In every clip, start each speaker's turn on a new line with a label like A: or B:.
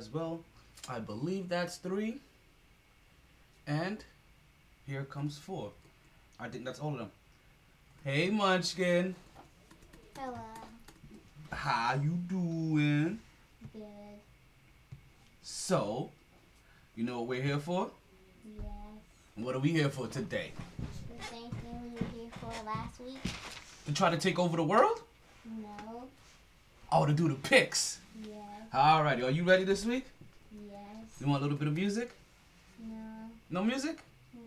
A: as well. I believe that's three. And here comes four. I think that's all of them. Hey Munchkin,
B: Hello.
A: how you doing?
B: Good.
A: So, you know what we're here for?
B: Yes.
A: What are we here for today?
B: The same thing we were here for last week?
A: To try to take over the world?
B: No.
A: Oh, to do the picks.
B: Yes.
A: Alrighty, are you ready this week?
B: Yes.
A: You want a little bit of music?
B: No.
A: No music?
B: No.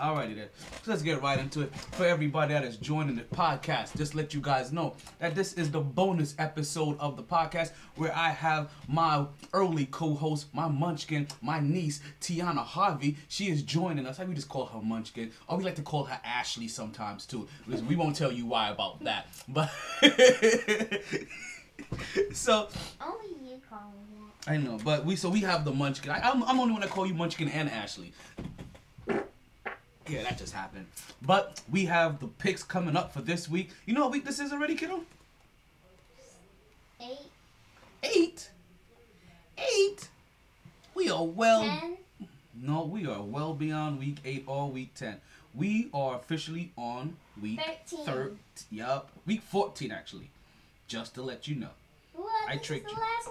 A: Alrighty then. So let's get right into it. For everybody that is joining the podcast, just let you guys know that this is the bonus episode of the podcast where I have my early co-host, my munchkin, my niece, Tiana Harvey. She is joining us. How we just call her munchkin. Or we like to call her Ashley sometimes too. Because we won't tell you why about that. But so
B: Only you call me
A: I know, but we so we have the Munchkin. I, I'm I'm only gonna call you Munchkin and Ashley. Yeah, that just happened. But we have the picks coming up for this week. You know what week this is already, kiddo?
B: Eight.
A: Eight. Eight. We are well.
B: Ten.
A: No, we are well beyond week eight or week ten. We are officially on week
B: Thirteen.
A: thir- Yup, week fourteen actually. Just to let you know. I tricked you.
B: last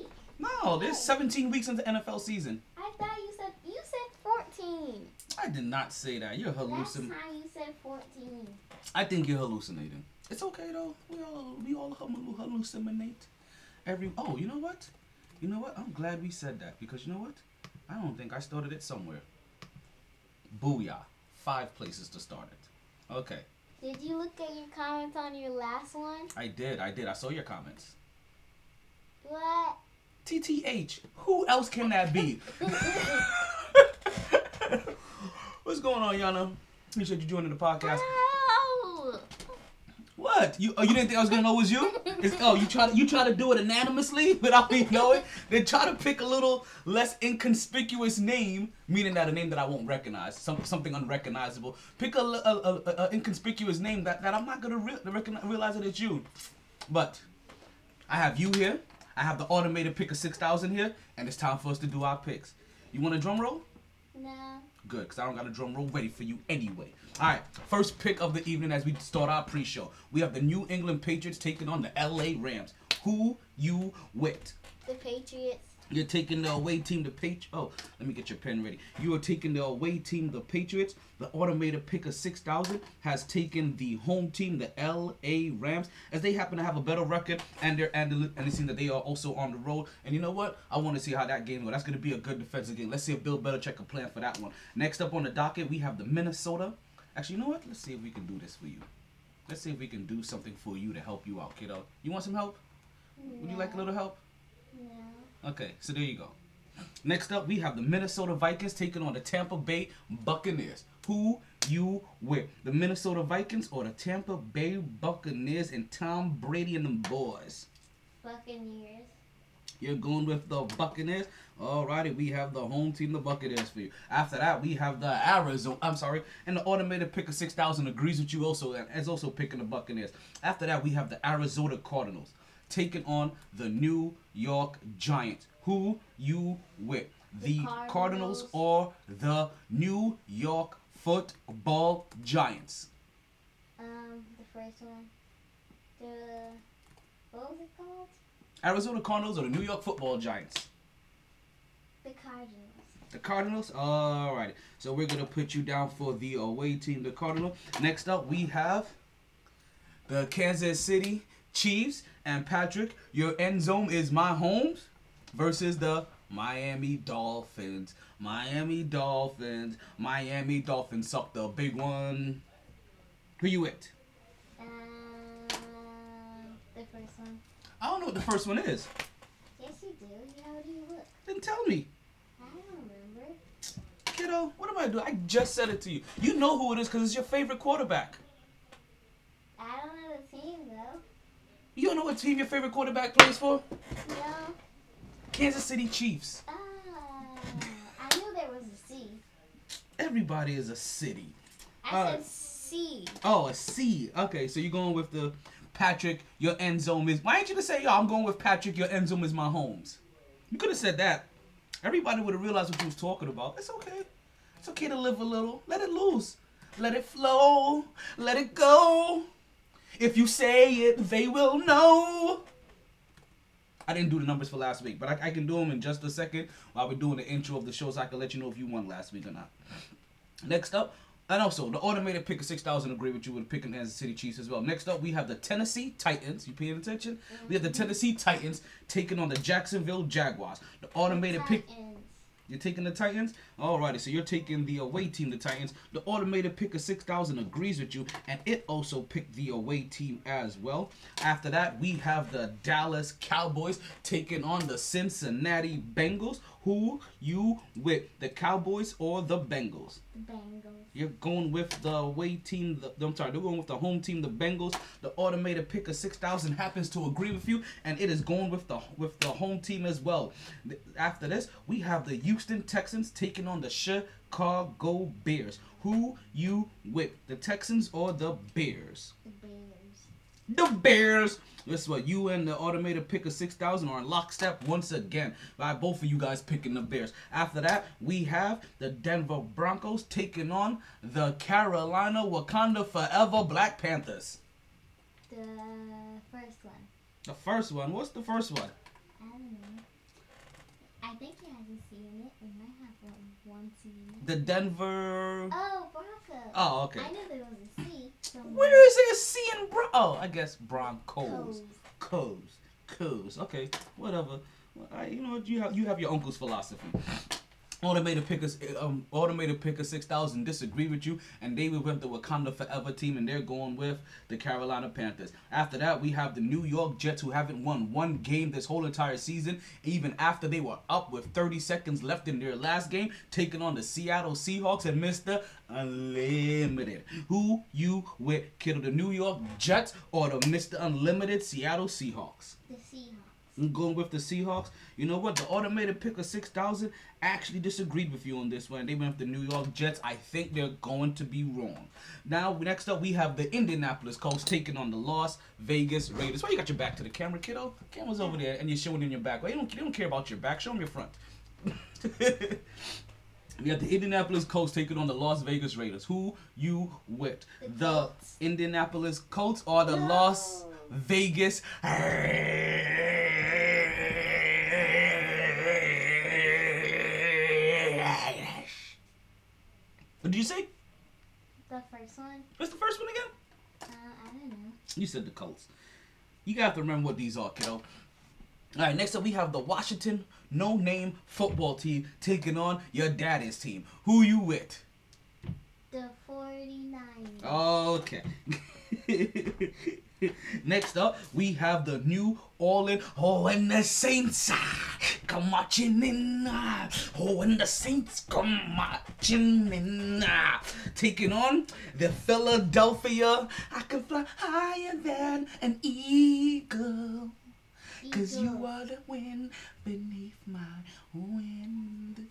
B: week.
A: No, there's 17 weeks into NFL season.
B: I thought you said you said fourteen.
A: I did not say that. You're
B: Last
A: hallucinating.
B: time you said fourteen.
A: I think you're hallucinating. It's okay though. We all we all hallucinate. Every oh, you know what? You know what? I'm glad we said that because you know what? I don't think I started it somewhere. Booyah! Five places to start it. Okay,
B: Did you look at your comments on your last one?
A: I did. I did. I saw your comments.
B: What?
A: TTH. Who else can that be? What's going on, Yana? Appreciate you joining the podcast.
B: Ow!
A: What? You oh, you didn't think I was gonna know it was you? It's, oh, you try to you try to do it anonymously without me knowing? Then try to pick a little less inconspicuous name, meaning that a name that I won't recognize, some, something unrecognizable. Pick a, a, a, a- a inconspicuous name that, that I'm not gonna re- recognize, realize that it's you. But I have you here. I have the automated pick of six thousand here, and it's time for us to do our picks. You want a drum roll?
B: No.
A: Good, because I don't got a drum roll ready for you anyway. All right, first pick of the evening as we start our pre-show. We have the New England Patriots taking on the LA Rams. Who you with?
B: The Patriots.
A: You're taking the away team, the Patriots. Oh, let me get your pen ready. You are taking the away team, the Patriots. The automated pick of 6,000 has taken the home team, the LA Rams, as they happen to have a better record and they're and, and it seems that they are also on the road. And you know what? I want to see how that game goes. That's going to be a good defensive game. Let's see if Bill Belichick can plan for that one. Next up on the docket, we have the Minnesota. Actually, you know what? Let's see if we can do this for you. Let's see if we can do something for you to help you out, kiddo. You want some help? Would you like a little help? Okay, so there you go. Next up, we have the Minnesota Vikings taking on the Tampa Bay Buccaneers. Who you with? The Minnesota Vikings or the Tampa Bay Buccaneers and Tom Brady and them boys?
B: Buccaneers.
A: You're going with the Buccaneers. Alrighty, we have the home team, the Buccaneers for you. After that, we have the Arizona. I'm sorry, and the automated pick of six thousand agrees with you also, and is also picking the Buccaneers. After that, we have the Arizona Cardinals taking on the New York Giants. Who you with? The,
B: The
A: Cardinals.
B: Cardinals.
A: or the New York Football Giants?
B: Um, the first one. The what was it called?
A: Arizona Cardinals or the New York Football Giants?
B: The Cardinals.
A: The Cardinals? All right. So we're going to put you down for the away team, the Cardinals. Next up, we have the Kansas City Chiefs. And Patrick, your end zone is my homes versus the Miami Dolphins. Miami Dolphins. Miami Dolphins suck the big one. Who you with?
B: Um, the first one.
A: I don't know what the first one is.
B: Yes, you do. How do you look?
A: Then tell me.
B: I don't remember.
A: Kiddo, what am I doing? I just said it to you. You know who it is because it's your favorite quarterback.
B: I don't know the team though.
A: You don't know what team your favorite quarterback plays for?
B: No.
A: Kansas City Chiefs.
B: Ah, I knew there was a C.
A: Everybody is a city.
B: I
A: Uh,
B: said C.
A: Oh, a C. Okay, so you're going with the Patrick, your end zone is. Why ain't you just say, yo, I'm going with Patrick, your end zone is my homes? You could have said that. Everybody would have realized what you was talking about. It's okay. It's okay to live a little. Let it loose. Let it flow. Let it go. If you say it, they will know. I didn't do the numbers for last week, but I, I can do them in just a second while we're doing the intro of the show so I can let you know if you won last week or not. Next up, and also the automated pick of 6,000 agree with you with picking Kansas City Chiefs as well. Next up, we have the Tennessee Titans. You paying attention? We have the Tennessee Titans taking on the Jacksonville Jaguars. The automated pick. You're taking the Titans? Alrighty, so you're taking the away team, the Titans. The automated pick of 6,000 agrees with you, and it also picked the away team as well. After that, we have the Dallas Cowboys taking on the Cincinnati Bengals. Who you with, the Cowboys or the Bengals?
B: The Bengals.
A: You're going with the away team. The, I'm sorry, they're going with the home team, the Bengals. The automated pick of six thousand happens to agree with you, and it is going with the with the home team as well. After this, we have the Houston Texans taking on the Chicago Bears. Who you with, the Texans or the Bears?
B: The Bears.
A: The Bears. This is what you and the automated pick of 6,000 are in lockstep once again. By both of you guys picking the Bears. After that, we have the Denver Broncos taking on the Carolina Wakanda Forever Black Panthers.
B: The first one.
A: The first one. What's the first one?
B: I don't know. I think he hasn't seen it. Might have one, one scene.
A: The Denver.
B: Oh, Broncos.
A: Oh, okay.
B: I knew there was a C. somewhere.
A: Where is it? a C in Bro? Oh, I guess Broncos.
B: Coes.
A: Coes. Coes. Okay, whatever. Well, I, you know what? You have you have your uncle's philosophy. Automated pickers, um, automated picker six thousand disagree with you, and they went the Wakanda Forever team, and they're going with the Carolina Panthers. After that, we have the New York Jets, who haven't won one game this whole entire season, even after they were up with 30 seconds left in their last game, taking on the Seattle Seahawks and Mister Unlimited. Who you with, kiddo? The New York Jets or the Mister Unlimited Seattle Seahawks?
B: The Seahawks.
A: I'm going with the Seahawks. You know what? The automated pick of 6,000 actually disagreed with you on this one. They went with the New York Jets. I think they're going to be wrong. Now, next up, we have the Indianapolis Colts taking on the Las Vegas Raiders. Why you got your back to the camera, kiddo? Camera's over there, and you're showing in your back. Well, you don't, you don't care about your back. Show them your front. We got the Indianapolis Colts taking on the Las Vegas Raiders. Who you with?
B: The
A: The Indianapolis Colts or the
B: No.
A: Las Vegas What did you say?
B: The first one.
A: What's the first one again?
B: Uh, I don't know.
A: You said the Colts. You have to remember what these are, kiddo. All right, next up we have the Washington No Name Football Team taking on your daddy's team. Who you with?
B: The 49ers.
A: Okay. Next up, we have the New Orleans. Oh, and the Saints ah, come marching in. ah. Oh, and the Saints come marching in. ah. Taking on the Philadelphia. I can fly higher than an eagle. Cause you are the wind beneath my wind.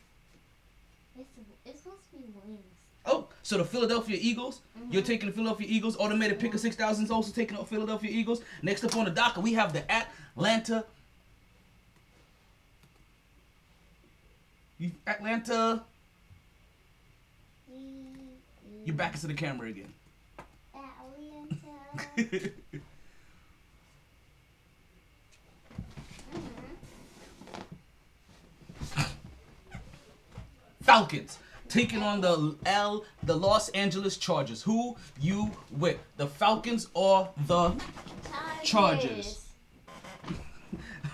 B: It's, it's supposed to be wings.
A: Oh, so the Philadelphia Eagles. You're
B: Mhm.
A: taking the Philadelphia Eagles. Automated pick of 6,000 is also taking the Philadelphia Eagles. Next up on the docket, we have the Atlanta. Atlanta. You're back into the camera again.
B: Atlanta.
A: Falcons taking on the L, the Los Angeles Chargers. Who you with? The Falcons or the Chargers.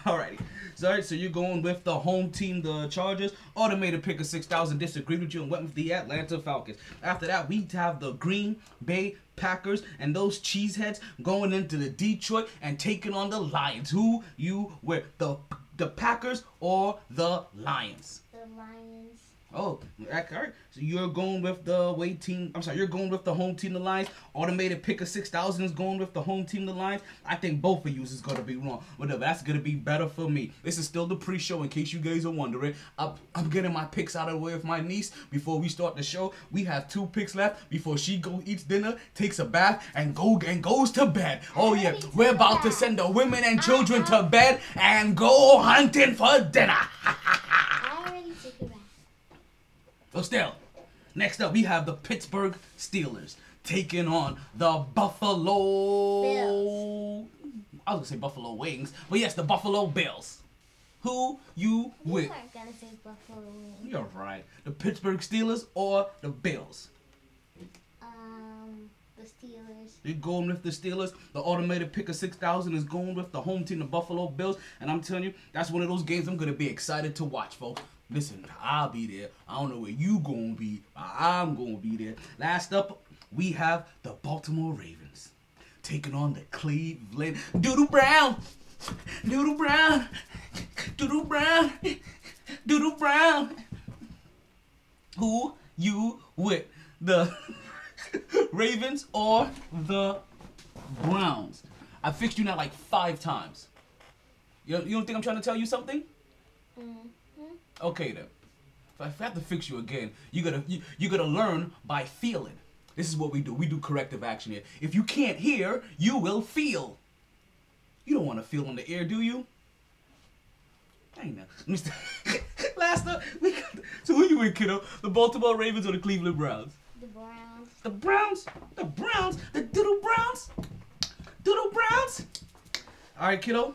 A: Alrighty. So, alright, so you're going with the home team, the Chargers. Automated pick of 6,000 disagreed with you and went with the Atlanta Falcons. After that, we have the Green Bay Packers and those cheeseheads going into the Detroit and taking on the Lions. Who you with? The, the Packers or the Lions?
B: The Lions.
A: Oh, all right. So you're going with the away team. I'm sorry, you're going with the home team, the Lions. Automated pick of 6,000 is going with the home team, the Lions. I think both of you is going to be wrong. Whatever. That's going to be better for me. This is still the pre show, in case you guys are wondering. I'm, I'm getting my picks out of the way with my niece before we start the show. We have two picks left before she go eats dinner, takes a bath, and go and goes to bed. Oh, yeah. We're about to send the women and children to bed and go hunting for dinner.
B: I already took it back.
A: So still, next up we have the Pittsburgh Steelers taking on the Buffalo.
B: Bills.
A: I was gonna say Buffalo Wings, but yes, the Buffalo Bills. Who you
B: You
A: with?
B: weren't gonna say Buffalo Wings.
A: You're right. The Pittsburgh Steelers or the Bills?
B: Um, the Steelers.
A: You're going with the Steelers. The automated pick of 6,000 is going with the home team, the Buffalo Bills. And I'm telling you, that's one of those games I'm to be excited to watch, folks. Listen, I'll be there. I don't know where you to be. I'm to be there. Last up, we have the Baltimore Ravens taking on the Cleveland Doodle Brown. Doodle Brown. Doodle Brown. Doodle Brown. Who you with? The Ravens or the Browns? I fixed you now like five times. You, you don't think I'm trying to tell you something?
B: Mm-hmm.
A: Okay then. If I, have to fix you again, you gotta you, you gotta learn by feeling. This is what we do. We do corrective action here. If you can't hear, you will feel. You don't want to feel on the air, do you? I know. Mr. Last up, we got. So who you with, kiddo? The Baltimore Ravens or the Cleveland Browns?
B: The Browns.
A: The Browns, the Browns, the Doodle Browns, Doodle Browns. All right, kiddo.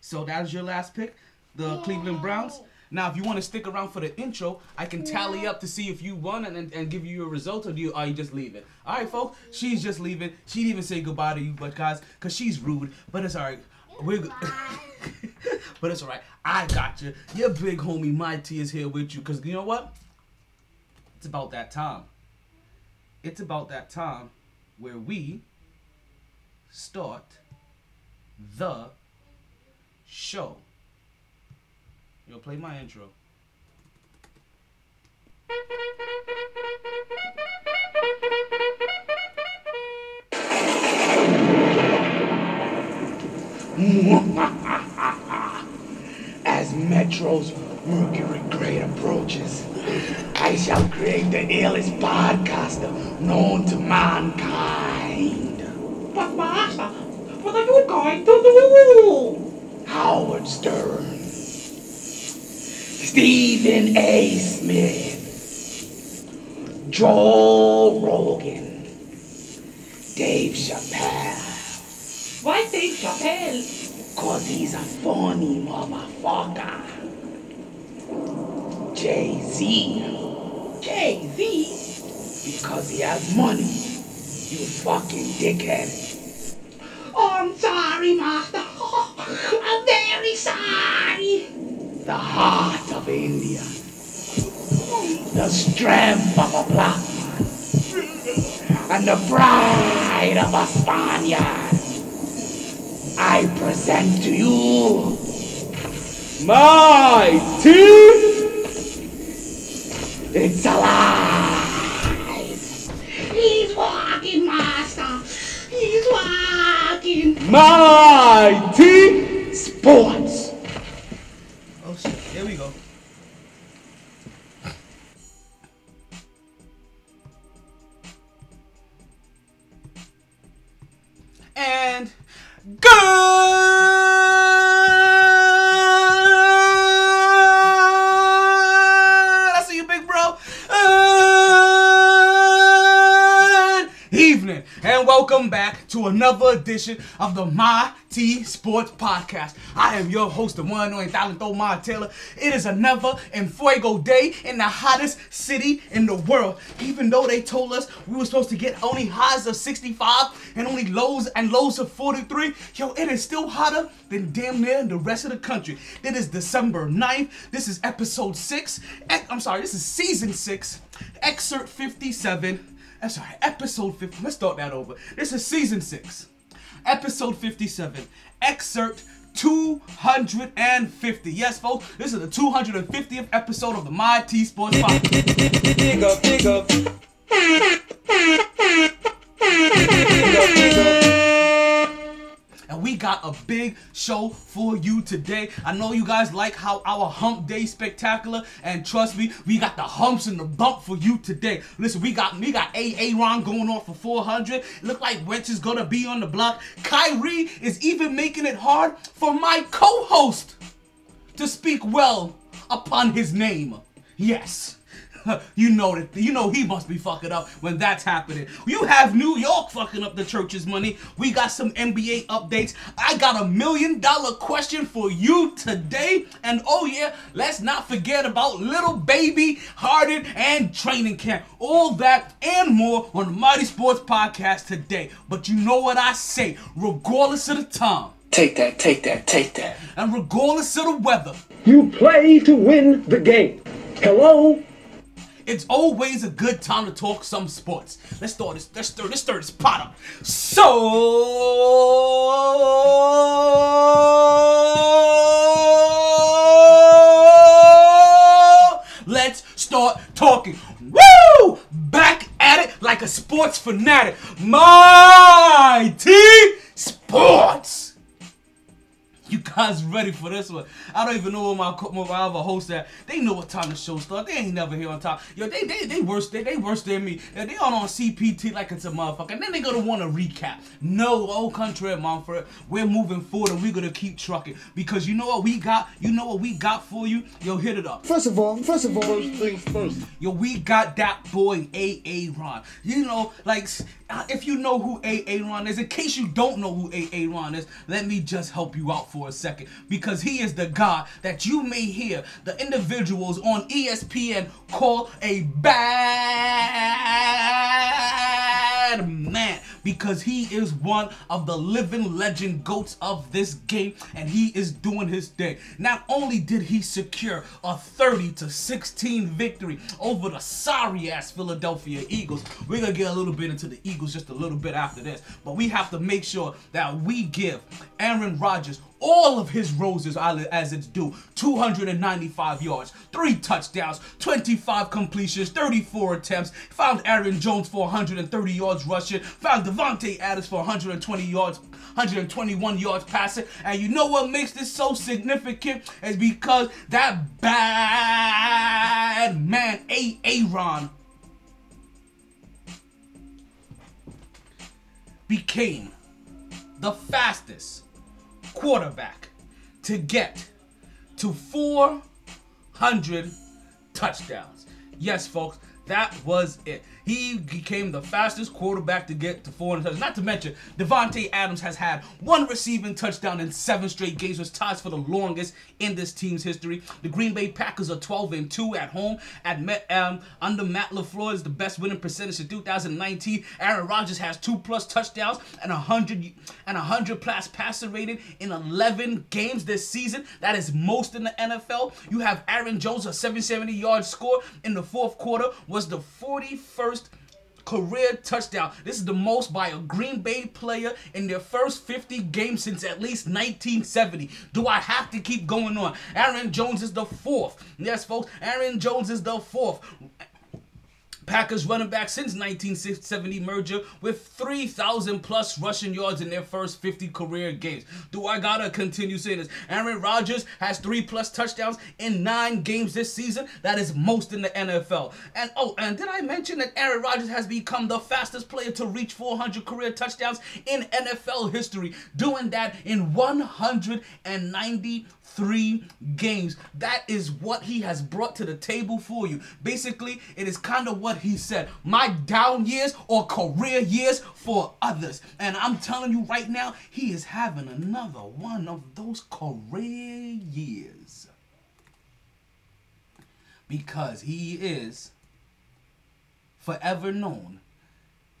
A: So that is your last pick, the Cleveland Browns. Now, if you want to stick around for the intro, I can tally up to see if you won and, and, and give you your result, or do you are you just leaving? All right, folks. She's just leaving. She didn't even say goodbye to you, but guys, cause she's rude. But it's all right. We're good. but it's all right. I got you. Your big homie, my T, is here with you. Cause you know what? It's about that time. It's about that time where we start the show. You'll play my intro.
C: As Metro's Mercury Grade approaches, I shall create the illest podcaster known to mankind.
D: But Master, what are you going to do?
C: Howard Stern, Stephen A. Smith, Joe Rogan, Dave Chappelle,
D: Why Dave Chappelle?
C: cause he's a funny motherfucker. Jay-Z,
D: Jay-Z.
C: because he has money, you fucking dickhead.
D: Oh, I'm sorry, Master. I'm very sorry.
C: The heart of India, the strength of a black man, and the pride of a Spaniard. I present to you my team. It's alive.
D: He's walking, Master. He's walking.
C: My team sports.
A: And good. I see you, big bro. Good evening, and welcome back to another edition of the My T Sports Podcast. I am your host, the one and Talento Ma Taylor. It is another and fuego day in the hottest city in the world. Even though they told us we were supposed to get only highs of 65 and only lows and lows of 43, yo, it is still hotter than damn near the rest of the country. It is December 9th. This is episode 6. I'm sorry, this is season 6, excerpt 57. I'm sorry, episode 50. Let's start that over. This is season 6, episode 57, excerpt 250. Yes, folks, this is the 250th episode of the My T Sports Podcast.
E: Big up, big up. Big up, big up.
A: And we got a big show for you today. I know you guys like how our hump day spectacular, and trust me, we got the humps and the bump for you today. Listen, we got we got A Ron going off for 400. Look like Wentz is gonna be on the block. Kyrie is even making it hard for my co-host to speak well upon his name. Yes. You know that you know he must be fucking up when that's happening. You have New York fucking up the church's money. We got some NBA updates. I got a million dollar question for you today. And oh yeah, let's not forget about little baby Harden and training camp. All that and more on the Mighty Sports Podcast today. But you know what I say, regardless of the time
F: Take that, take that, take that.
A: and regardless of the weather,
G: You play to win the game. Hello?
A: It's always a good time to talk some sports. Let's start this. Let's stir. Let's stir this pot up. So let's start talking. Woo! Back at it like a sports fanatic. Mighty Sports. You guys ready for this one? I don't even know where my, co- my other host at. They know what time the show starts. They ain't never here on time. Yo, they they they worse they, they worse than me. Yeah, they on on CPT like it's a motherfucker. And then they gonna want to recap. No, old country at Montfort. We're moving forward and we're gonna keep trucking because you know what we got. You know what we got for you. Yo, hit it up.
G: First of all, first of all, first things first.
A: Yo, we got that boy A A Ron. You know, like, s- Uh, if you know who A.A. Ron is, in case you don't know who A.A. Ron is, let me just help you out for a second. Because he is the guy that you may hear the individuals on ESPN call a bad man. Because he is one of the living legend goats of this game, and he is doing his thing. Not only did he secure a 30 to 16 victory over the sorry ass Philadelphia Eagles, we're gonna get a little bit into the Eagles just a little bit after this, but we have to make sure that we give Aaron Rodgers all of his roses as it's due 295 yards, three touchdowns, 25 completions, 34 attempts. Found Aaron Jones for 130 yards rushing, found Davante Adams for 120 yards, 121 yards passing. And you know what makes this so significant is because that bad man, A. Aaron, became the fastest quarterback to get to 400 touchdowns. Yes, folks, that was it. He became the fastest quarterback to get to 400 touchdowns. Not to mention, Davante Adams has had one receiving touchdown in seven straight games, which ties for the longest in this team's history. The Green Bay Packers are 12 and 2 at home. At Met, um, under Matt LaFleur is the best winning percentage in 2019. Aaron Rodgers has two plus touchdowns and a hundred and hundred plus passer rating in 11 games this season. That is most in the NFL. You have Aaron Jones, a 770 yard score in the fourth quarter, was the 41st career touchdown. This is the most by a Green Bay player in their first 50 games since at least 1970. Do I have to keep going on? Aaron Jones is the fourth. Yes, folks, Aaron Jones is the fourth. Packers running back since 1970 merger with 3,000 plus rushing yards in their first 50 career games. Do I gotta continue saying this? Aaron Rodgers has three plus touchdowns in nine games this season. That is most in the NFL. And oh, and did I mention that Aaron Rodgers has become the fastest player to reach 400 career touchdowns in NFL history, doing that in 190 three games. That is what he has brought to the table for you. Basically, it is kind of what he said. My down years or career years for others. And I'm telling you right now, he is having another one of those career years. Because he is forever known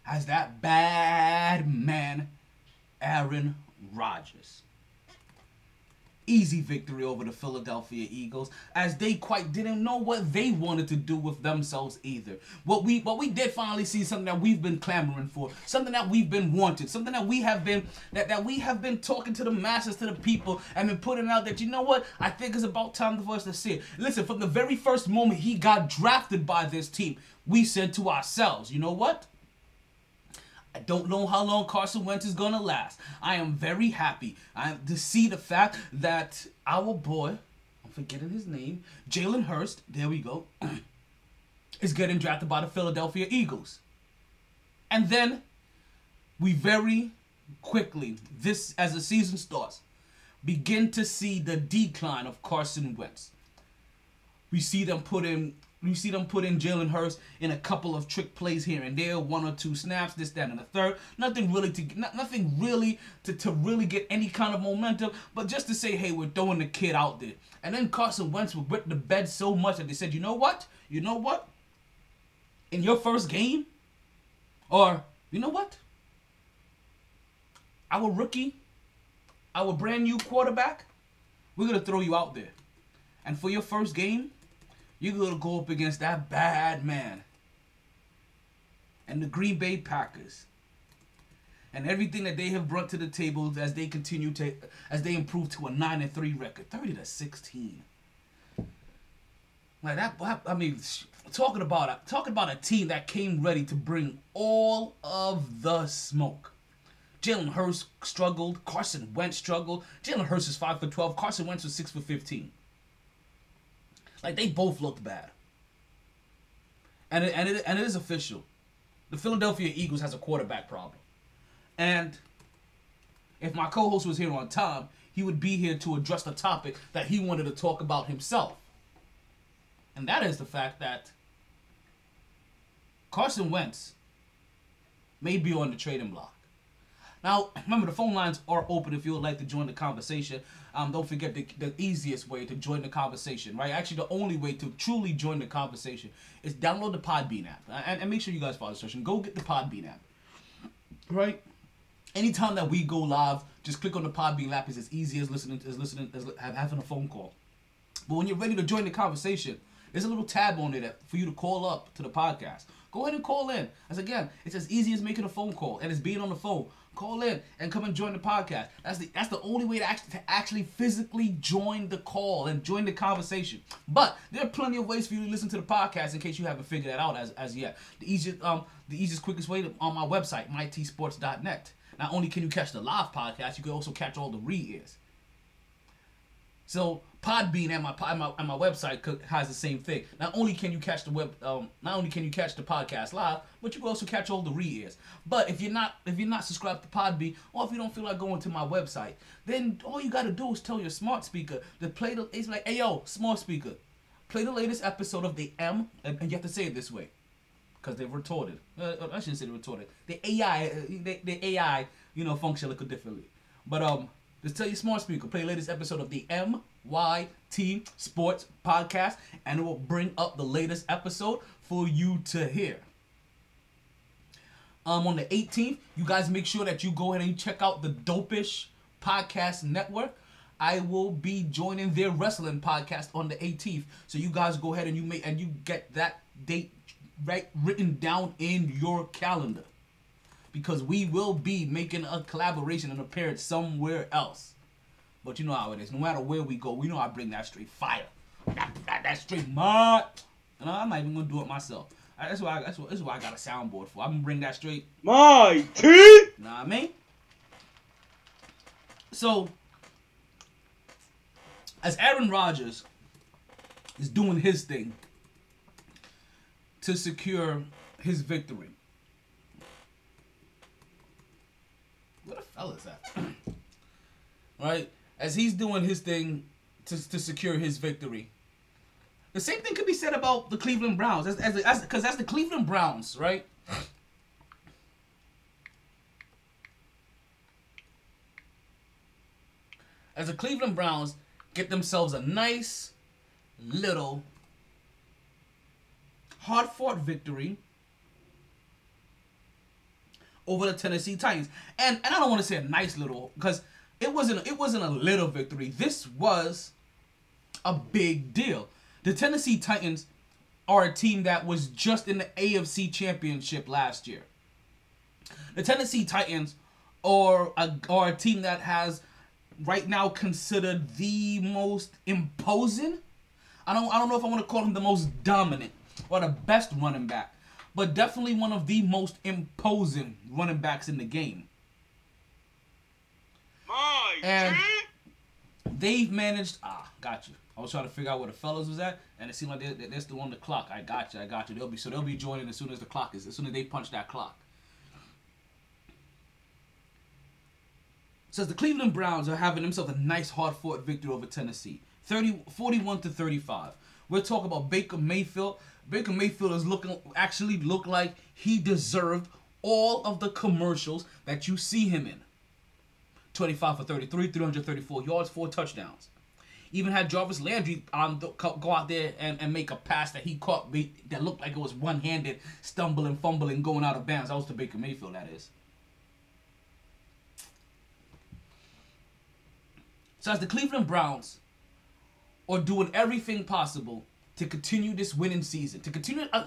A: as that bad man, Aaron Rodgers. Easy victory over the Philadelphia Eagles as they quite didn't know what they wanted to do with themselves either. What we what we did finally see something that we've been clamoring for, something that we've been wanted, something that we have been that, that we have been talking to the masses, to the people, and been putting out that you know what? I think it's about time for us to see it. Listen, from the very first moment he got drafted by this team, we said to ourselves, you know what? I don't know how long Carson Wentz is gonna last. I am very happy I, to see the fact that our boy, I'm forgetting his name, Jalen Hurts, there we go, is getting drafted by the Philadelphia Eagles. And then we very quickly, this as the season starts, begin to see the decline of Carson Wentz. We see them put in we see them put in Jalen Hurts in a couple of trick plays here and there, one or two snaps, this, that, and the third. Nothing really to not, nothing really to, to really get any kind of momentum, but just to say, hey, we're throwing the kid out there. And then Carson Wentz would whip the bed so much that they said, you know what? You know what? In your first game, or you know what? Our rookie, our brand new quarterback, we're gonna throw you out there. And for your first game, you're going to go up against that bad man and the Green Bay Packers and everything that they have brought to the table as they continue to as they improve to a 9 and 3 record 30 to 16 like that i mean talking about talking about a team that came ready to bring all of the smoke Jalen Hurts struggled. Carson Wentz struggled. Jalen Hurts is 5 for 12. Carson Wentz was 6 for 15. Like they both looked bad. And it, and it, and it is official. The Philadelphia Eagles has a quarterback problem. And if my co-host was here on time, he would be here to address the topic that he wanted to talk about himself. And that is the fact that Carson Wentz may be on the trading block. Now, remember, the phone lines are open if you would like to join the conversation. Um, don't forget the, the easiest way to join the conversation, right? Actually, the only way to truly join the conversation is download the Podbean app. And, and make sure you guys follow the session. Go get the Podbean app, right? Anytime that we go live, just click on the Podbean app. It's as easy as listening as listening as having a phone call. But when you're ready to join the conversation, there's a little tab on there for you to call up to the podcast. Go ahead and call in. As again, it's as easy as making a phone call and it's being on the phone call in and come and join the podcast. That's the that's the only way to actually, to actually physically join the call and join the conversation. But there are plenty of ways for you to listen to the podcast in case you haven't figured that out as, as yet. The easiest um the easiest quickest way to, on my website mytsports.net. Not only can you catch the live podcast, you can also catch all the re-ears. So Podbean and my and my, my website has the same thing. Not only can you catch the web, um, not only can you catch the podcast live, but you can also catch all the re-airs. But if you're not if you're not subscribed to Podbean, or if you don't feel like going to my website, then all you gotta do is tell your smart speaker to play the. It's like, hey yo, smart speaker, play the latest episode of the M, and, and you have to say it this way, because they're retorted. Uh, I shouldn't say they're retorted. The AI, uh, the, the AI, you know, function a little differently. But um, just tell your smart speaker, play the latest episode of the MYT Sports Podcast, and it will bring up the latest episode for you to hear. Um, on the 18th, you guys make sure that you go ahead and check out the Dopish Podcast Network. I will be joining their wrestling podcast on the 18th. So you guys go ahead and you make and you get that date right written down in your calendar because we will be making a collaboration and appearance somewhere else. But you know how it is. No matter where we go, we know I bring that straight fire. That, that, that straight mud. And I'm not even gonna do it myself. Uh, that's why. I, that's what. That's why I got a soundboard for. I'm gonna bring that straight.
H: My teeth.
A: Know what I mean? So, as Aaron Rodgers is doing his thing to secure his victory, Where the fell is that? right? As he's doing his thing to, to secure his victory. The same thing could be said about the Cleveland Browns. As as because that's the Cleveland Browns, right? As the Cleveland Browns get themselves a nice little hard fought victory over the Tennessee Titans. And and I don't want to say a nice little because it wasn't it wasn't a little victory. This was a big deal. The Tennessee Titans are a team that was just in the AFC Championship last year. The Tennessee Titans are a, are a team that has right now considered the most imposing. I don't I don't know if I want to call him the most dominant or the best running back, but definitely one of the most imposing running backs in the game.
I: My
A: And-. They've managed. Ah, got you. I was trying to figure out where the fellas was at, and it seemed like they're, they're still on the clock. I got you. I got you. They'll be so they'll be joining as soon as the clock is as soon as they punch that clock. Says the Cleveland Browns are having themselves a nice hard fought victory over Tennessee. 30, 41 to 35. We're talking about Baker Mayfield. Baker Mayfield is looking actually look like he deserved all of the commercials that you see him in. 25 for 33, 334 yards, four touchdowns. Even had Jarvis Landry um, go out there and, and make a pass that he caught that looked like it was one handed, stumbling, fumbling, going out of bounds. That was to Baker Mayfield, that is. So as the Cleveland Browns are doing everything possible to continue this winning season, to continue, uh,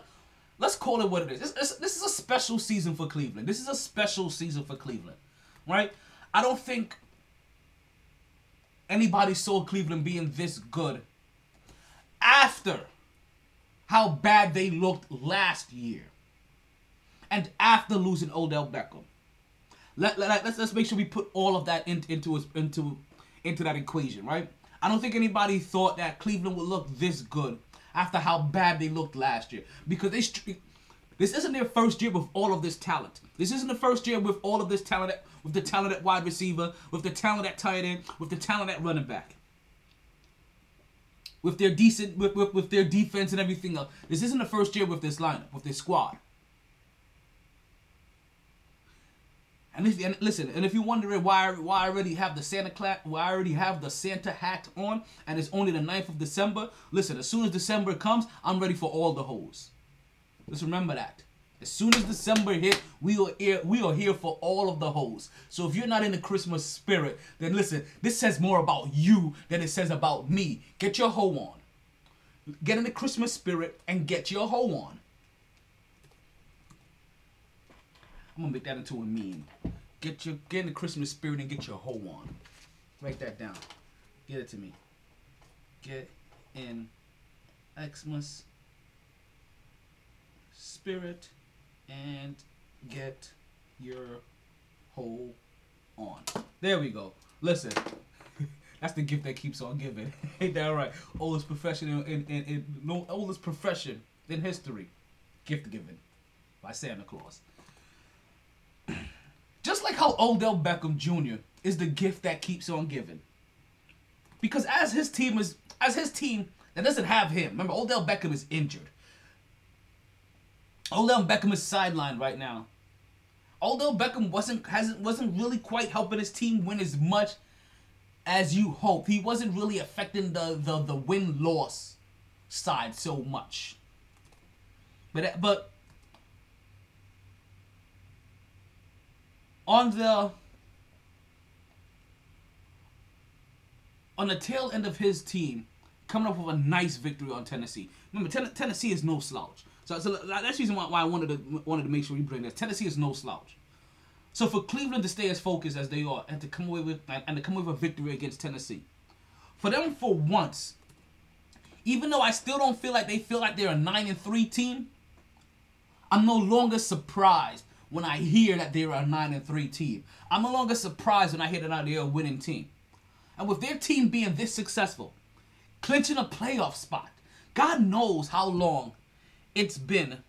A: let's call it what it is. This, is a special season for Cleveland. This is a special season for Cleveland, right? I don't think anybody saw Cleveland being this good after how bad they looked last year and after losing Odell Beckham. Let, let, let's, let's make sure we put all of that in, into into into that equation, right? I don't think anybody thought that Cleveland would look this good after how bad they looked last year because they this isn't their first year with all of this talent. This isn't the first year with all of this talent, with the talent at wide receiver, with the talent at tight end, with the talent at running back, with their decent, with, with, with their defense and everything else. This isn't the first year with this lineup, with this squad. And if and listen, and if you're wondering why why I already have the Santa Claus, why I already have the Santa hat on, and it's only the 9th of December. Listen, as soon as December comes, I'm ready for all the hoes. Just remember that. As soon as December hit, we are here. We are here for all of the hoes. So if you're not in the Christmas spirit, then listen. This says more about you than it says about me. Get your hoe on. Get in the Christmas spirit and get your hoe on. I'm gonna make that into a meme. Get your get in the Christmas spirit and get your hoe on. Write that down. Get it to me. Get in Xmas spirit and get your hoe on. There we go. Listen. That's the gift that keeps on giving. Ain't that right? Oldest profession in, in, in, no oldest profession in history. Gift giving by Santa Claus. Just like how Odell Beckham Jr. is the gift that keeps on giving. Because as his team is as his team that doesn't have him. Remember, Odell Beckham is injured. Odell Beckham is sidelined right now. Odell Beckham wasn't hasn't wasn't really quite helping his team win as much as you hope. He wasn't really affecting the the, the win loss side so much. But but on the on the tail end of his team coming up with a nice victory on Tennessee. Remember, Ten- Tennessee is no slouch. So, so that's the reason why, why I wanted to wanted to make sure we bring this. Tennessee is no slouch. So for Cleveland to stay as focused as they are and to come away with and, and to come away with a victory against Tennessee, for them for once, even though I still don't feel like they feel like they're a nine and three team, I'm no longer surprised when I hear that they're a nine and three team. I'm no longer surprised when I hear that they're a winning team. And with their team being this successful, clinching a playoff spot, God knows how long it's been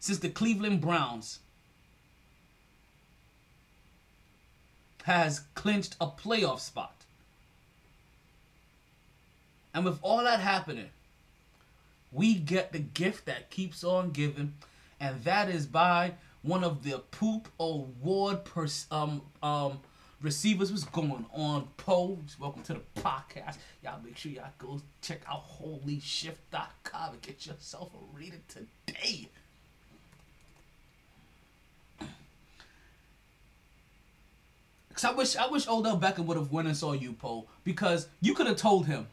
A: since the Cleveland Browns has clinched a playoff spot. And with all that happening, we get the gift that keeps on giving, and that is by one of the poop award pers- um um receivers. What's going on, Poe? Welcome to the podcast. Y'all make sure y'all go check out holyshift.com and get yourself a reader today. Cause I wish I wish Odell Beckham would have went and saw you, Poe, because you could have told him,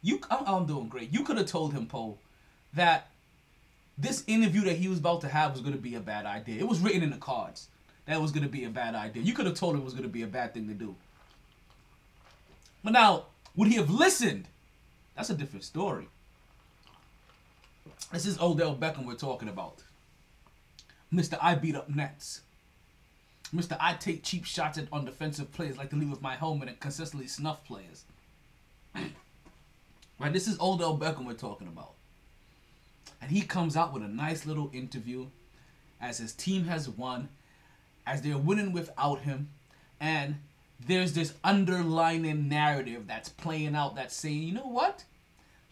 A: you I'm, I'm doing great. You could have told him, Poe, that this interview that he was about to have was going to be a bad idea. It was written in the cards that was going to be a bad idea. You could have told him it was going to be a bad thing to do. But now, would he have listened? That's a different story. This is Odell Beckham we're talking about. Mr. I beat up Nets. Mr. I take cheap shots at on defensive players like to leave with my helmet and consistently snuff players. right, this is Odell Beckham we're talking about. And he comes out with a nice little interview as his team has won, as they're winning without him, and there's this underlining narrative that's playing out that's saying, you know what?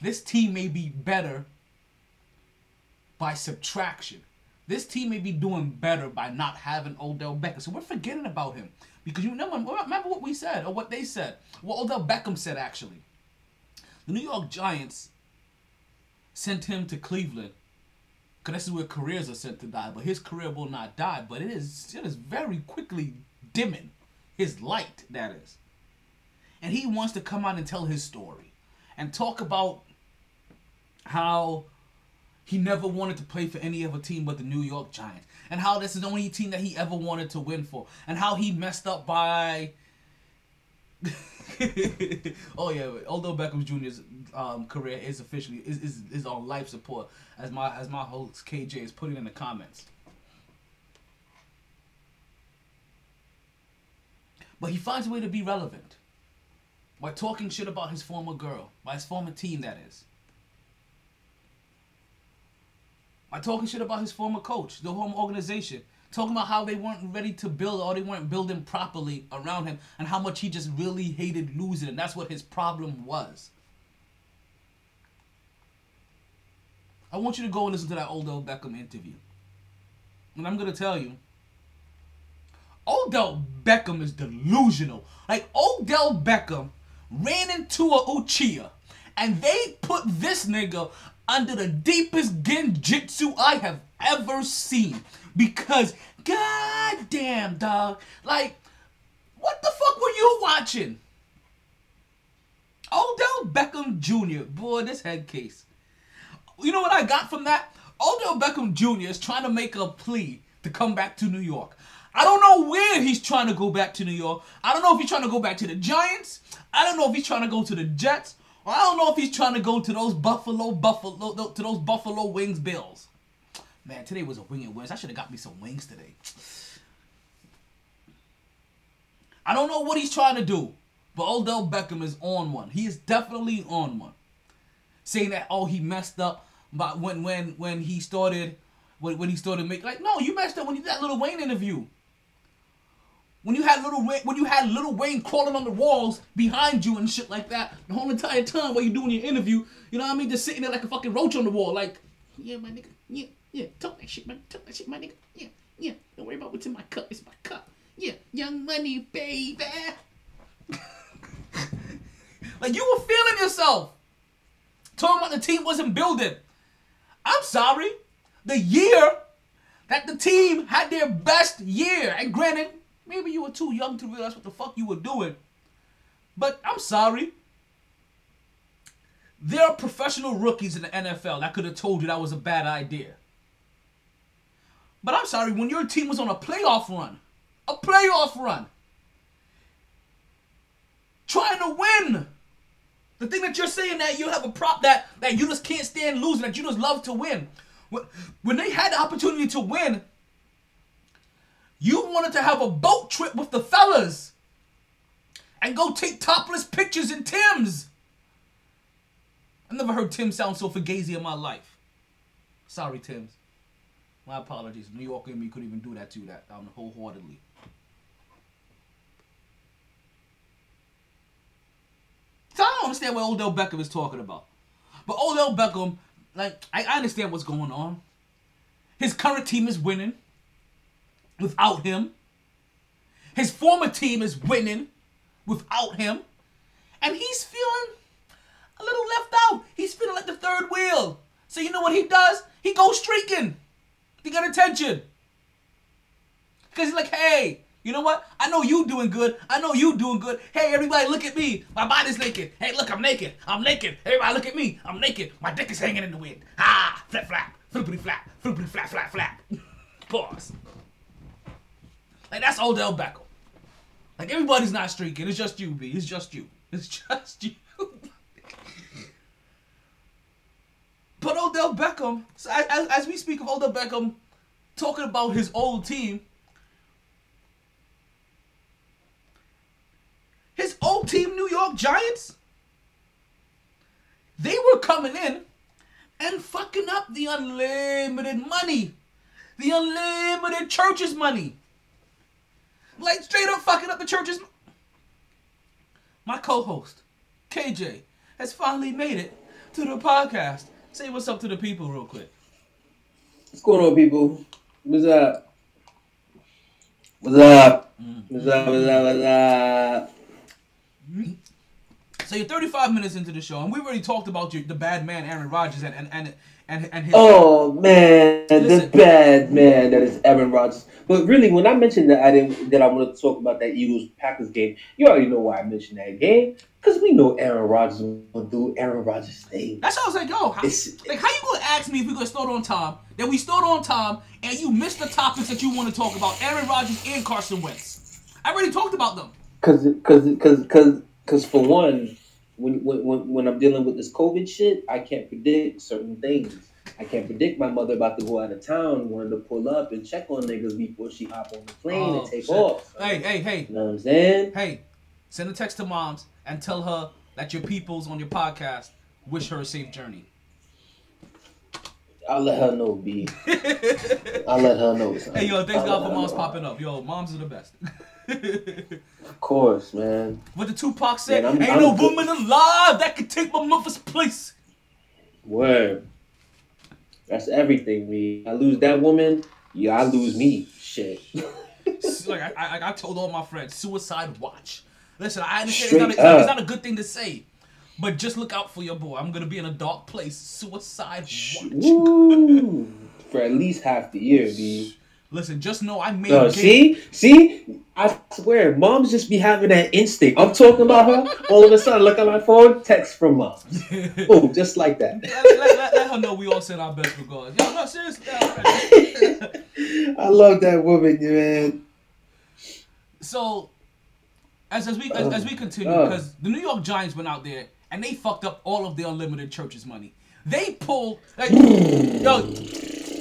A: This team may be better by subtraction. This team may be doing better by not having Odell Beckham. So we're forgetting about him. Because you remember, remember what we said, or what they said. What Odell Beckham said, actually. The New York Giants sent him to Cleveland. Because this is where careers are sent to die. But his career will not die. But it is, it is very quickly dimming. His light, that is. And he wants to come out and tell his story. And talk about how he never wanted to play for any other team but the New York Giants. And how this is the only team that he ever wanted to win for. And how he messed up by. oh yeah, although Beckham Jr.'s um, career is officially is, is, is on life support, as my as my host KJ is putting in the comments. But he finds a way to be relevant by talking shit about his former girl, by his former team, that is. By talking shit about his former coach, the home organization. Talking about how they weren't ready to build or they weren't building properly around him and how much he just really hated losing. And that's what his problem was. I want you to go and listen to that Odell Beckham interview. And I'm going to tell you, Odell Beckham is delusional. Like, Odell Beckham ran into a Uchiha and they put this nigga under the deepest genjutsu I have ever seen. Because, goddamn, dog, like, what the fuck were you watching? Odell Beckham Jr. Boy, this head case. You know what I got from that? Odell Beckham Jr. is trying to make a plea to come back to New York. I don't know where he's trying to go back to New York. I don't know if he's trying to go back to the Giants. I don't know if he's trying to go to the Jets. Or I don't know if he's trying to go to those Buffalo, Buffalo, to those Buffalo Wings Bills. Man, today was a wing and wings. I should have got me some wings today. I don't know what he's trying to do, but Odell Beckham is on one. He is definitely on one. Saying that oh he messed up, but when when when he started when, when he started making like no you messed up when you did that Lil Wayne interview. When you had Lil Wayne, when you had Lil Wayne crawling on the walls behind you and shit like that the whole entire time while you're doing your interview, you know what I mean? Just sitting there like a fucking roach on the wall, like yeah my nigga, yeah yeah talk that shit man, talk that shit my nigga, yeah yeah don't worry about what's in my cup, it's my cup, yeah young money baby. like you were feeling yourself, talking about the team wasn't building. I'm sorry, the year that the team had their best year, and granted Maybe you were too young to realize what the fuck you were doing. But I'm sorry. There are professional rookies in the NFL that could have told you that was a bad idea. But I'm sorry, when your team was on a playoff run, a playoff run, trying to win. The thing that you're saying that you have a prop that that you just can't stand losing, that you just love to win. When they had the opportunity to win, you wanted to have a boat trip with the fellas and go take topless pictures in Tim's. I never heard Tim sound so fugazi in my life. Sorry, Tim's. My apologies. New York and me couldn't even do that to you that um, wholeheartedly. So I don't understand what Odell Beckham is talking about. But Odell Beckham, like, I, I understand what's going on. His current team is winning without him. His former team is winning without him. And he's feeling a little left out. He's feeling like the third wheel. So you know what he does? He goes streaking to get attention. Because he's like, hey, You know what? I know you doing good. I know you doing good. Hey, everybody, look at me. My body's naked. Hey, look, I'm naked. I'm naked. Everybody, look at me. I'm naked. My dick is hanging in the wind. Ah, flap, flap, flippity flap, flippity flap, flap, flap. Pause. Like that's Odell Beckham. Like everybody's not streaking. It's just you, B. It's just you. It's just you. But Odell Beckham, so as, as- we speak of Odell Beckham talking about his old team, his old team, New York Giants, they were coming in and fucking up the unlimited money. The unlimited church's money. Like straight up fucking up the church's. My co-host, KJ, has finally made it to the podcast. Say what's up to the people real quick.
G: What's going on, people? What's up? What's up? Mm. What's up? What's up? What's up?
A: So you're 35 minutes into the show, and we already talked about your, the bad man Aaron Rodgers and and and and, and his.
G: Oh man, the bad man that is Aaron Rodgers. But really, when I mentioned that I didn't that I wanted to talk about that Eagles Packers game, you already know why I mentioned that game because we know Aaron Rodgers will do Aaron Rodgers thing.
A: That's how I was like, yo, how,
G: It's-
A: like how you gonna ask me if we gonna start on time? That we start on time, and you missed the topics that you want to talk about, Aaron Rodgers and Carson Wentz. I already talked about them.
G: Cause, cause, cause, cause, cause for one, when, when, when I'm dealing with this COVID shit, I can't predict certain things. I can't predict my mother about to go out of town, wanting to pull up and check on niggas before she hop on the plane
A: Oh,
G: and take
A: shit.
G: off.
A: Hey, hey, hey,
G: You know what I'm saying?
A: hey! Send a text to moms and tell her that your peoples on your podcast wish her a safe journey.
G: I'll let her know, B. I'll let her know. son.
A: Hey, yo, thanks
G: I'll
A: God for moms popping up. Yo, moms are the best.
G: Of course, man.
A: what the Tupac said,
G: Man, I'm-
A: ain't
G: I'm
A: no
G: good.
A: woman alive that could take my mother's place.
G: Word. That's everything, me. I lose that woman, yeah, I lose me. Shit.
A: like I, I, I told all my friends, suicide watch. Listen, I understand it's not, a, it's not a good thing to say, but just look out for your boy. I'm gonna be in a dark place. Suicide watch.
G: Woo. For at least half the year, B.
A: Listen, just know I made. Game-
G: see, see, I swear, moms just be having that instinct. I'm talking about her. All of a sudden, look at my phone, text from mom. oh, just like that.
A: let, let, let, let her know we all send our best regards. Yo, no, seriously.
G: I love that woman, you man.
A: so, as, as we as, as we continue,
G: Uh.
A: because the New York Giants went out there and they fucked up all of the unlimited church's money. They pulled like, yo.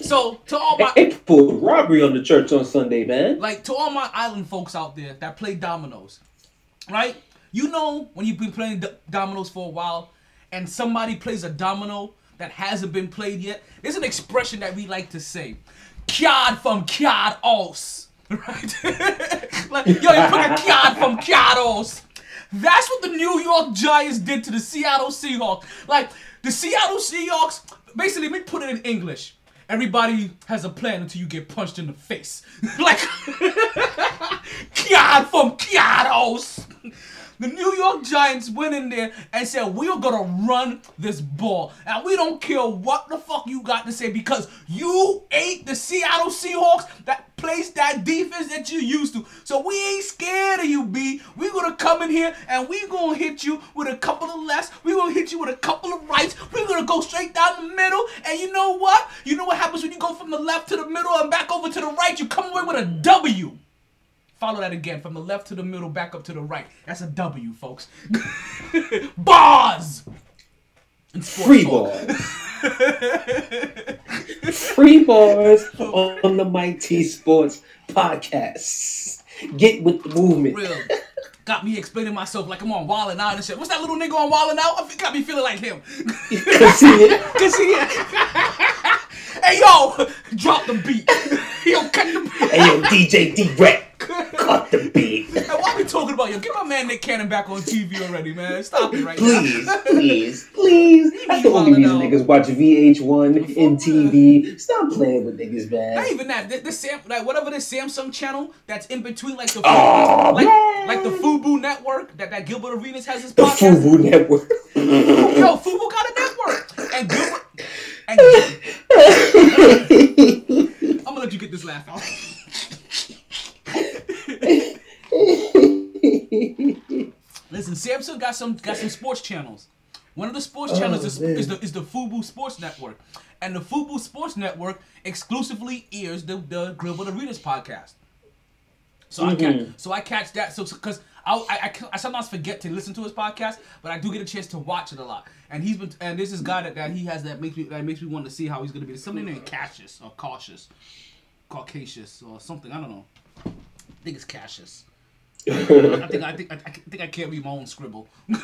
A: So to all my
G: They pulled robbery on the church on Sunday, man.
A: like to all my island folks out there that play dominoes, right? You know when you've been playing dominoes for a while, and somebody plays a domino that hasn't been played yet. There's an expression that we like to say, "Kiad from Kiad os," right? like, yo, you put a Kiad from Kiad os. That's what the New York Giants did to the Seattle Seahawks. Like the Seattle Seahawks, basically, let me put it in English. Everybody has a plan until you get punched in the face. like Kiad from Kiados. The New York Giants went in there and said, We're gonna run this ball. And we don't care what the fuck you got to say because you ain't the Seattle Seahawks that plays that defense that you used to. So we ain't scared of you, B. we gonna come in here and we gonna hit you with a couple of lefts. we gonna hit you with a couple of rights. We're gonna go straight down the middle. And you know what? You know what happens when you go from the left to the middle and back over to the right? You come away with a W. Follow that again from the left to the middle, back up to the right. That's a W, folks. Bars. In sports
G: Free
A: talk.
G: balls. Free bars on the MyT Sports podcast. Get with the movement.
A: Real. Got me explaining myself like I'm on Wildin' Out and shit. What's that little nigga on Wildin' Out? Got me feeling like him.
G: Cause see,
A: Cause he, hey yo, drop the beat. yo, cut the beat.
G: hey yo, DJ D-Rec, cut the beat.
A: Hey, why are we talking about yo? Get my man Nick Cannon back on TV already, man. Stop it right
G: Please,
A: now.
G: please, please. please. That's the only reason
A: Out.
G: niggas watch VH1, and TV. Stop playing with niggas, man.
A: Not even that. This, this Sam, like whatever this Samsung channel that's in between, like the
G: Oh,
A: like
G: man.
A: like the Fubu network that that Gilbert Arenas has his
G: The
A: podcast.
G: Fubu Network.
A: Yo, Fubu got a network, and Gilbert. And I'm gonna let you get this laugh out. Listen, Samsung got some got some sports channels. One of the sports oh, channels is, is, the is the Fubu Sports Network, and the Fubu Sports Network exclusively airs the the Gribble the Readers podcast. So mm-hmm. I catch so I catch that so because so, I, I, I I sometimes forget to listen to his podcast, but I do get a chance to watch it a lot. And he's been and there's this guy that, that he has that makes me that makes me want to see how he's gonna be. There's something named Cassius or Cautious, Caucasus or something. I don't know. I think it's Cassius. I think I think I, I think I can't read my own scribble.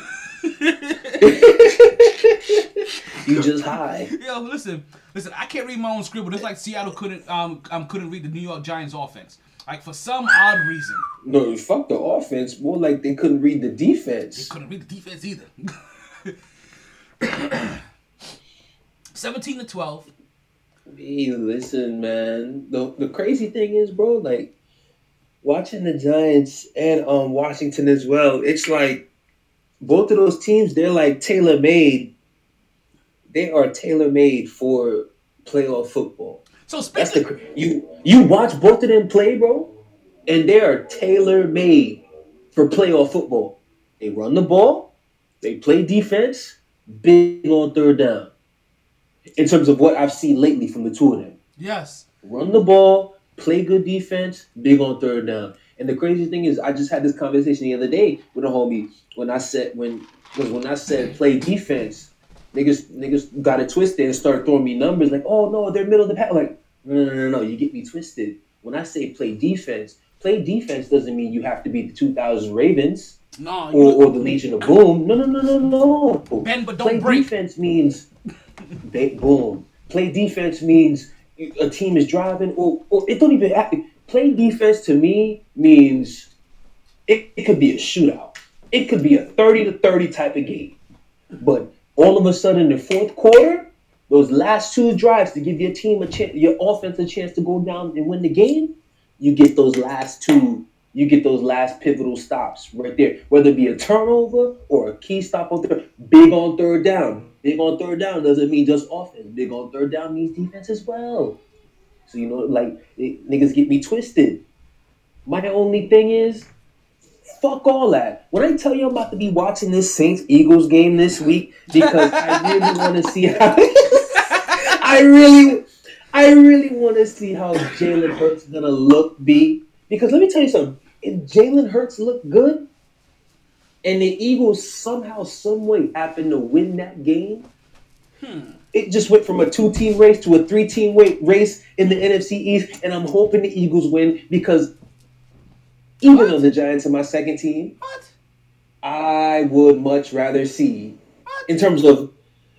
G: You just high.
A: Yo, listen, listen. I can't read my own scribble. It's like Seattle couldn't um, um couldn't read the New York Giants offense. Like for some odd reason,
G: No, fuck the offense. More like they couldn't read the defense.
A: they couldn't read the defense either. Seventeen to twelve.
G: Hey, listen, man. The the crazy thing is, bro, like watching the Giants and um Washington as well. It's like both of those teams, they're like tailor made. They are tailor made for playoff football.
A: So
G: That's the you you watch both of them play, bro, and they are tailor made for playoff football. They run the ball, they play defense, big on third down. In terms of what I've seen lately from the two of them,
A: yes,
G: run the ball, play good defense, big on third down. And the crazy thing is, I just had this conversation the other day with a homie when I said when because when I said play defense, niggas niggas got it twisted and started throwing me numbers like, oh no, they're middle of the pack. Like, no, no, no, no, you get me twisted. When I say play defense, play defense doesn't mean you have to be the 2000 Ravens
A: no,
G: or, or the Legion of Boom. No, no, no, no, no.
A: bend but don't break.
G: Play defense means ba- boom. Play defense means a team is driving, or, or it don't even to. Play defense to me means it, it could be a shootout. It could be a 30 to 30 type of game. But all of a sudden, the fourth quarter, those last two drives to give your team a chance, your offense a chance to go down and win the game, you get those last two, you get those last pivotal stops right there. Whether it be a turnover or a key stop on third, big on third down. Big on third down doesn't mean just offense. Big on third down means defense as well. So you know, like it, niggas get me twisted. My only thing is, fuck all that. When I tell you I'm about to be watching this Saints Eagles game this week because I really want to see how. I really, I really want to see how Jalen Hurts gonna look. Be because let me tell you something. If Jalen Hurts look good, and the Eagles somehow, some way happen to win that game, hmm. it just went from a two-team race to a three-team race in the NFC East, and I'm hoping the Eagles win because even
A: What?
G: though the Giants are my second team,
A: What?
G: I would much rather see, in terms of,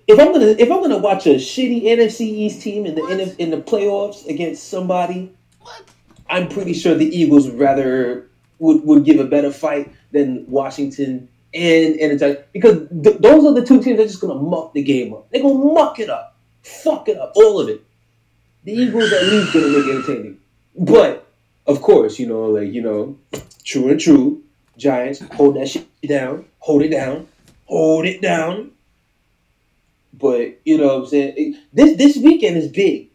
G: if I'm gonna if I'm gonna watch a shitty NFC East team in the? NF in the playoffs against somebody,
A: What?
G: I'm pretty sure the Eagles would rather would, would give a better fight than Washington and and the Giants because th- those are the two teams that are just gonna muck the game up. They're gonna muck it up, fuck it up, all of it. The Eagles at least gonna make it entertaining, but of course, you know, like you know, true and true. Giants hold that shit down, hold it down, hold it down. But you know what I'm saying? It- this this weekend is big.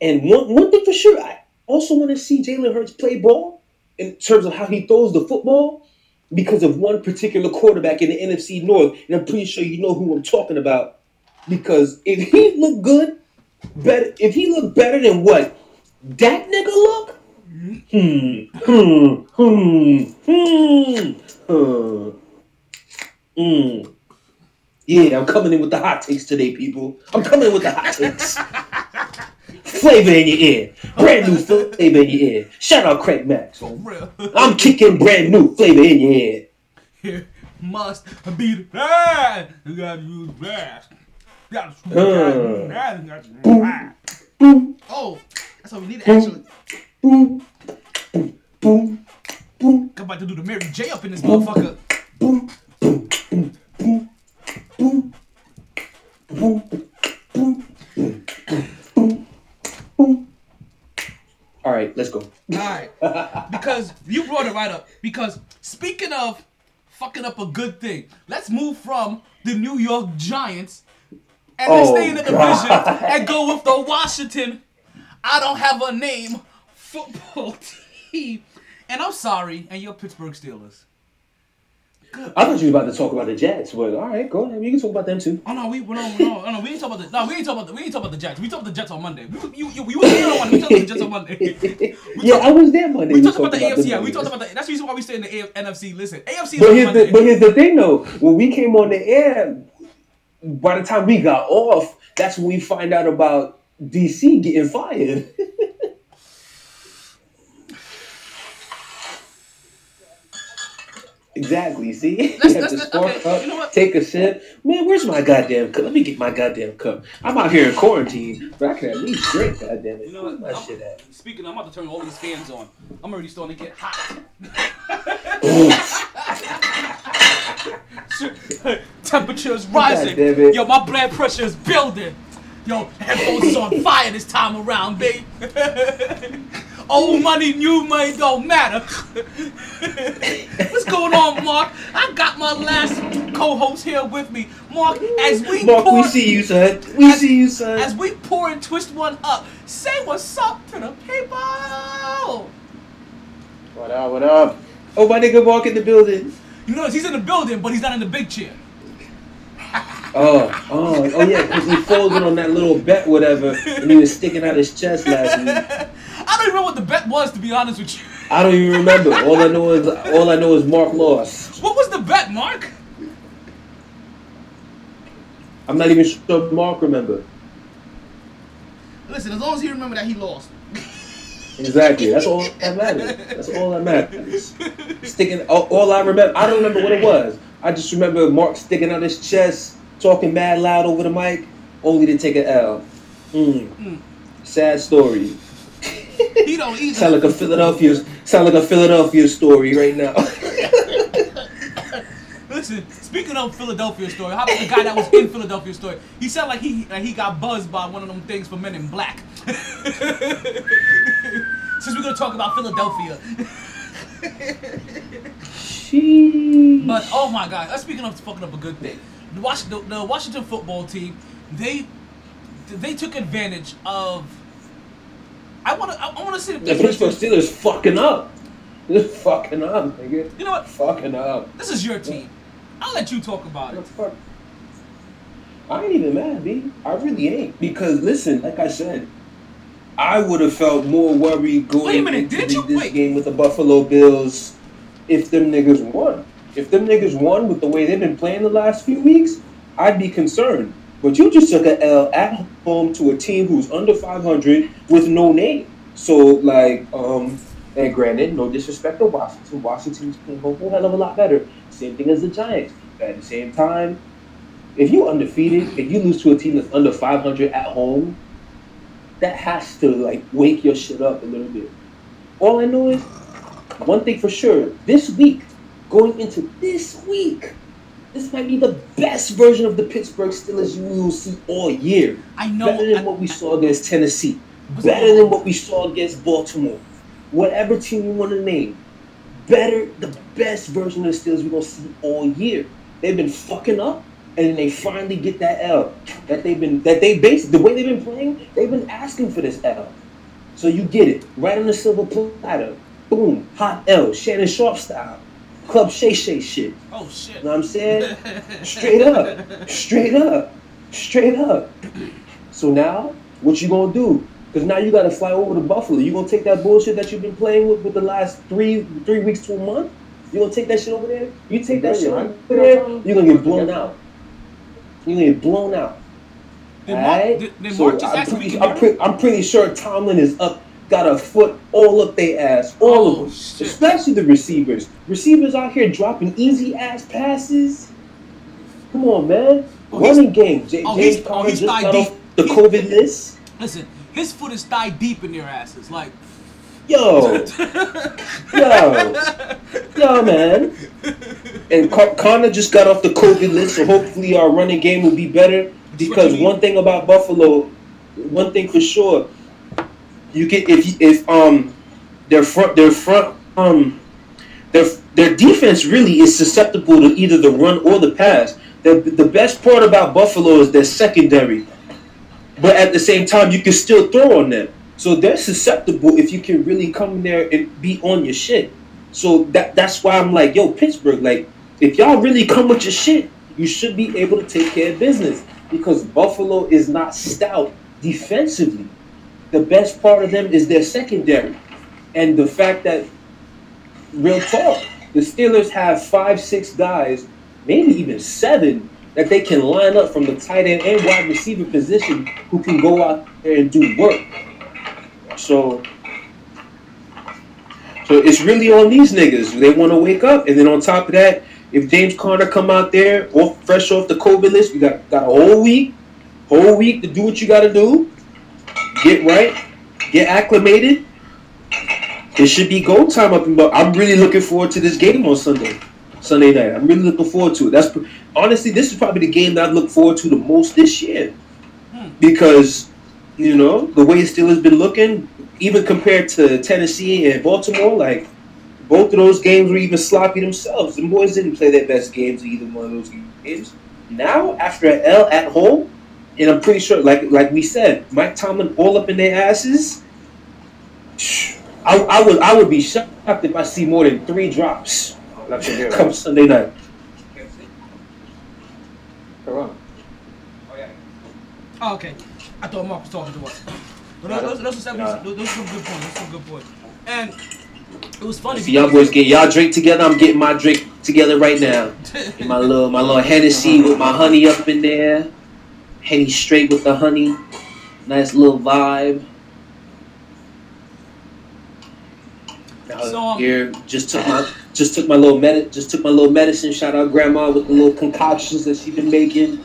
G: And one one thing for sure, I also want to see Jalen Hurts play ball in terms of how he throws the football because of one particular quarterback in the NFC North. And I'm pretty sure you know who I'm talking about. Because if he look good, better if he look better than what that nigga look, hmm, hmm, hmm, hmm, hmm, hmm. Yeah, I'm coming in with the hot takes today, people. I'm coming in with the hot takes. flavor in your ear. Brand new flavor in your ear. Shout out Craig Mack.
A: For real.
G: I'm kicking brand new flavor in your ear.
A: Here must be the bad. You gotta use. You gotta use
G: Uh.
A: Gotta use.
G: Boom,
A: Oh, that's what we need to actually.
G: boom, boom, boom, boom,
A: I'm about to do the Mary J up in this motherfucker.
G: boom, boom, boom, boom, All right, let's go.
A: Alright. Because you brought it right up. Because speaking of fucking up a good thing, let's move from the New York Giants and
G: Oh,
A: stay in the oh, division
G: God.
A: and go with the Washington. I don't have a name football team. And I'm sorry, and your Pittsburgh Steelers.
G: I thought you was about to talk about the Jets, but all right, go ahead. We can talk about them too.
A: Oh no, we no no no, we ain't talk about the no we ain't talk about the we ain't talk about the Jets. We talk about the Jets on Monday. We you you, you was here on Monday. We talked about the Jets on Monday.
G: yeah, I was there Monday.
A: We talked about the AFC. Yeah, we talked about the. That's the reason why we stay in the A- NFC. Listen, AFC is
G: But here's
A: Monday.
G: the but here's the thing though. When we came on the air, by the time we got off, that's when we find out about DC getting fired. exactly. See,
A: Let's-
G: You have
A: let's-
G: to spark
A: okay,
G: up,
A: you know what?
G: take a sip. Man, where's my goddamn cup? Let me get my goddamn cup. I'm out here in quarantine, but I can at least drink. Goddamn it,
A: You know
G: where's
A: what?
G: my
A: I'm-
G: shit at?
A: Speaking, I'm about to turn all these fans on. I'm already starting to get hot. Temperature is rising.
G: damn it.
A: Yo, my blood pressure is building. Yo, headphones is on fire this time around, babe. Old money, new money don't matter. What's going on, Mark? I got my last co-host here with me, Mark. As we
G: Mark,
A: pour,
G: we see you, son. We
A: As-
G: see you, son.
A: as we pour and twist one up, say what's up to the people.
G: What up? What up? Oh, my nigga Mark in the building.
A: You notice he's in the building, but he's not in the big chair.
G: Oh, oh, oh yeah, because he folded on that little bet, whatever, and he was sticking out his chest last week.
A: I don't even know what the bet was, to be honest with you.
G: I don't even remember. All I know is all I know is Mark lost.
A: What was the bet, Mark?
G: I'm not even sure Mark remember.
A: Listen, as long as he remember that he lost.
G: Exactly. That's all that matters. That's all that matters. Sticking. All, all I remember, I don't remember what it was. I just remember Mark sticking out his chest, talking mad loud over the mic, only to take an L. Mm.
A: Mm.
G: Sad story.
A: He don't either.
G: Sound like a Philadelphia. Sound like a Philadelphia story right now.
A: Listen, speaking of Philadelphia story, how about the guy that was in Philadelphia story? He sounded like he like he got buzzed by one of them things for Men in Black. Since we're gonna talk about Philadelphia,
G: Sheesh.
A: but oh my God, uh, speaking of fucking up a good thing, the Washington, the Washington football team, they they took advantage of. I want to I want to say
G: The Pittsburgh Steelers fucking up. They're fucking up, nigga.
A: You know what?
G: Fucking up.
A: This is your team. I'll let you talk about
G: What
A: it.
G: fuck? I ain't even mad, B. I really ain't. Because listen, like I said, I would have felt more worried going
A: Wait a minute,
G: into
A: did you?
G: this
A: Wait.
G: game with the Buffalo Bills if them niggas won. If them niggas won with the way they've been playing the last few weeks, I'd be concerned. But you just took a L at home to a team who's under 500 with no name. So, like, um, and granted, no disrespect to Washington. Washington's playing a whole hell of a lot better. Same thing as the Giants. But at the same time, if you're undefeated, and you lose to a team that's under 500 at home, that has to like wake your shit up a little bit. All I know is one thing for sure: this week, going into this week, this might be the best version of the Pittsburgh Steelers you will see all year.
A: I know.
G: Better than
A: I-
G: what we saw against Tennessee. Better than what we saw against Baltimore. Whatever team you want to name. Better, the best version of the Steelers we're going to see all year. They've been fucking up, and then they finally get that L. That they've been, that they base, the way they've been playing, they've been asking for this L. So you get it. Right on the silver platter. Boom. Hot L. Shannon Sharpe style. Club Shay Shay shit.
A: Oh shit.
G: You know what I'm saying? Straight up. Straight up. Straight up. So now, what you gonna do? Because now you gotta fly over to Buffalo. You gonna take that bullshit that you've been playing with with the last three three weeks to a month? You gonna take that shit over there? You take that shit over there, you're gonna get blown out. You're gonna get blown out.
A: Did Mark,
G: Alright?
A: did, did
G: So
A: Mark just
G: I'm
A: ask
G: pretty, I'm,
A: hear
G: pretty, I'm pretty sure Tomlin is up, got a foot all up their ass, all
A: Oh,
G: of them,
A: shit.
G: especially the receivers. Receivers out here dropping easy ass passes. Come on, man.
A: Oh,
G: Running game. J-
A: oh,
G: James
A: he's- oh, he's
G: just
A: thigh
G: got
A: deep.
G: off the
A: He's-
G: COVID list.
A: Listen, his foot is thigh deep in their asses. Like,
G: Yo, yo, yo, man. And Con- Conner just got off the COVID list, so hopefully our running game will be better. Because one thing about Buffalo, one thing for sure, you can if if um their front their front um their their defense really is susceptible to either the run or the pass. The the best part about Buffalo is their secondary, but at the same time you can still throw on them. So they're susceptible if you can really come in there and be on your shit. So that that's why I'm like, yo, Pittsburgh, like if y'all really come with your shit, you should be able to take care of business because Buffalo is not stout defensively. The best part of them is their secondary, and the fact that real talk, the Steelers have five, six guys, maybe even seven that they can line up from the tight end and wide receiver position who can go out there and do work. So, so it's really on these niggas. They want to wake up, and then on top of that, if James Conner come out there, off fresh off the COVID list, we got got a whole week, whole week to do what you got to do, get right, get acclimated. It should be go time up. But I'm really looking forward to this game on Sunday, Sunday night. I'm really looking forward to it. That's honestly, this is probably the game that I look forward to the most this year, hmm. because you know the way Steelers been looking, even compared to Tennessee and Baltimore, like both of those games were even sloppy themselves. The boys didn't play their best games in either one of those games. Now, after an L at home, and I'm pretty sure, like like we said, Mike Tomlin all up in their asses. I, I would I would be shocked if I see more than three drops
J: That's a good
G: come Sunday night.
J: Corona.
A: Oh, yeah. oh, okay. I thought Mark was talking to us. But those, those, those, are some, those, those are some good points. Those are some good points. And it was funny.
G: So y'all boys get y'all drink together. I'm getting my drink together right now. Get my little my little Hennessy with my honey up in there. Henny straight with the honey. Nice little vibe. Now
A: um,
G: here just took my just took my little med just took my little medicine. Shout out grandma with the little concoctions that she been making.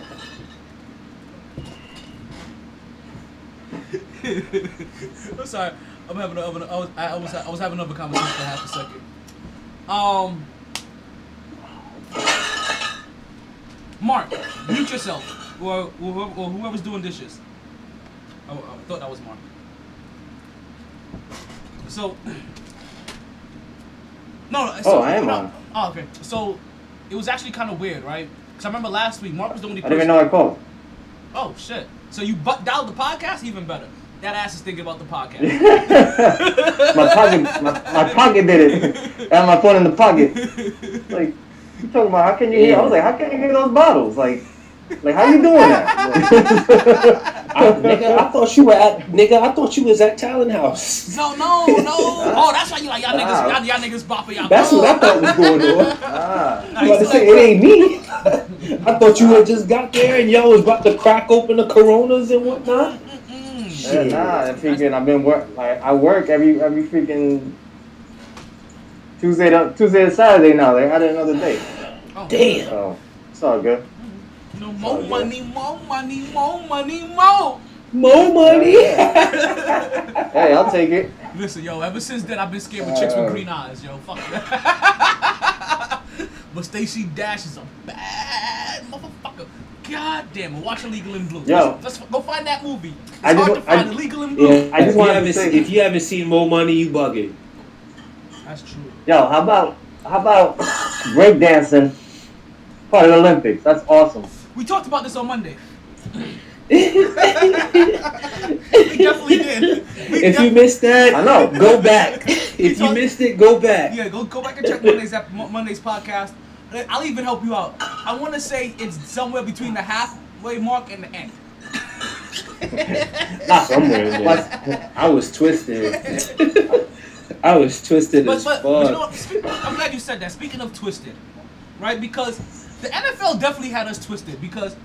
A: I'm sorry. I'm having a, I was I was I was having another conversation for half a second. Um, Mark, mute yourself, or, or, or whoever's doing dishes. Oh, oh, I thought that was Mark. So, no, no. So,
J: Oh, I am
A: no,
J: on.
A: Oh, okay. So, it was actually kind of weird, right? Because I remember last week Mark was the only
J: I didn't even know I called.
A: Oh shit! So you butt dialed the podcast? Even better. That ass is thinking about the podcast.
J: my pocket, my, my pocket did it. I had my phone in the pocket. Like, you talking about how can you hear? I was like, how can you hear those bottles? Like, like how you doing that?
G: I, nigga, I thought you were at nigga. I thought you was at Talent House.
A: No, no, no. Oh, that's why you like y'all niggas.
J: Wow.
A: Y'all, y'all niggas bopping y'all.
G: That's what I thought was going on.
J: ah,
G: You about to say it ain't me? I thought you had just got there and y'all was about to crack open the Coronas and whatnot.
A: mm-mm.
J: yeah, nah. I'm freaking. I've been work. Like, I work every every freaking Tuesday to Tuesday to Saturday now. They added another day,
A: Oh,
G: Damn.
J: so it's all good.
A: You know, more money, more money, more money, more.
G: More money.
J: Hey, I'll take it.
A: Listen, yo, ever since then I've been scared with chicks with
J: Uh.
A: green eyes, yo. Fuck that. but Stacey Dash is a bad motherfucker. God damn it. Watch Illegal in Blue.
J: Yo.
A: Let's, let's go find that movie. It's
J: I just
A: hard to
J: wa- I-
A: find Illegal in Blue.
G: Yeah,
J: I just
G: if you
J: to
G: haven't
J: say-
G: if you haven't seen More Money, you bugging.
A: That's true.
J: Yo, how about how about breakdancing part of the Olympics? That's awesome.
A: We talked about this on Monday.
G: if
A: We definitely did. We
G: you
A: def-
G: missed that,
J: I know.
G: go back. If you missed it, go back.
A: Yeah, go go back and check Monday's ep- Monday's podcast. I'll even help you out. I want to say it's somewhere between the halfway mark and the end.
J: Somewhere in
G: I was twisted. I was twisted
A: But,
G: as
A: but,
G: fuck.
A: but you know what? I'm glad you said that. Speaking of twisted, right? Because the NFL definitely had us twisted because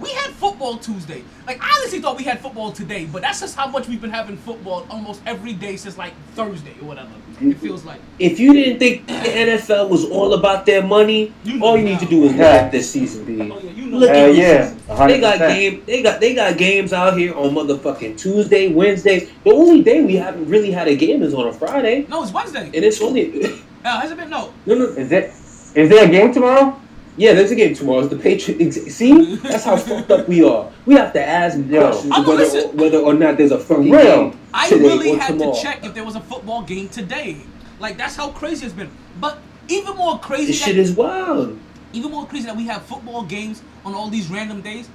A: we had football Tuesday. Like I honestly thought we had football today, but that's just how much we've been having football almost every day since like Thursday or whatever. It feels like.
G: if you didn't think the NFL was all about their money,
A: You know
G: all you need to do is look
J: Yeah.
G: at this season, B.
A: Oh yeah, you know.
G: Look at
J: Hell
G: this
J: yeah,
G: season.
J: 100%.
G: They got game. They got they got games out here on motherfucking Tuesday, Wednesday. The only day we haven't really had a game is on a Friday,
A: No, it's Wednesday.
G: and it's only
A: Uh, has it been? No.
G: no no.
J: Is it? Is there a game tomorrow?
G: Yeah, there's a game tomorrow. It's the Patriots. See, that's how fucked up we are. We have to ask questions whether whether or not there's a fucking
J: Real.
G: game
A: I really had
G: tomorrow.
A: to check if there was a football game today. Like that's how crazy it's been. But even more crazy.
G: This
A: that-
G: shit is wild.
A: even more crazy that we have football games on all these random days.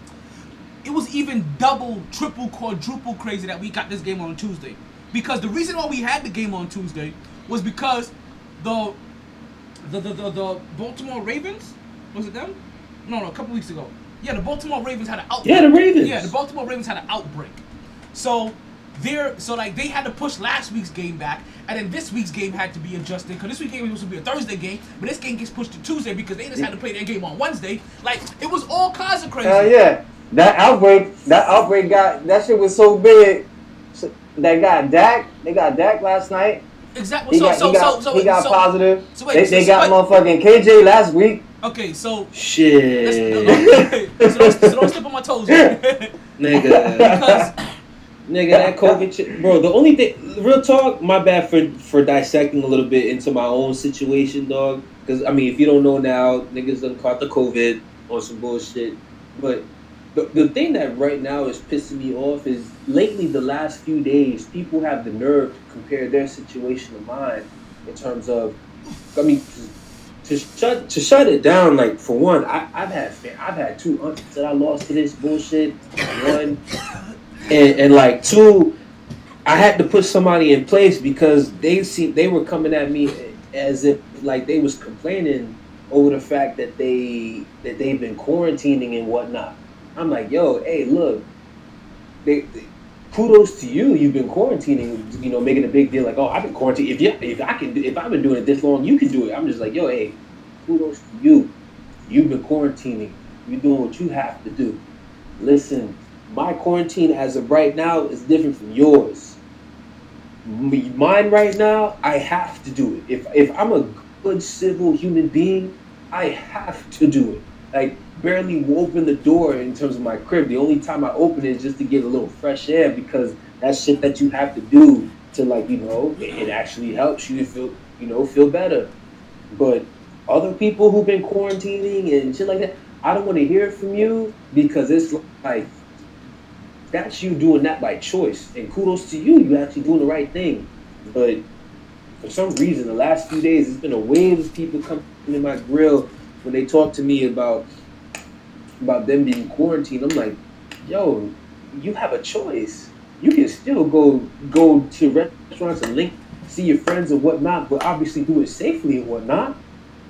A: It was even double, triple, quadruple crazy that we got this game on Tuesday. Because the reason why we had the game on Tuesday was because the the the, the, the Baltimore Ravens Was it them? No, no, a couple weeks ago. Yeah, the Baltimore Ravens had an outbreak.
G: Yeah, the Ravens.
A: Yeah, the Baltimore Ravens had an outbreak. So they're so like they had to push last week's game back, and then this week's game had to be adjusted because this week's game was supposed to be a Thursday game, but this game gets pushed to Tuesday because they just had to play their game on Wednesday. Like it was all kinds of crazy.
J: Hell yeah. That outbreak, that outbreak got that shit was so big. So, they got Dak. They got Dak last night.
A: Exactly.
J: He
A: So
J: got,
A: so
J: he got,
A: so so
J: he got
A: so,
J: positive.
A: so wait,
J: they
A: so-
J: they got
A: wait.
J: motherfucking KJ last week.
A: Okay, so let's,
G: Shit,
A: so, don't, so don't step on my toes.
G: nigga.
A: because
G: Nigga, that COVID shit, bro. The only thing, real talk, my bad for for dissecting a little bit into my own situation, dog. Because I mean, if you don't know now, niggas done caught the COVID or some bullshit. But the, the thing that right now is pissing me off is lately, the last few days, people have the nerve to compare their situation to mine in terms of, I mean. To shut to shut it down, like for one, I, I've had I've had two uncles that I lost to this bullshit. One, and, and like two, I had to put somebody in place because they see they were coming at me as if like they was complaining over the fact that they that they've been quarantining and whatnot. I'm like, yo, hey, look, they, they- kudos to you. You've been quarantining, you know, making a big deal like, oh, I've been quarantining. If you, if I can, if I've been doing it this long, you can do it. I'm just like, yo, hey, kudos to you. You've been quarantining. You're doing what you have to do. Listen, my quarantine as of right now is different from yours. Mine right now, I have to do it. If if I'm a good civil human being, I have to do it. Like barely open the door in terms of my crib. The only time I open it is just to get a little fresh air because that's shit that you have to do to like you know it, it actually helps you feel you know feel better. But other people who've been quarantining and shit like that, I don't want to hear from you because it's like that's you doing that by choice. And kudos to you, you actually doing the right thing. But for some reason, the last few days, it's been a wave of people coming in my grill when they talk to me about about them being quarantined. I'm like, yo, you have a choice. You can still go go to restaurants and link, see your friends and whatnot, but obviously do it safely and whatnot.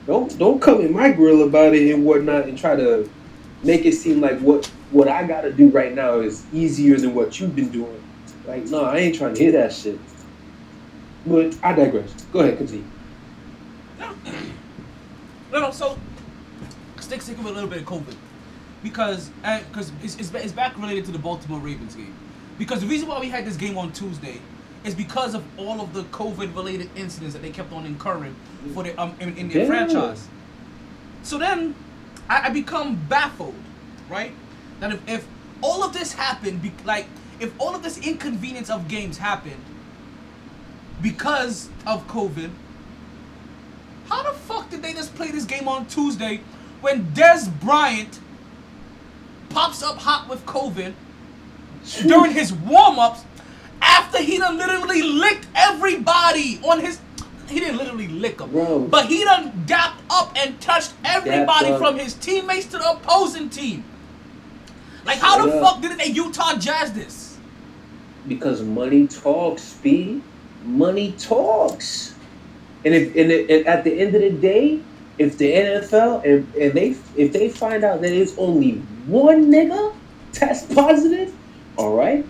G: Don't don't come in my grill about it and whatnot and try to make it seem like what what I gotta do right now is easier than what you've been doing. Like, no, I ain't trying to hear that shit. But I digress. Go ahead, continue.
A: No, no. So stick stick with a little bit of COVID because because it's, it's it's back related to the Baltimore Ravens game. Because the reason why we had this game on Tuesday is because of all of the COVID related incidents that they kept on incurring for the um in, in their
G: Yeah.
A: franchise. So then I, I become baffled, right? That if, if all of this happened, be, like if all of this inconvenience of games happened because of COVID, how the fuck did they just play this game on Tuesday when Dez Bryant pops up hot with COVID during his warm-ups after he done literally licked everybody on his he didn't literally lick them,
G: Bro.
A: but he done dapped up and touched everybody from his teammates to the opposing team. Like how the
G: up.
A: fuck did they Utah Jazz this?
G: Because money talks, speed. Money talks. And if and, it- and at the end of the day, if the NFL and, and they if they find out that it's only one nigga test positive, all right,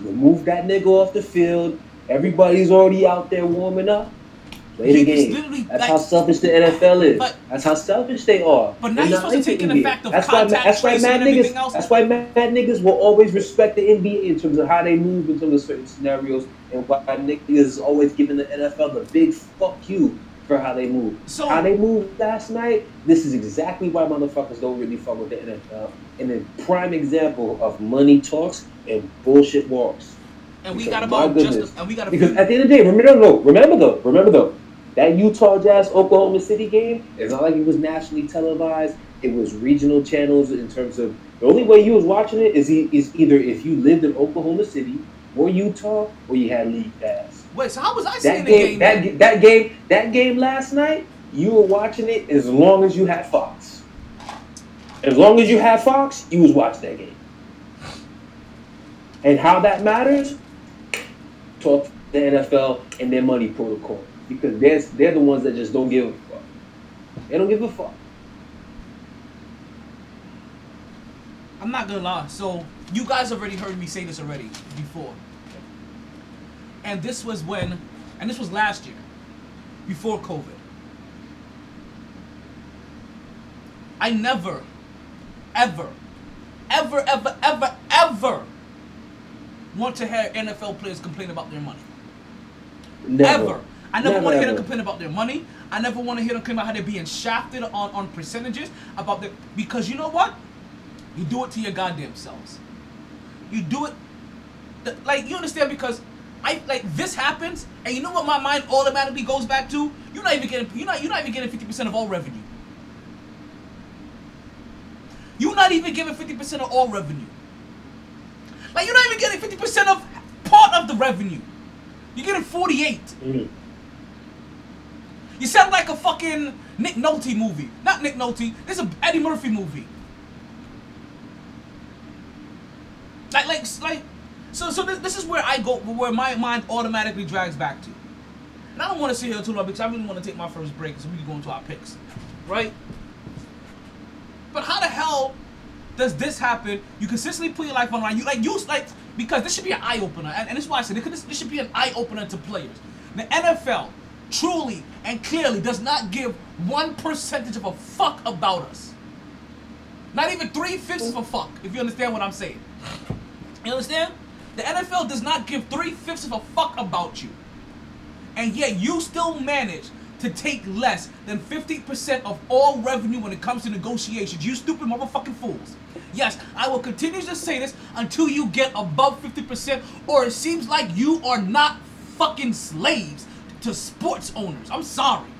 G: remove that nigga off the field. Everybody's already out there warming up. Play the game. That's
A: like-
G: how selfish the NFL is.
A: But-
G: that's how selfish they are.
A: But now you're supposed to take in the fact of
G: that's why,
A: contact
G: that's why mad niggas.
A: else.
G: That's why mad niggas will always respect the NBA in terms of how they move in terms of certain scenarios, and why niggas is always giving the NFL the big fuck you for how they move.
A: So-
G: how they moved last night. This is exactly why motherfuckers don't really fuck with the NFL. And a prime example of money talks and bullshit walks.
A: And we got about just and we got
G: Because at the end of the day, remember though, remember though, remember though, that Utah Jazz Oklahoma City game, it's not like it was nationally televised. It was regional channels in terms of the only way you was watching it is is either if you lived in Oklahoma City or Utah or you had league pass.
A: Wait, so how was I seeing
G: That
A: the
G: game,
A: game?
G: that
A: then?
G: that game, that game last night, you were watching it as long as you had Fox. As long as you had Fox, you was watching that game. And how that matters? Talk to the NFL and their money protocol because they're they're the ones that just don't give a fuck. They don't give a fuck.
A: I'm not gonna lie. So you guys already heard me say this already before. And this was when, and this was last year, before COVID. I never, ever, ever, ever, ever, ever want to hear NFL players complain about their money.
G: Never.
A: Ever. I never,
G: Never,
A: want to hear them complain about their money. I never want to hear them complain about how they're being shafted on, on percentages about the because you know what? You do it to your goddamn selves. You do it like you understand because I like this happens and you know what my mind automatically goes back to? You're not even getting you're not you're not even getting fifty percent of all revenue. You're not even giving fifty percent of all revenue. Like you're not even getting fifty percent of part of the revenue. You're getting forty-eight.
G: Mm.
A: You sound like a fucking Nick Nolte movie. Not Nick Nolte. This is a Eddie Murphy movie. Like, like, like. So, so this, this is where I go, where my mind automatically drags back to. And I don't want to sit here too long because I really want to take my first break so we can go into our picks, right? But how the hell does this happen? You consistently put your life on line. You like use like because this should be an eye opener, and, and this is why I said this, this should be an eye opener to players. The NFL truly and clearly does not give one percentage of a fuck about us. Not even three fifths of a fuck, if you understand what I'm saying. You understand? The NFL does not give three fifths of a fuck about you. And yet you still manage to take less than 50% of all revenue when it comes to negotiations. You stupid motherfucking fools. Yes, I will continue to say this until you get above 50%, or it seems like you are not fucking slaves to sports owners. I'm sorry.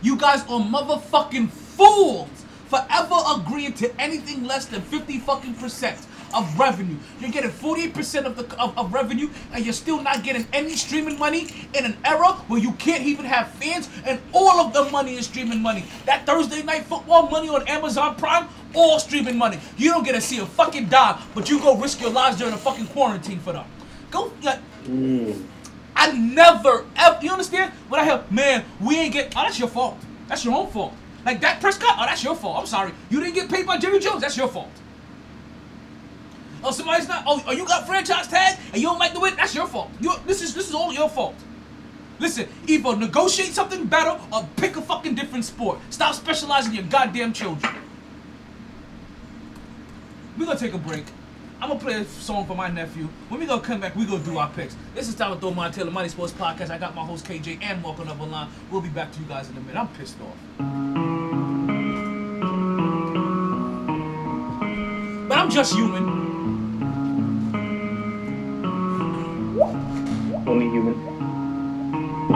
A: You guys are motherfucking fools for ever agreeing to anything less than 50 fucking percent of revenue. You're getting 48% of the of, of revenue and you're still not getting any streaming money in an era where you can't even have fans and all of the money is streaming money. That Thursday night football money on Amazon Prime, all streaming money. You don't get to see a fucking dime, but you go risk your lives during a fucking quarantine for them. Go like
G: Mm.
A: I never ever you understand? When I hear, man, we ain't get oh that's your fault. That's your own fault. Like that Prescott, oh that's your fault. I'm sorry. You didn't get paid by Jerry Jones, that's your fault. Oh somebody's not oh, oh you got franchise tag and you don't like the win, that's your fault. You this is this is all your fault. Listen, either negotiate something better or pick a fucking different sport. Stop specializing your goddamn children. We're gonna take a break. I'm gonna play a song for my nephew. When we gonna come back, we gonna do our picks. This is to throw my Taylor Money Sports Podcast. I got my host KJ and Walking Up the line. We'll be back to you guys in a minute. I'm pissed off. But I'm just human.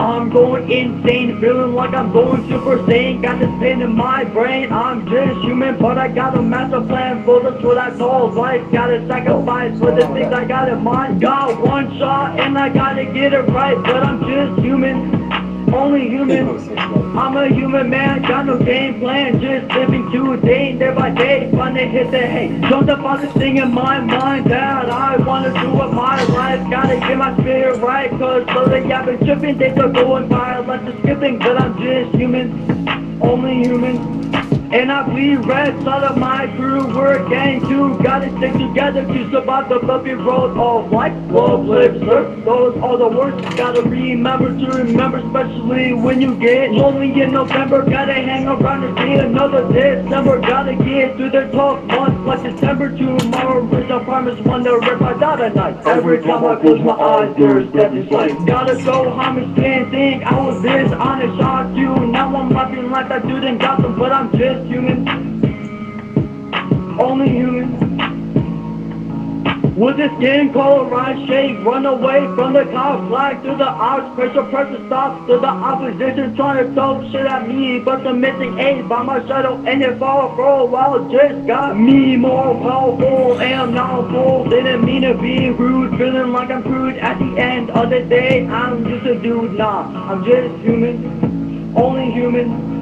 K: I'm going insane, feeling like I'm going super sane. Got this pain in my brain. I'm just human, but I got a master plan for this what I call life. Gotta sacrifice for the things I got in mind. Got one shot and I gotta get it right, but I'm just human. Only human. I'm a human man, got no game plan, just living today, day by day, trying to hit the hay. Don't this thing in my mind that I wanna do with my life. Gotta get my spirit right, cause lately I've been tripping, days are going by, the skipping, but I'm just human, only human. And I bleed red, side of my crew, we're a gang too. Gotta stick together to survive the bumpy road of life. Love, live, surf, those are the words. Gotta remember to remember, especially when you get lonely in November. Gotta hang around to see another December. Gotta get through the tough months like December. Tomorrow is a promise, wonder if I die tonight. Every time I close my eyes, there's death in sight. Gotta go home and can't think I was this honest, I do. Now I'm laughing like I didn't got them, but I'm just human. Only human. With the skin color rise shake, run away from the cop flag to the odds, pressure, pressure stop to the opposition trying to throw shit at me, but the missing eight by my shadow and it fall for a while just got me more powerful and I'm now full. Didn't mean to be rude, feeling like I'm crude at the end of the day. I'm just a dude, nah, I'm just human, only human.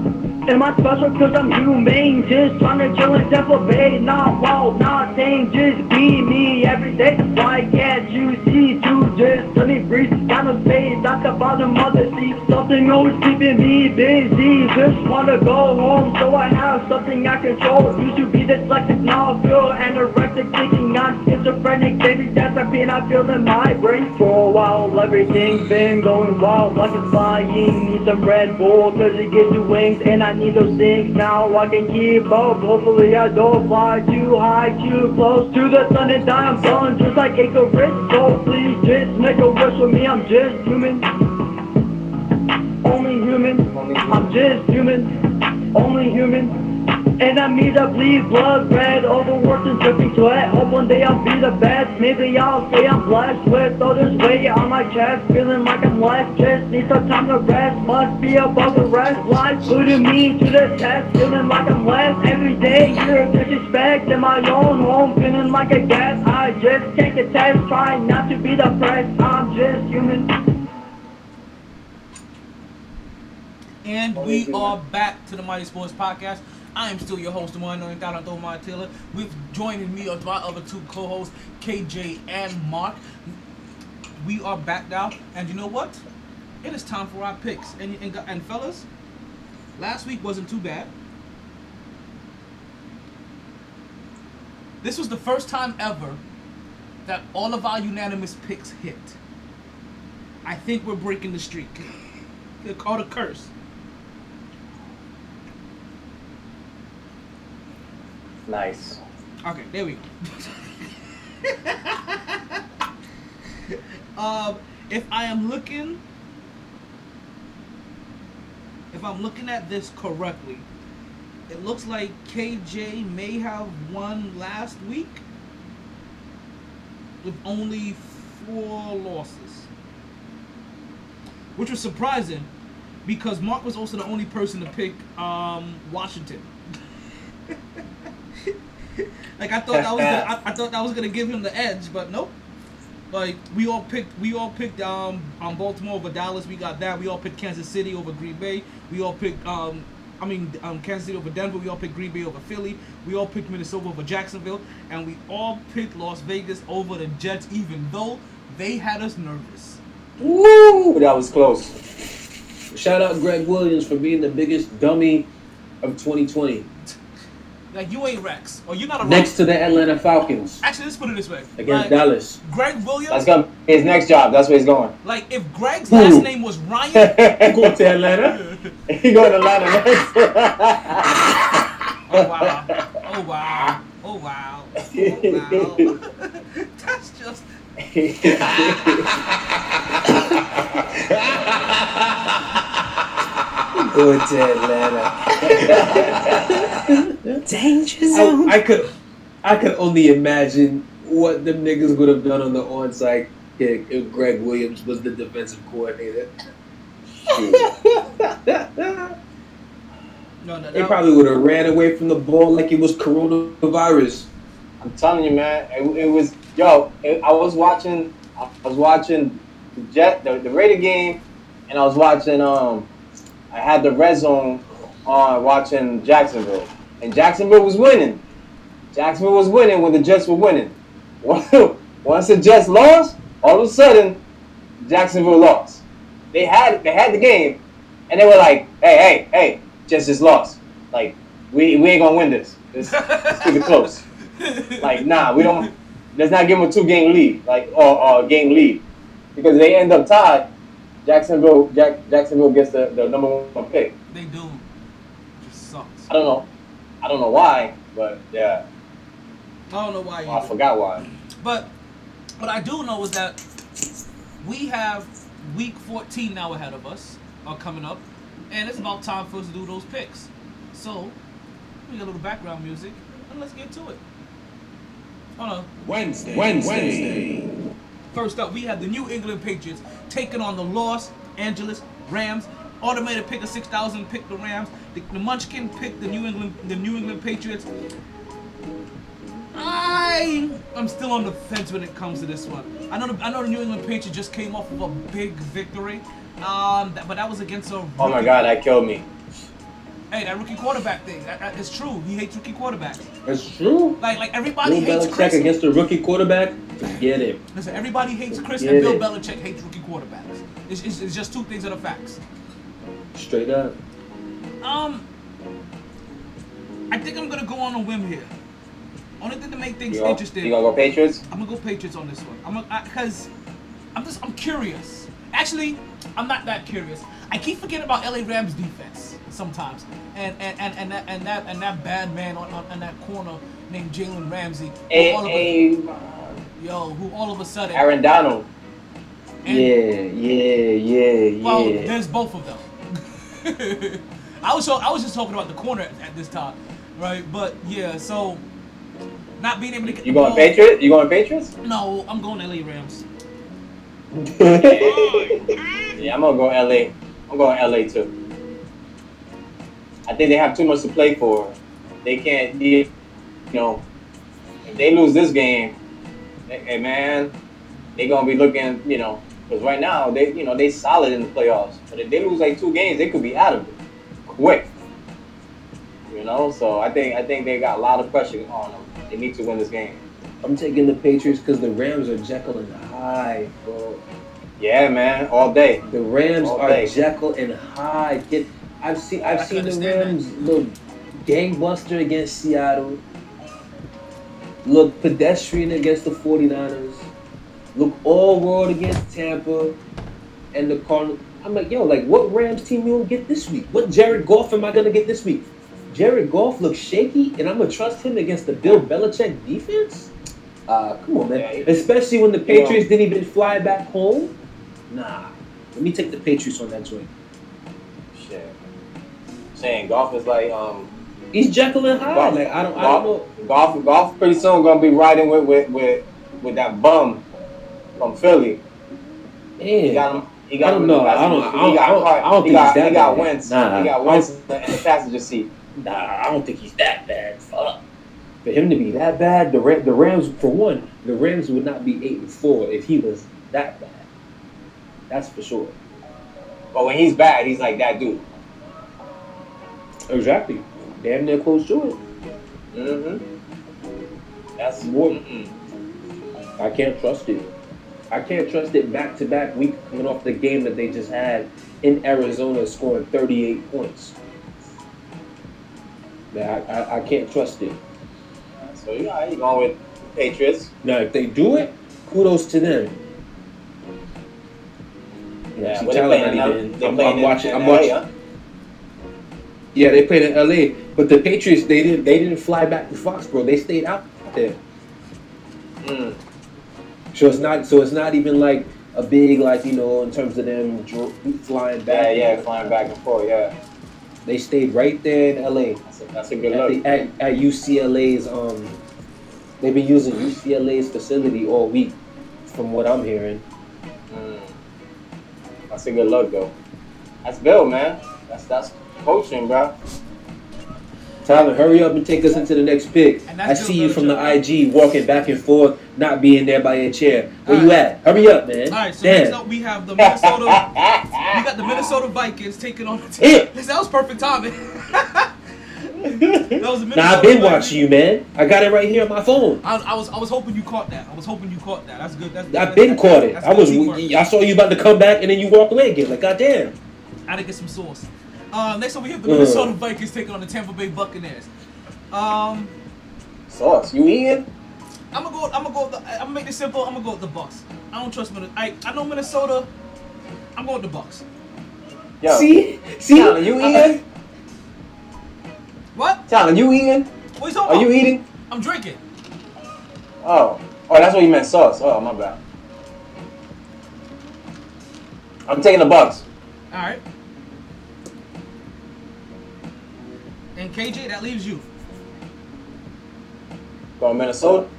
K: Am I special cause I'm humane? Just trying to chill and disobey Not wild, not sane, just be me every day Why can't you see to just let me breathe Got no space at the bottom of the sea Something always keeping me busy. Just wanna go home so I have something I control. Used to be dyslexic, now I feel anorexic, thinking I'm schizophrenic. Maybe that's the pain I feel in my brain. For a while, everything's been going wild, like it's flying. Need some Red Bull, cause it gives you wings, and I need those things now. I can keep up. Hopefully, I don't fly too high, too close to the sun and die. I'm falling just like Icarus. So please, just make a wish for me. I'm just human. Only human. I'm just human. Only human. And I need to bleed blood red, overworked and dripping sweat. Hope one day I'll be the best. Maybe I'll say I'm blessed with all this weight on my chest, feeling like I'm left. Just need some time to rest. Must be above the rest. Life putting me to the test, feeling like I'm left every day. You're disrespect in my own home, feeling like a guest. I just take a test, trying not to be the depressed. I'm just human.
A: And we are back to the MyT Sports Podcast. I am still your host, the one knowing Donald Omar. With joining me are my other two co-hosts, KJ and Mark. We are back now, and you know what? It is time for our picks. And and, and fellas, last week wasn't too bad. This was the first time ever that all of our unanimous picks hit. I think we're breaking the streak. They're called a curse.
J: Nice.
A: Okay, there we go. um, if I am looking, if I'm looking at this correctly, it looks like KJ may have won last week with only four losses, which was surprising because Mark was also the only person to pick um, Washington. like I thought that was gonna, I, I thought that was gonna give him the edge, but nope. Like we all picked we all picked um, um Baltimore over Dallas. We got that. We all picked Kansas City over Green Bay. We all picked um I mean um, Kansas City over Denver. We all picked Green Bay over Philly. We all picked Minnesota over Jacksonville, and we all picked Las Vegas over the Jets, even though they had us nervous.
G: Woo! That was close. Shout out Gregg Williams for being the biggest dummy of 2020.
A: Like you ain't Rex, or you're not a Rex.
G: Next to the Atlanta Falcons
A: Actually, let's put it this way:
G: against
A: like,
G: Dallas.
A: Gregg Williams.
J: That's gonna be his next job. That's where he's going.
A: Like if Gregg's
G: Who?
A: last name was Ryan, he'd
G: Go to Atlanta.
J: he going to Atlanta next.
A: Oh wow! Oh wow! Oh wow! Oh wow! That's just
G: Go to Atlanta.
L: Danger
G: I, I could, I could only imagine what them niggas would have done on the onside kick if Gregg Williams was the defensive coordinator.
A: no, no.
G: They
A: that-
G: probably would have ran away from the ball like it was coronavirus.
J: I'm telling you, man. It, it was yo. It, I was watching. I was watching the Jet, the, the Raider game, and I was watching. Um, I had the red zone on watching Jacksonville, and Jacksonville was winning. Jacksonville was winning when the Jets were winning. Once the Jets lost, all of a sudden, Jacksonville lost. They had they had the game, and they were like, "Hey, hey, hey, Jets just lost. Like, we we ain't gonna win this. Let's, let's keep it close." Like, nah, we don't. Let's not give them a two game lead, like or, or a game lead, because they end up tied. Jacksonville, Jack, Jacksonville gets the, the number one pick.
A: They do. It just sucks.
J: I don't know, I don't know why, but yeah,
A: I don't know why.
J: I forgot why.
A: But what I do know is that we have week 14 now ahead of us, are coming up, and it's about time for us to do those picks. So, we get a little background music, and let's get to it. Hold on.
F: Wednesday. Wednesday.
A: First up, we have the New England Patriots taking on the Los Angeles Rams. Automated pick of 6,000 pick the Rams. The, the Munchkin picked the New England the New England Patriots. I I'm still on the fence when it comes to this one. I know the, I know the New England Patriots just came off of a big victory, um, that, but that was against a.
J: Oh my god, that killed me.
A: Hey, that rookie quarterback thing. That, that, it's true. He hates rookie quarterbacks.
G: That's true.
A: Like like everybody
G: Bill
A: hates
G: Belichick
A: Chris.
G: against a rookie quarterback. Forget it.
A: Listen, everybody hates Chris
G: Get
A: and Bill
G: it.
A: Belichick hates rookie quarterbacks. It's, it's, it's just two things that are facts.
G: Straight up.
A: Um, I think I'm gonna go on a whim here. Only thing to make things
J: You
A: interesting.
J: you gonna go Patriots?
A: I'm gonna go Patriots on this one. I'm gonna, because I'm just I'm curious. Actually, I'm not that curious. I keep forgetting about LA Rams defense sometimes, and and and, and that and that and that bad man on, on, on that corner named Jalen Ramsey.
J: A,
A: all of a, yo, who all of a sudden.
J: Aaron Donald.
G: Yeah, yeah, yeah,
A: Well,
G: yeah.
A: there's both of them. I was I was just talking about the corner at, at this time, right? But yeah, so not being able to get
J: You going
A: ball-
J: Patriots? You going Patriots?
A: No, I'm going LA Rams.
J: Yeah, I'm gonna go LA. I'm going LA too. I think they have too much to play for. They can't, you know, if they lose this game, they, hey man, they gonna be looking, you know, because right now they, you know, they solid in the playoffs. But if they lose like two games, they could be out of it quick. You know, so I think I think they got a lot of pressure on them. They need to win this game.
G: I'm taking the Patriots because the Rams are Jekyll and Hyde, bro.
J: Yeah, man, all day.
G: The Rams
J: All
G: are
J: day.
G: Jekyll and Hyde. Kid, I've seen
A: I
G: I've
A: can
G: seen the
A: understand that.
G: Rams look gangbuster against Seattle. Look pedestrian against the 49ers. Look all world against Tampa and the Cardinals. I'm like, yo, like what Rams team you gonna get this week? What Jared Goff am I gonna get this week? Jared Goff looks shaky, and I'm gonna trust him against the Bill Belichick defense. Uh, come on, man. Especially when the Patriots didn't even fly back home. Nah, let me take the Patriots on that joint.
J: Saying Goff is like um
G: He's Jekyll and Hyde.
J: Goff.
G: Like I don't, I don't know.
J: Goff Goff Goff pretty soon gonna be riding with with with, with that bum from Philly. Yeah.
G: He
J: got him. He got
G: I don't know. I don't- I don't-
J: He got
G: I don't- I don't
J: he
G: think
J: got,
G: he's that
J: He got
G: bad.
J: Wentz.
G: Nah,
J: he got Wentz in the passenger seat.
G: nah, I don't think he's that bad. Fuck. For him to be that bad, the Ram, the Rams, for one, the Rams would not be eight and four if he was that bad. That's for sure.
J: But when he's bad, he's like that dude.
G: Exactly. Damn near close to it.
J: Mm-hmm. That's
G: More-
J: mm-mm.
G: I can't trust it. I can't trust it back to back week coming off the game that they just had in Arizona scoring 38 points. Yeah, I, I, I can't trust it.
J: So you got you going with Patriots.
G: Now, if they do it, kudos to them.
J: Yeah,
G: see,
J: they
G: Tyler
J: playing in
G: not
J: L-
G: even- I'm,
J: playing
G: I'm watching. I'm watching. Yeah, they played in LA, but the Patriots they didn't they didn't fly back to Foxborough. They stayed out there.
J: Mm.
G: So it's not so it's not even like a big like you know in terms of them flying
J: Yeah,
G: back.
J: yeah, flying back and forth. Yeah,
G: They stayed right there in LA
J: that's a, that's a good
G: at,
J: look.
G: the, at, at UCLA's. Um, they've been using UCLA's facility all week, from what I'm hearing.
J: Mm. That's a good look though. That's Bill, man. That's that's coaching, bro.
G: Tyler, hurry up and take us into the next pick. I see you from the IG walking back and forth, not being there by your chair. Where
A: All
G: you at? Hurry up, man.
A: All right, so next
G: Damn.
A: up we have the Minnesota. we got the Minnesota Vikings taking on the team. That was perfect timing. that was the Minnesota
G: Nah, I've been
A: Vikings.
G: watching you, man. I got it right here on my phone.
A: I, I was I was hoping you caught that. I was hoping you caught that. That's good. That's,
G: I've
A: that's-
G: been
A: that's-
G: caught it.
A: that's
G: I was.
A: teamwork.
G: I saw you about to come back, and then you walk away again. Like, goddamn.
A: I had to get some sauce. Uh, next up we have the
G: Uh.
A: Minnesota Vikings taking on the Tampa Bay Buccaneers. Um,
J: Sauce, you eating?
A: I'm gonna go. I'm gonna go. With the, I'm gonna make this simple. I'm gonna go with the Bucks. I don't trust Minnesota. I, I know Minnesota. I'm going with the Bucks.
J: Yo,
G: See, see.
J: Tyler, you eating?
A: What?
J: Tyler, you eating?
A: What you talking
J: Are
A: about?
J: you eating?
A: I'm drinking.
J: Oh, oh, that's what you meant, sauce. Oh, my bad. I'm taking the Bucks.
A: All right. And KJ, that leaves you.
J: Going Minnesota.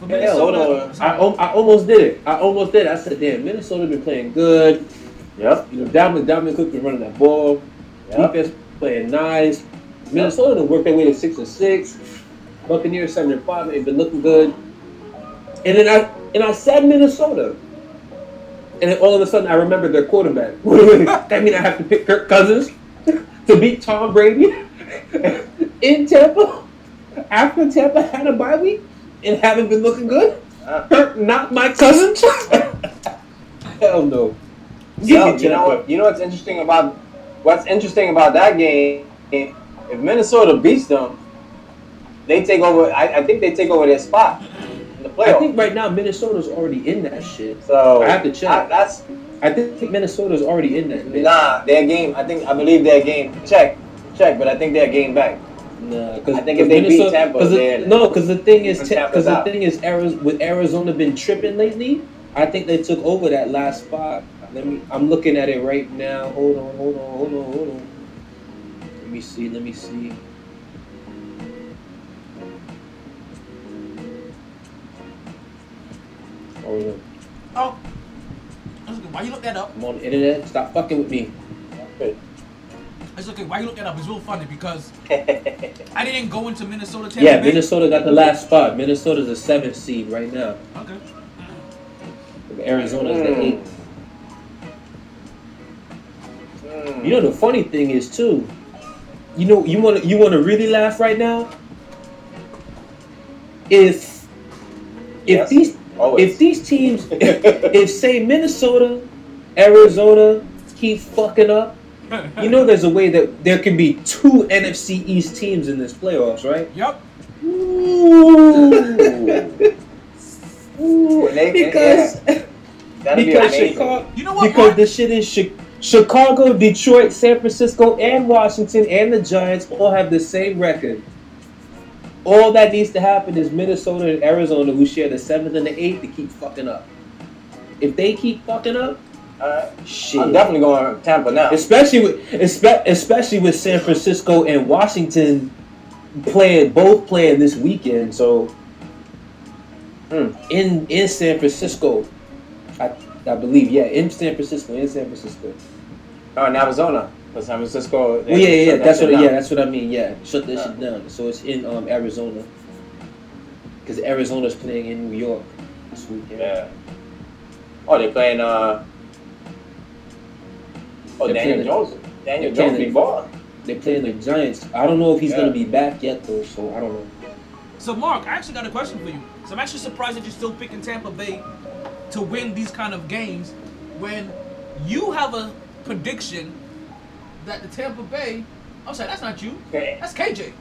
A: For
G: Yeah,
A: Minnesota.
J: Minnesota.
G: I, I almost did it. I almost did. it. I said, damn, Minnesota been playing good.
J: Yep.
G: You know, Dalvin, Dalvin Cook been running that ball.
J: Yep.
G: Defense playing nice. Minnesota done worked their way to six and six. Buccaneers seven and five. They've been looking good. And then I and I said Minnesota. And then all of a sudden I remembered their quarterback. that means I have to pick Kirk Cousins to beat Tom Brady in Tampa after Tampa had a bye week and haven't been looking good.
J: Uh,
G: not my cousins. Hell no. Me
J: you know what? You know what's interesting about what's interesting about that game, if Minnesota beats them, they take over. I, I think they take over their spot in the
G: I think right now Minnesota's already in that shit.
J: so
G: I have to check.
J: I- that's
G: I think Minnesota's already in that.
J: nah. Their game. I think I believe their game. Check, check. But I think their game back.
G: Nah, because
J: I think if they beat Tampa, they're-
G: no, because the thing is,
J: Because
G: because the thing is, Arizona, with Arizona been tripping lately. I think they took over that last spot. Let me. I'm looking at it right now. Hold on, hold on, hold on, hold on. Let me see. Let me see. Hold on.
A: Oh. Why you look that up?
G: I'm on the internet. Stop fucking with me.
A: It's okay. Why you look that up? It's real funny because I didn't go into Minnesota. Tampa
G: Yeah,
A: Bay.
G: Minnesota got the last spot. Minnesota's a seventh seed right now.
A: Okay.
G: Arizona's the
J: Mm.
G: eighth.
J: Mm.
G: You know the funny thing is too. You know you want to you want to really laugh right now. If if
J: Yes.
G: these
J: Always.
G: if these teams if say Minnesota, Arizona keep fucking up, you know there's a way that there can be two NFC East teams in this playoffs, right?
A: Yep.
G: Ooh.
J: Ooh, they,
G: because
J: yeah, that'd be
G: because. Chicago
A: You know what?
G: because
A: Mark?
G: the shit is Chi- Chicago, Detroit, San Francisco, and Washington, and the Giants all have the same record. All that needs to happen is Minnesota and Arizona, who share the seventh and the eighth, to keep fucking up. If they keep fucking up, Shit.
J: I'm definitely going to Tampa now.
G: especially with espe- especially with San Francisco and Washington playing both playing this weekend. So
J: Hmm.
G: in in San Francisco, I I believe yeah in San Francisco in San Francisco.
J: Oh, in Arizona, but San Francisco.
G: Well, yeah, yeah, that's what.
J: down.
G: Yeah, that's what I mean. Yeah, shut that
J: Yeah.
G: shit down. So it's in um, Arizona because Arizona's playing in New York this weekend.
J: Yeah. Oh, they're playing. Uh. Oh,
G: They're
J: Daniel
G: playing-
J: Jones. Daniel
G: they're
J: Jones
G: playing-
J: be balling.
G: They're playing the Giants. I don't know if he's
J: Yeah.
G: gonna be back yet though. So I don't know.
A: So, Mark, I actually got a question for you. So, I'm actually surprised that you're still picking Tampa Bay to win these kind of games when you have a prediction that the Tampa Bay. I'm sorry, that's not you. That's KJ.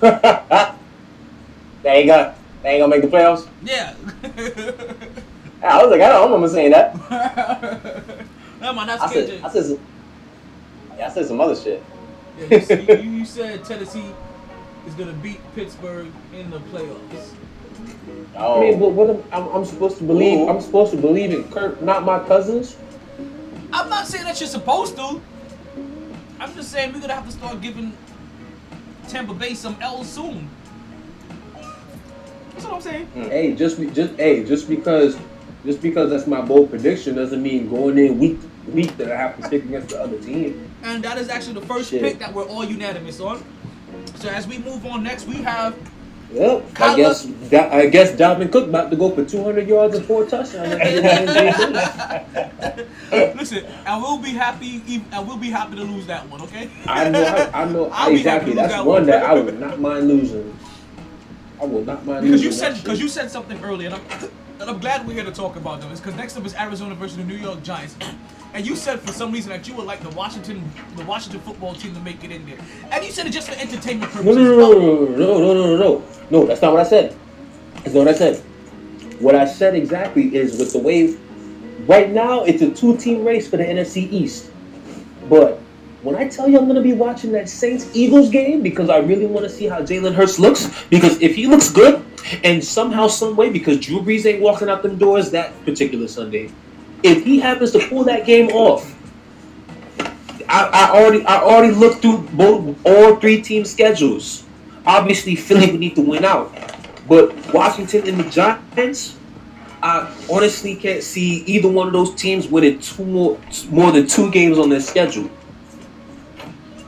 J: they ain't gonna, They ain't gonna make the playoffs.
A: Yeah.
J: I was like, I don't remember saying that.
A: Never mind, that's
J: I
A: KJ.
J: said, I said, some, yeah, I said some other shit.
A: Yeah, you, you, you said Tennessee is gonna beat Pittsburgh in the playoffs.
J: Oh,
G: I mean, but what am, I'm, I'm supposed to believe?
J: Ooh.
G: I'm supposed to believe in Kirk, not my cousins.
A: I'm not saying that you're supposed to. I'm just saying we're gonna have to start giving Tampa Bay some L's soon. That's what I'm saying. Hmm.
G: Hey, just be, just hey, just because just because that's my bold prediction doesn't mean going in week to week that I have to pick against the other team.
A: And that is actually the first
G: Shit.
A: pick that we're all unanimous on. So as we move on next, we have
G: Yep. I guess that, I guess Dalvin Cook about to go for 200 yards and four touchdowns.
A: listen. I will be happy. I will be happy to lose that one. Okay.
G: I know. I, I know
A: I'll
G: exactly. That's
A: that
G: one
A: one.
G: that I would not mind losing. I will not mind
A: Because
G: losing.
A: you said because you said something earlier, and I'm, and I'm glad we're here to talk about them. Because next up is Arizona versus the New York Giants, and you said for some reason that you would like the Washington the Washington football team to make it in there, and you said it just for entertainment
G: No,
A: purposes.
G: no, no, no, no, no, no, no, no. No, that's not what I said. That's not what I said. What I said exactly is with the way right now it's a two-team race for the NFC East. But when I tell you I'm gonna be watching that Saints Eagles game because I really want to see how Jalen Hurts looks, because if he looks good, and somehow, some way, because Drew Brees ain't walking out them doors that particular Sunday, if he happens to pull that game off, I, I already I already looked through both all three team schedules. Obviously, Philly would need to win out, but Washington and the Giants, I honestly can't see either one of those teams winning two more more than two games on their schedule.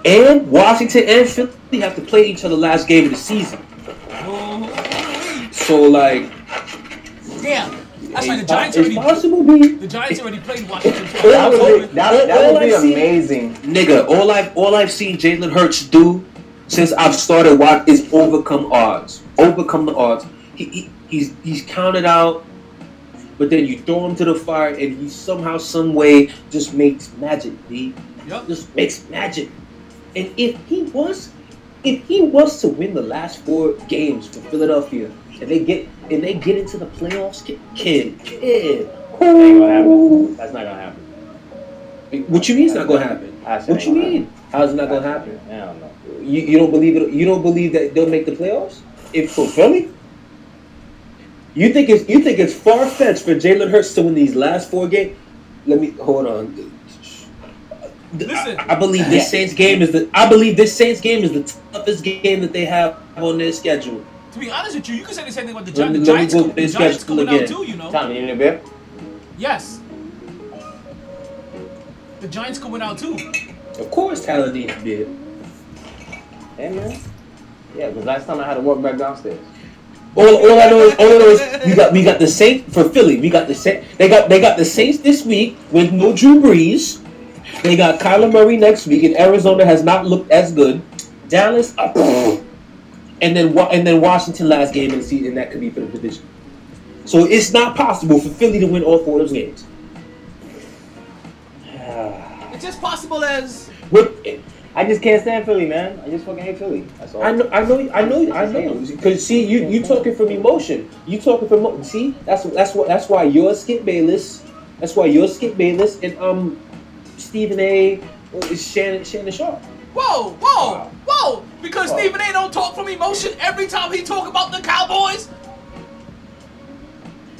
G: And Washington and Philly have to play each other last game of the season. So like,
A: Yeah, that's right. The
G: it's,
A: Giants
G: it's
A: already
G: possible, B.
A: the Giants already played Washington.
J: That would
A: twice.
J: be, that, that would be
G: I've seen-
J: amazing.
G: Nigga, all I've all I've seen Jalen Hurts do since I've started watch is overcome odds. Overcome the odds. He, he he's he's counted out, but then you throw him to the fire and he somehow, some way just makes magic. B.
A: Yep.
G: just makes magic. And if he was, if he was to win the last four games for Philadelphia, and they get and they get into the playoffs, kid, kid, kid.
J: That ain't gonna happen. That's not gonna happen.
G: What you mean it's not gonna happen? What you mean? How's it not gonna happen?
J: happen. I don't know.
G: You, you don't believe it? You don't believe that they'll make the playoffs? If for Philly? You think it's you think it's far fetched for Jalen Hurts to win these last four games? Let me hold on.
A: Listen.
G: I, I believe this Saints game is the I believe this Saints game is the toughest game that they have on their schedule.
A: To be honest with you, you can say the same thing about the
G: Let
A: Giants. The Giants,
G: go
A: the Giants
G: schedule
A: coming out too, you know.
J: Tommy, you need a beer?
A: Yes. The Giants coming out too.
G: Of course, Tyler needs to be.
J: Hey man. Yeah, because last time I had to walk back downstairs.
G: All, all I know is all I know is we got we got the Saints for Philly. We got the Saints. They got they got the Saints this week with no Drew Brees. They got Kyler Murray next week, and Arizona has not looked as good. Dallas, uh, and then and then Washington last game in the season, and that could be for the division. So it's not possible for Philly to win all four of those games.
A: It's as possible as
G: What
J: I just can't stand Philly, man. I just fucking hate Philly. That's all.
G: I know, I know, I know, I know. Because see, you you talking from emotion. You talking from emo- see. That's that's what that's why you're Skip Bayless. That's why you're Skip Bayless and um Stephen A. is Shannon Shannon Sharpe.
A: whoa, whoa, whoa. Because Stephen A. don't talk from emotion every time he talk about the Cowboys.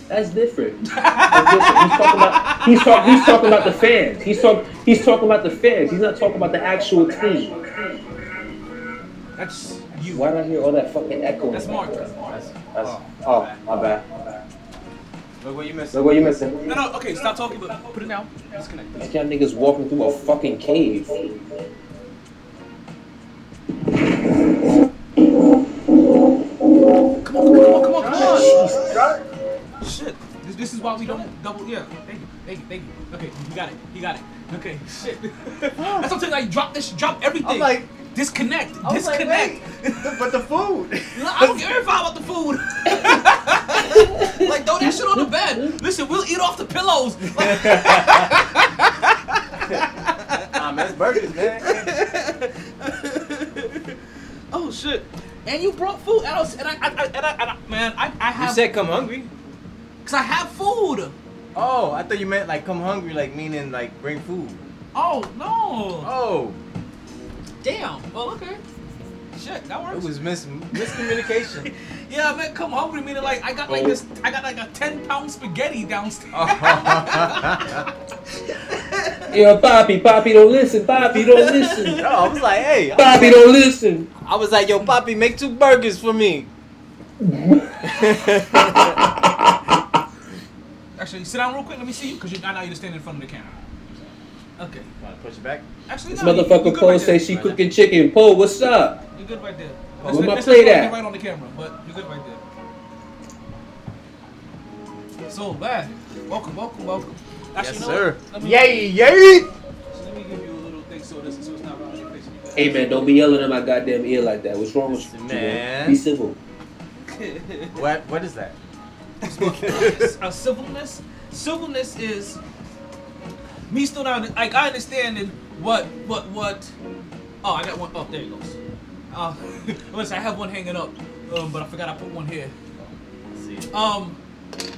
G: That's different. That's different. He's talking about he's talking he's talking about the fans. He's talk he's talking about the fans. He's not talking about the actual team.
A: That's you.
G: Why did I hear all that fucking echo?
A: That's Mark.
J: That's, that's, oh, oh, my bad.
M: Look what you missed.
J: Look what you missing.
A: No, no, okay, stop talking, but put it down. Disconnect.
G: Like y'all niggas walking through a fucking cave.
A: Come on, come on, come on, come on, come on. Shit. This, this is why we don't double. Yeah. Thank you. Thank you. Thank you. Okay, you got it. You got it. Okay. Shit. That's something like drop this, drop everything.
M: I'm like-
A: disconnect,
M: like,
A: disconnect.
M: wait, but the food.
A: I don't care about the food. like throw that shit on the bed. Listen, we'll eat off the pillows.
M: Like, Nah, man, it's burgers, man.
A: Oh shit. And you brought food. And I, was, and I, I, I, and I, and I man, I, I
M: You said come hungry.
A: Cause I have food.
M: Oh, I thought you meant like come hungry, like meaning like bring food.
A: Oh no.
M: Oh,
A: Damn. Well, okay. Shit, that works.
M: it was mis- miscommunication.
A: Yeah, man, come hungry meaning like I got like
M: Oh.
A: this. I got like a ten pound spaghetti downstairs.
G: Yo, Poppy, Poppy, don't listen. Poppy, don't listen.
M: No, I was like, hey. I was
G: Poppy, don't listen.
M: I was like, yo, Poppy, make two burgers for me.
A: Actually, sit down real quick. Let me see you, cause you I know you're standing in front of the camera. Okay.
M: Want to push it back?
A: Actually,
G: This
A: no. you- you
G: motherfucker
A: good
G: Paul
A: right
G: say
A: there.
G: she cooking chicken. Paul, what's up?
A: You're good right there.
G: Where
A: Let's-
G: my
A: let's
G: plate at?
A: get right on the camera, but you're good right there. So, bad. welcome, welcome, welcome. Actually,
M: Yes,
A: you know
M: sir.
A: what? Let me-
M: Yay, yay!
A: So let me give you a little thing so this so it's not right on your face. you
G: Hey man, don't be yelling in my goddamn ear like that. What's wrong with you?
M: Man.
G: Be civil.
M: What? What is that?
A: a civilness. Civilness is me still not like I understand and what what what. Oh, I got one. Oh, there it goes. Uh, listen, I have one hanging up, um, but I forgot I put one here. Um,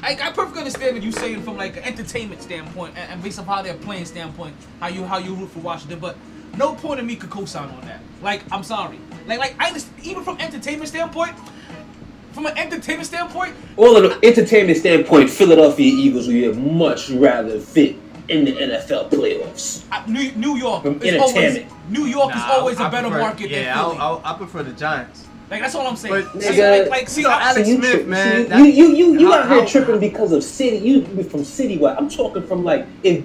A: I, I perfectly understand what you're saying from like an entertainment standpoint and, and based on how they're playing standpoint, how you how you root for Washington, but no point in me could co-sign on that. Like, I'm sorry. Like, like I even from entertainment standpoint, from an entertainment standpoint,
G: All an entertainment standpoint, Philadelphia Eagles will much rather fit in the NFL playoffs.
A: I- New, New York
G: From
A: is always
G: entertainment.
A: New York is
M: Nah,
A: always
M: I
A: a better
M: prefer-
A: market
M: yeah,
A: than
M: I'll-
A: Philly.
M: I'll- I prefer the Giants.
A: like that's all I'm saying.
M: But-
A: See,
G: Nigga,
A: like, like, see,
M: you know,
A: I-
M: Alex
G: See, you
M: Smith,
G: tri-
M: man,
G: see,
M: that-
G: you you you, you out here tripping because of city. You from citywide. I'm talking from like if.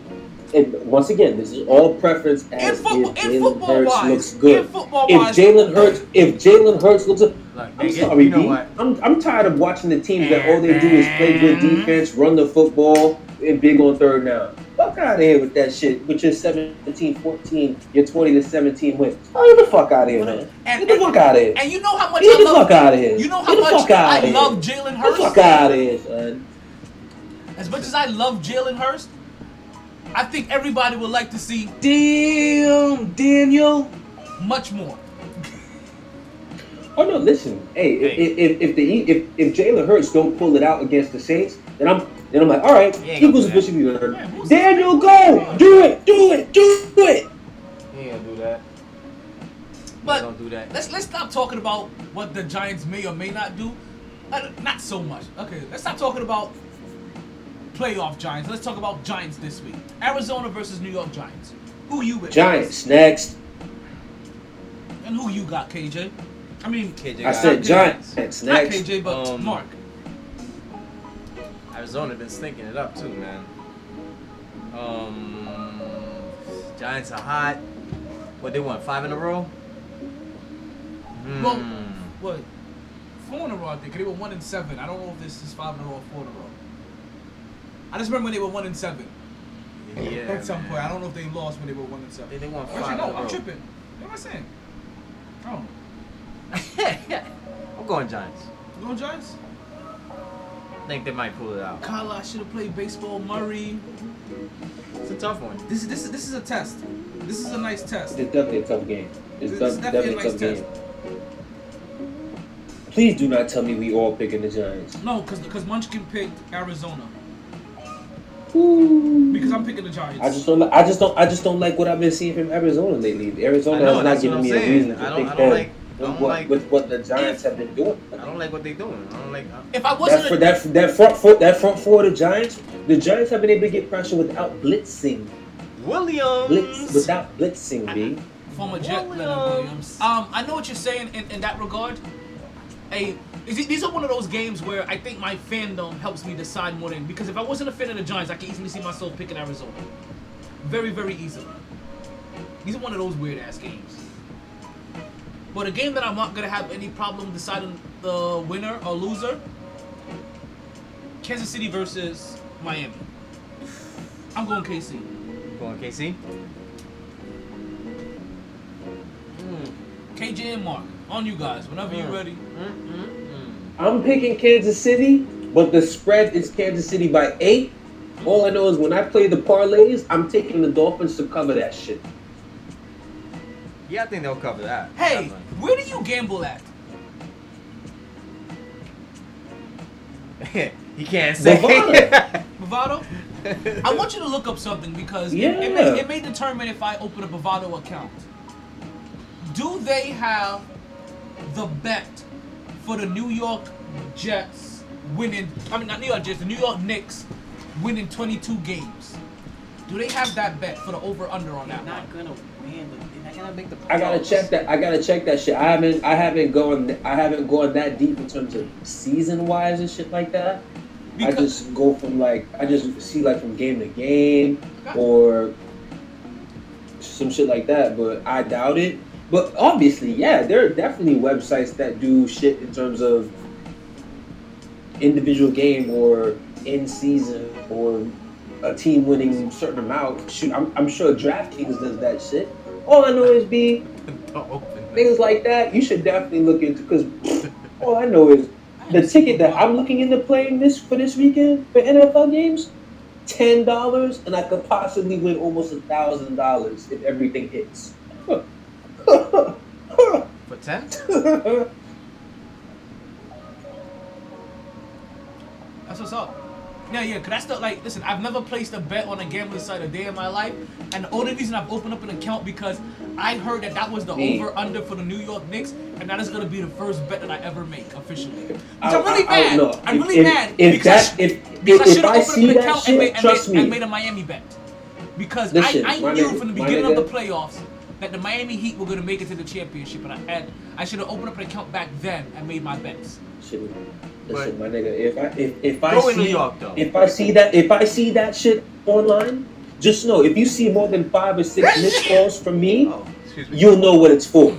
G: And once again, this is all preference as
A: In football-
G: if
A: in
G: Jalen Hurts
A: wise,
G: looks good. if
A: wise-
G: Jalen Hurts, if Jalen Hurts looks, good,
M: Look,
G: I'm
M: they get-
G: sorry,
M: you know
G: D.
M: what?
G: I'm I'm tired of watching the teams that all they do is play good defense, run the football, and big on third down. Fuck out of here with that shit. With your 17, 14, your 20 to 17 win. Oh, get the fuck out of here, man.
A: And-
G: Get the fuck out of here.
A: And you know how much
G: Get
A: I
G: the
A: love.
G: fuck out of here.
A: You know how
G: Get
A: much
G: fuck outta
A: I
G: here.
A: love Jalen Hurts.
G: Get the fuck out of here, son.
A: As much as I love Jalen Hurts, I think everybody would like to see
N: Damn, Daniel.
A: much more.
G: Oh no, listen. Hey,
M: Hey.
G: If, if if the if if Jalen Hurts don't pull it out against the Saints, then I'm then I'm like, all right,
M: He ain't gonna
G: Eagles
M: do that.
G: officially the hurt.
A: Yeah,
G: Daniel, go, do it, do it, do it.
M: He ain't gonna do that.
A: But
M: don't do that.
A: let's let's stop talking about what the Giants may or may not do. Uh, not so much. Okay, let's stop talking about playoff Giants. Let's talk about Giants this week. Arizona versus New York Giants. Who you with?
G: Giants next.
A: And who you got, KJ? I mean,
M: KJ
G: I
M: got-
G: said Giants next.
A: not KJ, but
M: Um,
A: Mark.
M: Arizona been stinking it up too, man. Um, Giants are hot. What they won five in a row? Hmm.
A: Well, what? Four in a row, I think. They were one and seven. I don't know if this is five in a row or four in a row. I just remember when they were one and seven.
M: yeah,
A: At some
M: man.
A: point, I don't know if they lost when they were one and seven.
M: They, they won five
A: Actually,
M: in
A: no, I'm tripping. What am I saying? Oh,
M: I'm going Giants.
A: you going Giants?
M: I think they might pull it out.
A: Kyler, I should have played baseball. Murray.
M: It's a tough one.
A: This is this is this is a test. This is a nice test.
G: It's definitely a tough game. It's
A: This
G: def-
A: definitely
G: definitely
A: a
G: a tough
A: nice
G: game. Please do not tell me we all picking the Giants.
A: No, because because Munchkin picked Arizona.
G: Ooh.
A: Because I'm picking the Giants.
G: I just don't. Li- I just don't. I just don't like what I've been seeing from Arizona lately. Arizona
M: I know,
G: has not
M: that's
G: given me
M: I'm
G: a
M: saying.
G: reason
M: I
G: to
M: don't-
G: think
M: I don't
G: that
M: like- I
G: with
M: don't
G: what,
M: like-
G: with what the Giants have been doing.
M: I don't like what they're doing. I don't like. uh,
A: if I wasn't
G: for,
A: a,
G: that that front foot that front four of the Giants, the Giants have been able to get pressure without blitzing.
M: Williams.
G: Blitz without blitzing, B.
A: former Jet
M: Williams.
A: Williams. Um, I know what you're saying in, in that regard. A is it, these are one of those games where I think my fandom helps me decide more than because if I wasn't a fan of the Giants, I could easily see myself picking Arizona. Very, very easily. These are one of those weird ass games. But a game that I'm not gonna have any problem deciding the winner or loser. Kansas City versus Miami. I'm going KC.
M: Going KC. Hmm.
A: KJ and Mark, on you guys. Whenever you're
M: Mm.
A: ready.
G: Hmm, hmm, I'm picking Kansas City, but the spread is Kansas City by eight. All I know is when I play the parlays, I'm taking the Dolphins to cover that shit.
M: Yeah, I think they'll cover that.
A: Hey,
M: Definitely.
A: Where do you gamble at?
M: he can't say.
G: Bovada.
A: Bovado? I want you to look up something because it-
G: Yeah.
A: it, may, it may determine if I open a Bovado account. Do they have the bet for the New York Jets winning? I mean, not New York Jets, the New York Knicks winning 22 games. Do they have that bet for the over under on that?
M: not
A: one?
M: gonna win. But They're not gonna make the.
G: I gotta check that. I gotta check that shit. I haven't. I haven't gone. I haven't gone that deep in terms of season wise and shit like that. I just go from like I just see like from game to game or some shit like that. But I doubt it. But obviously, yeah, there are definitely websites that do shit in terms of individual game or in season or a team winning a certain amount. Shoot, I'm, I'm sure DraftKings does that shit. All I know is be
M: Don't open that.
G: things like that. You should definitely look into because all I know is the ticket that I'm looking into playing this for this weekend for NFL games, ten dollars, and I could possibly win almost a thousand dollars if everything hits.
M: For ten?
A: That's what's up. Yeah, yeah, cause that's the like. Listen, I've never placed a bet on a gambling site a day in my life, and the only reason I've opened up an account because I heard that that was the
G: Me.
A: over under for the New York Knicks, and that is gonna be the first bet that I ever make officially. Which
G: I-
A: I'm really
G: I- I
A: mad.
G: don't.
A: I'm really
G: if-
A: mad
G: if
A: because
G: that-
A: I,
G: if-
A: because
G: if-
A: I should have opened up an account and
G: shit,
A: made, and, made, and made a Miami bet because
G: Listen,
A: I, I knew
G: nigga-
A: from the beginning of the playoffs that the Miami Heat were gonna make it to the championship, and I had I should have opened up an account back then and made my bets.
G: Shit, listen, my nigga, if I if, if I
M: Go
G: see
M: York,
G: if I see that if I see that shit online, just know if you see more than five or six missed calls from me,
M: Oh, me.
G: you'll know what it's for.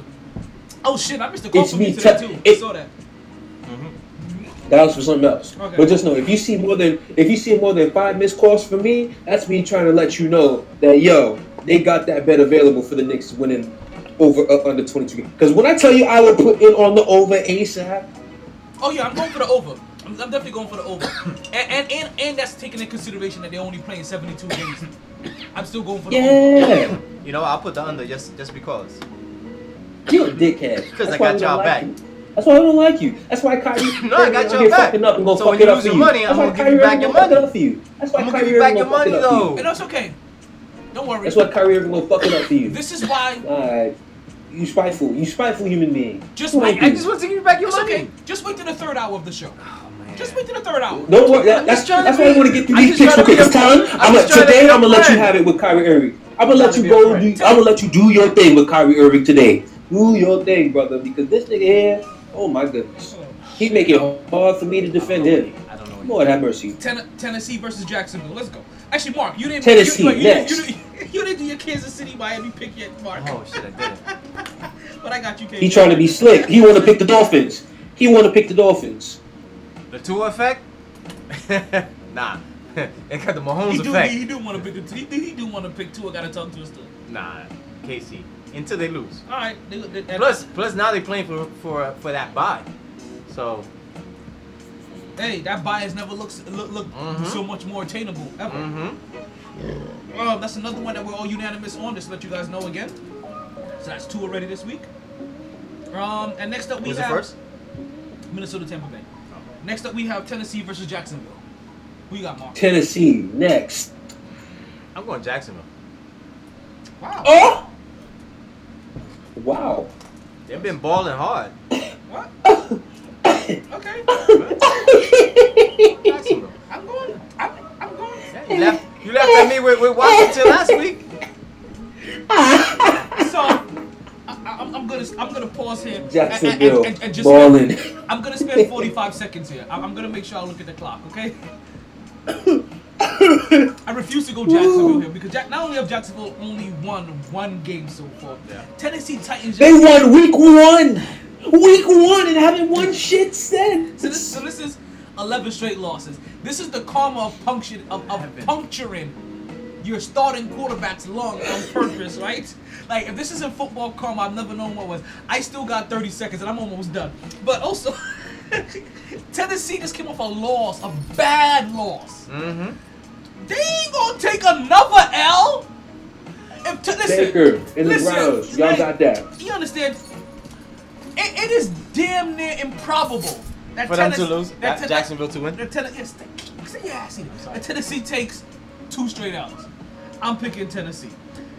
A: Oh shit, I missed a call
G: It's
A: from
G: me
A: you today too. I
G: it-
A: saw that. Mm-hmm.
G: That was for something else.
A: Okay.
G: But just know if you see more than if you see more than five missed calls from me, that's me trying to let you know that yo, they got that bet available for the Knicks winning over up under 22. Because when I tell you I would put in on the over ASAP,
A: Oh yeah, I'm going for the over. I'm, I'm definitely going for the over. and, and and and that's taking into consideration that they're only playing 72 games. I'm still going for the over.
G: Yeah.
M: You know. I'll put the under just just because.
G: You're a dickhead.
M: Because
G: That's
M: I got y'all
G: like
M: back.
G: you. That's why I don't like you. That's why Kyrie.
M: No, I got
G: out
M: y'all back.
G: fucking up and gonna
M: So
G: fuck
M: when
G: it
M: you
G: up
M: lose
G: for
M: your
G: you.
M: money, I'm gonna give you
G: Kyrie
M: back
G: Irving
M: your
G: gonna fuck it
M: money.
G: up for you. That's why
M: I'm gonna
G: Kyrie
M: give you back your
G: gonna fuck
M: money
G: it up for you.
M: though.
A: And that's okay. Don't worry.
G: That's why Kyrie Irving gonna fuck it up for you.
A: This is why.
G: Alright. You spiteful. You spiteful human being.
A: Just wait.
G: are
M: I just want to give you back your
A: It's
M: money.
A: okay. Just wait to the third hour of the show.
M: Oh.
A: Just wait to the third hour.
G: Don't worry. That,
M: I'm
G: that's
M: just trying to
G: that's why I
M: be-
G: want to get through
M: I'm
G: these
M: just
G: picks
M: trying
G: real
M: to be
G: quick.
M: a
G: Cause
M: friend.
G: time,
M: I'm
G: I'm
M: just
G: gonna,
M: trying to
G: today
M: be a
G: I'm gonna let you
M: friend.
G: have it with Kyrie Irving. I'm gonna let
M: trying
G: you
M: be a
G: go. Do, I'm gonna let you do your thing with Kyrie Irving today. Do your thing, brother. Because this nigga here, oh my goodness, he make it hard for me to defend him.
M: I don't know.
G: Lord have mercy.
A: Ten- Tennessee versus Jacksonville. Let's go. Actually, Mark, you didn't.
G: Tennessee,
A: you, wait, you,
G: next.
A: Didn't, you, didn't, you didn't do your Kansas City Miami pick yet, Mark.
M: Oh shit, I did it.
A: But I got you, KJ.
G: He trying to be slick. He want to pick the Dolphins. He want to pick the Dolphins.
M: The Tua effect? nah. it got the Mahomes
A: He do,
M: effect.
A: he, he do want to pick the. He, do- he do want to pick Tua. I got to talk to us still.
M: Nah, KC. Until they lose.
A: All right. They, they,
M: Plus, plus now they playing for for for that bye. So
A: hey, that bias never looks look, look
M: Mhm.
A: so much more attainable ever.
M: mm-hmm.
A: Um, that's another one that we're all unanimous on. Just to let you guys know again. So that's two already this week. Um, and next up we
M: Who's the
A: have
M: first?
A: Minnesota Tampa Bay. Next up we have Tennessee versus Jacksonville. Who you got, Mark?
G: Tennessee next.
M: I'm going Jacksonville.
A: Wow.
G: Oh. Wow.
M: They've been balling hard.
A: What? Okay.
M: Jacksonville.
A: I'm going. I'm, I'm going.
M: Yeah, you left you left at me with, with Washington last week.
A: So I, I, I'm, I'm gonna I'm gonna pause here and- and,
G: Jacksonville
A: and, and, and just
G: balling.
A: spend, I'm gonna spend 45 seconds here. I'm, I'm gonna make sure I look at the clock. Okay. I refuse to go Jacksonville here because Jack, not only have Jacksonville only won one game so far,
M: Yeah.
A: Tennessee Titans.
G: They won week one. Week one and haven't won shit since.
A: So this, so this is 11 straight losses. This is the karma of puncture of, of puncturing your starting quarterback's lung on purpose, right? Like if this isn't football karma, I've never known what was. I still got 30 seconds and I'm almost done. But also, Tennessee just came off a loss, a bad loss.
M: Mm-hmm.
A: They ain't gonna take another L. If t- listen,
G: Baker in the
A: listen,
G: Browns. Y'all got that.
A: You understand? It, it is damn near improbable that
M: For them to lose,
A: that Ten-
M: Jacksonville to win.
A: that Ten- yes, th- say your ass Tennessee takes two straight outs. I'm picking Tennessee.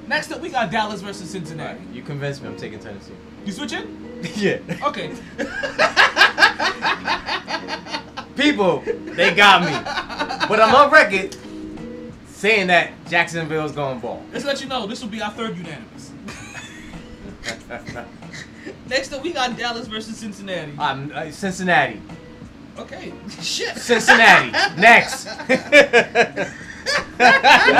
A: Next up, we got Dallas versus Cincinnati.
M: You convinced me. I'm taking Tennessee.
A: You switching?
M: yeah.
A: Okay.
M: People, they got me. But I'm on record saying that Jacksonville's going ball.
A: Let's let you know this will be our third unanimous. Next up, we got Dallas versus Cincinnati.
M: Um, uh, Cincinnati.
A: Okay. Shit.
M: Cincinnati. Next.
G: I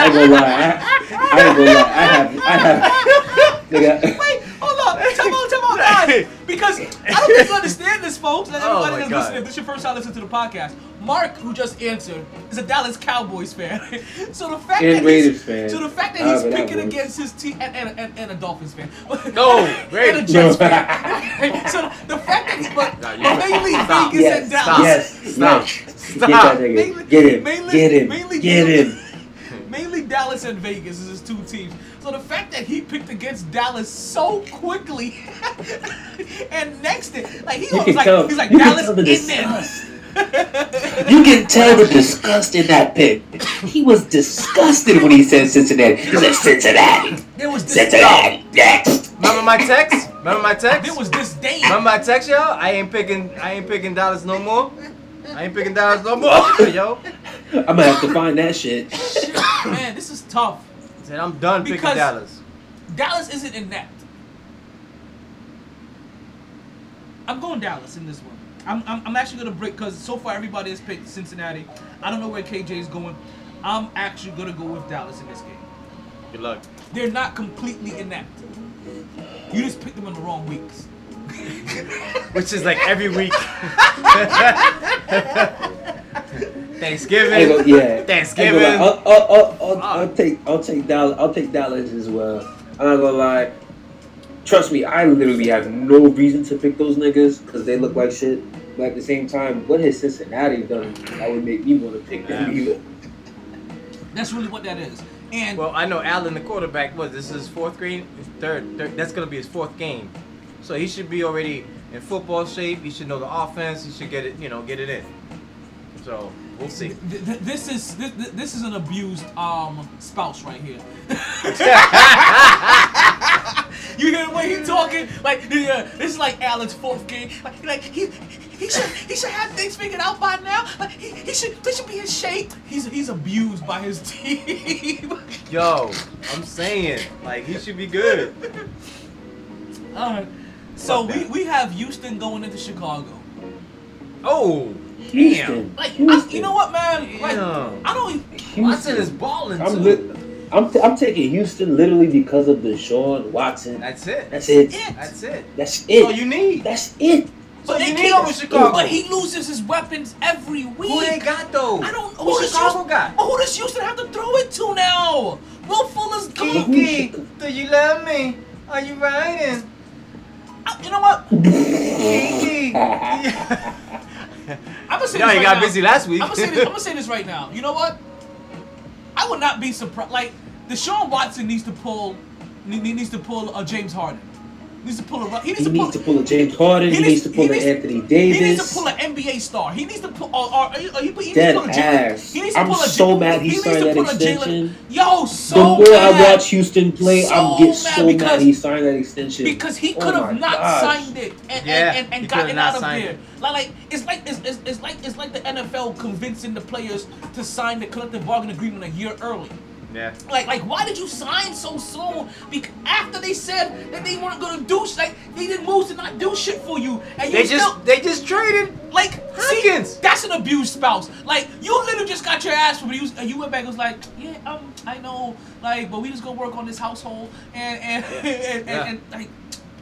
G: ain't gonna lie. I, I ain't gonna lie. I have. I have. Nigga.
A: Wait, hold on. Come on, come on, guys. Because I don't think you understand this, folks. And
M: Oh
A: everybody
M: my
A: that's
M: God.
A: listening, if this is your first time listening to the podcast. Mark, who just answered, is a Dallas Cowboys fan. so the fact
G: And
A: that
G: Raiders
A: he's,
G: fan.
A: so the fact that he's
G: However that
A: picking
G: works.
A: against his team and, and, and, and a Dolphins fan.
M: No,
A: and a
M: Raiders.
A: Jets fan. so the fact that he, but,
M: Nah,
A: but mainly
M: Stop.
A: Vegas
G: Yes.
A: and Dallas.
G: Yes.
M: Stop.
G: Yes.
M: Stop.
G: Get.
A: Mainly-
G: Get him.
A: mainly-
G: Get him.
A: mainly-
G: Get him.
A: Mainly Dallas and Vegas is his two teams. So the fact that he picked against Dallas so quickly, and next it, like he
G: You
A: was like,
G: tell.
A: he's like
G: you
A: Dallas
G: tell the
A: in there.
G: You can tell the disgust in that pick. He was disgusted when he said Cincinnati. He said Cincinnati.
A: There was this,
G: Cincinnati. Next.
M: Remember my text? Remember my text?
A: there was disdain.
M: Remember my text, y'all? I ain't picking. I ain't picking Dallas no more. I ain't picking Dallas no more, yo.
G: I'm gonna have to find that shit.
A: Shit, man, this is tough.
M: Said I'm done picking
A: Because-
M: Dallas.
A: Dallas isn't inept. I'm going Dallas in this one. I'm, I'm, I'm actually gonna break because so far everybody has picked Cincinnati. I don't know where KJ is going. I'm actually gonna go with Dallas in this game.
M: Good luck.
A: They're not completely inept. You just picked them in the wrong weeks.
M: Which is like every week.
G: I
M: Thanksgiving.
G: ain't gonna, yeah.
M: Thanksgiving.
G: Lie, I'll, I'll, I'll, I'll, I'll take I'll take Dallas I'll take Dallas as well. I'm not gonna lie. trust me, I literally have no reason to pick those niggas because they look like shit. But at the same time, what has Cincinnati done that would make me want to pick them
M: Yeah.
G: either?
A: That's really what that is. And
M: Well, I know Allen, the quarterback, was this is his fourth game, his third, third. That's gonna be his fourth game, so he should be already in football shape. He should know the offense. He should get it, you know, get it in. So we'll see.
A: th- th- this is this, this is an abused um spouse right here. you hear the way he talking? Like yeah, this is like Allen's fourth game. Like, like he he should he should have things figured out by now. Like he, he should he should be in shape. He's he's abused by his team.
M: Yo, I'm saying, like he should be good.
A: All right. So we, we have Houston going into Chicago.
M: Oh,
G: Houston.
A: Like I, you know what, man? Like
M: Damn.
A: I don't.
M: Watson is balling
G: I'm
M: too.
G: li- I'm, t- I'm taking Houston literally because of Deshaun Watson.
M: That's it.
G: That's it.
M: That's it.
G: That's it.
M: That's all you need.
G: That's it.
M: So
A: they
M: you need
A: keep-
M: over Chicago.
A: But he loses his weapons every week.
M: Who they got though?
A: I don't.
M: Who
A: Who does
M: Chicago
A: Houston,
M: got?
A: Who does Houston have to throw it to now? Will Fuller's come.
M: Kiki, do you love me? Are you riding?
A: I- You know what?
M: Kiki.
A: I'm gonna say
M: No,
A: this
M: he
A: right
M: got
A: now.
M: busy last week.
A: I'm gonna say this. I'm gonna say this right now. You know what? I would not be surprised. Like Deshaun Watson needs to pull. ne- ne- Needs to pull a James Harden. Needs to pull a. He needs,
G: He
A: to, pull,
G: to pull a James Harden. He, needs to pull
A: he
G: an Anthony Davis.
A: He needs to pull an NBA star. He needs to pull. Or, or, or, he, he needs
G: Dead
A: to pull a Jalen-
G: ass.
A: He needs to
G: I'm
A: pull a
G: so
A: Jalen-
G: mad he
A: needs
G: signed that
A: pull a Jalen-
G: extension.
A: Yo,
G: the more
A: mad.
G: I watch Houston play,
A: So
G: I'm get
A: mad
G: so
A: because-
G: mad he signed that extension.
A: Because he
G: Oh
A: could
G: my
A: have not
G: gosh.
A: signed it and,
M: Yeah,
A: and, and, and gotten out of
M: signed
A: there.
M: it.
A: Like, like it's like it's, it's, it's like it's like the NFL convincing the players to sign the collective bargaining agreement a year early.
M: Yeah.
A: Like, like, why did you sign so soon? Because after they said that they weren't gonna do sh- like they did moves to not do shit for you, and you
M: They
A: still
M: just they just traded
A: like
M: Hankins.
A: See, that's an abused spouse. Like you literally just got your ass for you, and you went back and was like, yeah, um, I know, like, but we just gonna work on this household, and and and, and,
M: Yeah.
A: and, like,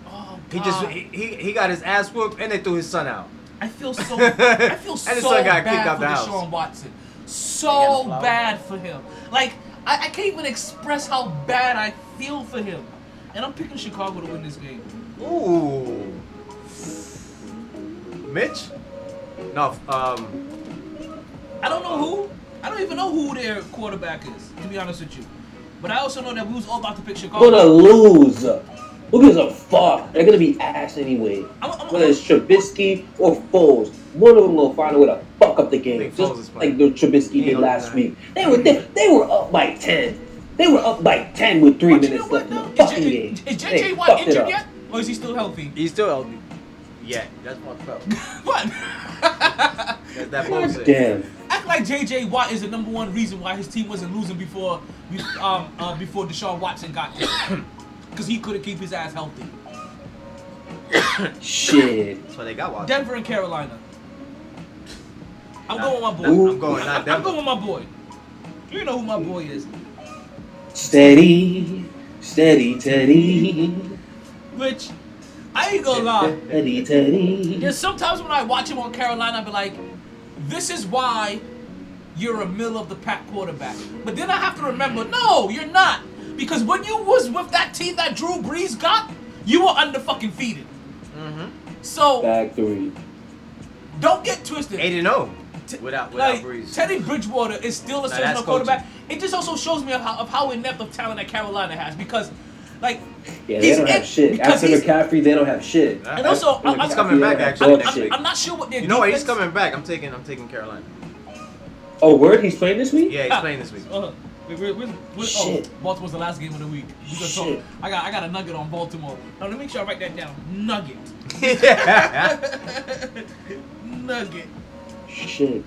A: oh
M: He just he, he he got his ass whooped and they threw his son out.
A: I feel so I feel
M: And
A: so
M: his son got
A: bad
M: kicked out
A: for
M: the house.
A: Deshaun Watson. So bad for him. Like I, I can't even express how bad I feel for him. And I'm picking Chicago to win this game.
M: Ooh. Mitch? No, um,
A: I don't know who. I don't even know who their quarterback is, to be honest with you. But I also know that we was all about to pick Chicago.
G: gonna lose. Who gives a fuck? They're gonna be ass anyway.
A: I'm, I'm,
G: Whether it's Trubisky or Foles, one of them gonna find a way to fuck up the game,
M: think Foles is
G: just like the Trubisky did last
M: gonna-
G: week. They were they, they were up by ten. They were up by ten with three
A: But you know
G: minutes
A: what
G: left in the fucking game.
A: is
G: They
A: JJ Watt injured yet? Or is he still healthy?
M: he's still healthy. Yeah, that's fucked up.
A: what?
M: That's that bullshit.
G: Damn.
A: Act like JJ Watt is the number one reason why his team wasn't losing before be- um uh, before Deshaun Watson got there. Because he couldn't keep his ass healthy.
G: Shit.
M: That's why they got Watson.
A: Denver and Carolina. I'm
M: Nah,
A: going with my boy.
M: nah, I'm going not
A: I'm going with my boy. You know who my boy is.
G: Steady, steady, Teddy,
A: Which I ain't gonna lie.
G: Teddy, Teddy.
A: There's sometimes when I watch him on Carolina, I be like, this is why you're a middle of the pack quarterback. But then I have to remember, no, you're not. Because when you was with that team that Drew Brees got, you were under fucking feeded.
M: Mm-hmm.
A: So
G: Factory.
A: don't get twisted.
M: Eight and zero without without
A: like
M: Brees.
A: Teddy Bridgewater is still a
M: Nah, that's
A: seasonal quarterback. It just also shows me of how, of how inept of talent that Carolina has because, like,
G: Yeah, they don't have shit. After
A: he's-
G: McCaffrey, they don't have shit.
M: Yeah.
A: and also I'm, I'm,
M: He's coming back, actually,
G: dog
M: next
A: I'm not sure what their
M: You know what? He's coming back. I'm taking I'm taking Carolina.
G: Oh, word? He's playing this week?
M: Yeah, he's playing this week.
A: Uh, we we we we
G: Shit.
A: oh, Baltimore's the last game of the week. We gonna talk. I got I got a nugget on Baltimore. Now let me make sure I write that down. Nugget. nugget.
G: Shit.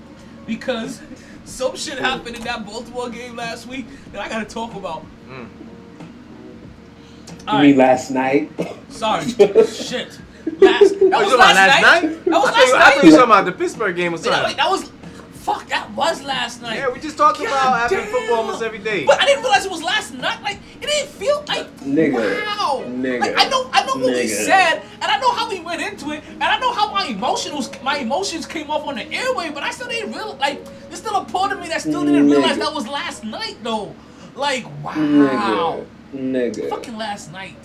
A: Because some shit happened in that Baltimore game last week that I gotta talk about.
M: Mm.
G: You
A: All
G: mean
A: right,
G: last night?
A: sorry. shit. Last that
M: Oh,
A: was
M: talking about
A: last night. That was
M: I thought
A: last
M: you- I thought you were talking about the Pittsburgh game or
A: Wait,
M: something.
A: wait, that was fuck. That was last night.
M: Yeah, we just talked
A: God
M: about having
A: damn.
M: football almost every day.
A: But I didn't realize it was last night. Like it didn't feel like
G: Nigga.
A: wow.
G: Nigga.
A: Like I know I know what he
G: Nigga.
A: said, and I know how he went into it, and I know how my emotions my emotions came off on the airway, but I still didn't realize like there's still a part of me that still didn't realize that was last night though. Like wow.
G: Nigga. Nigga.
A: Fucking last night.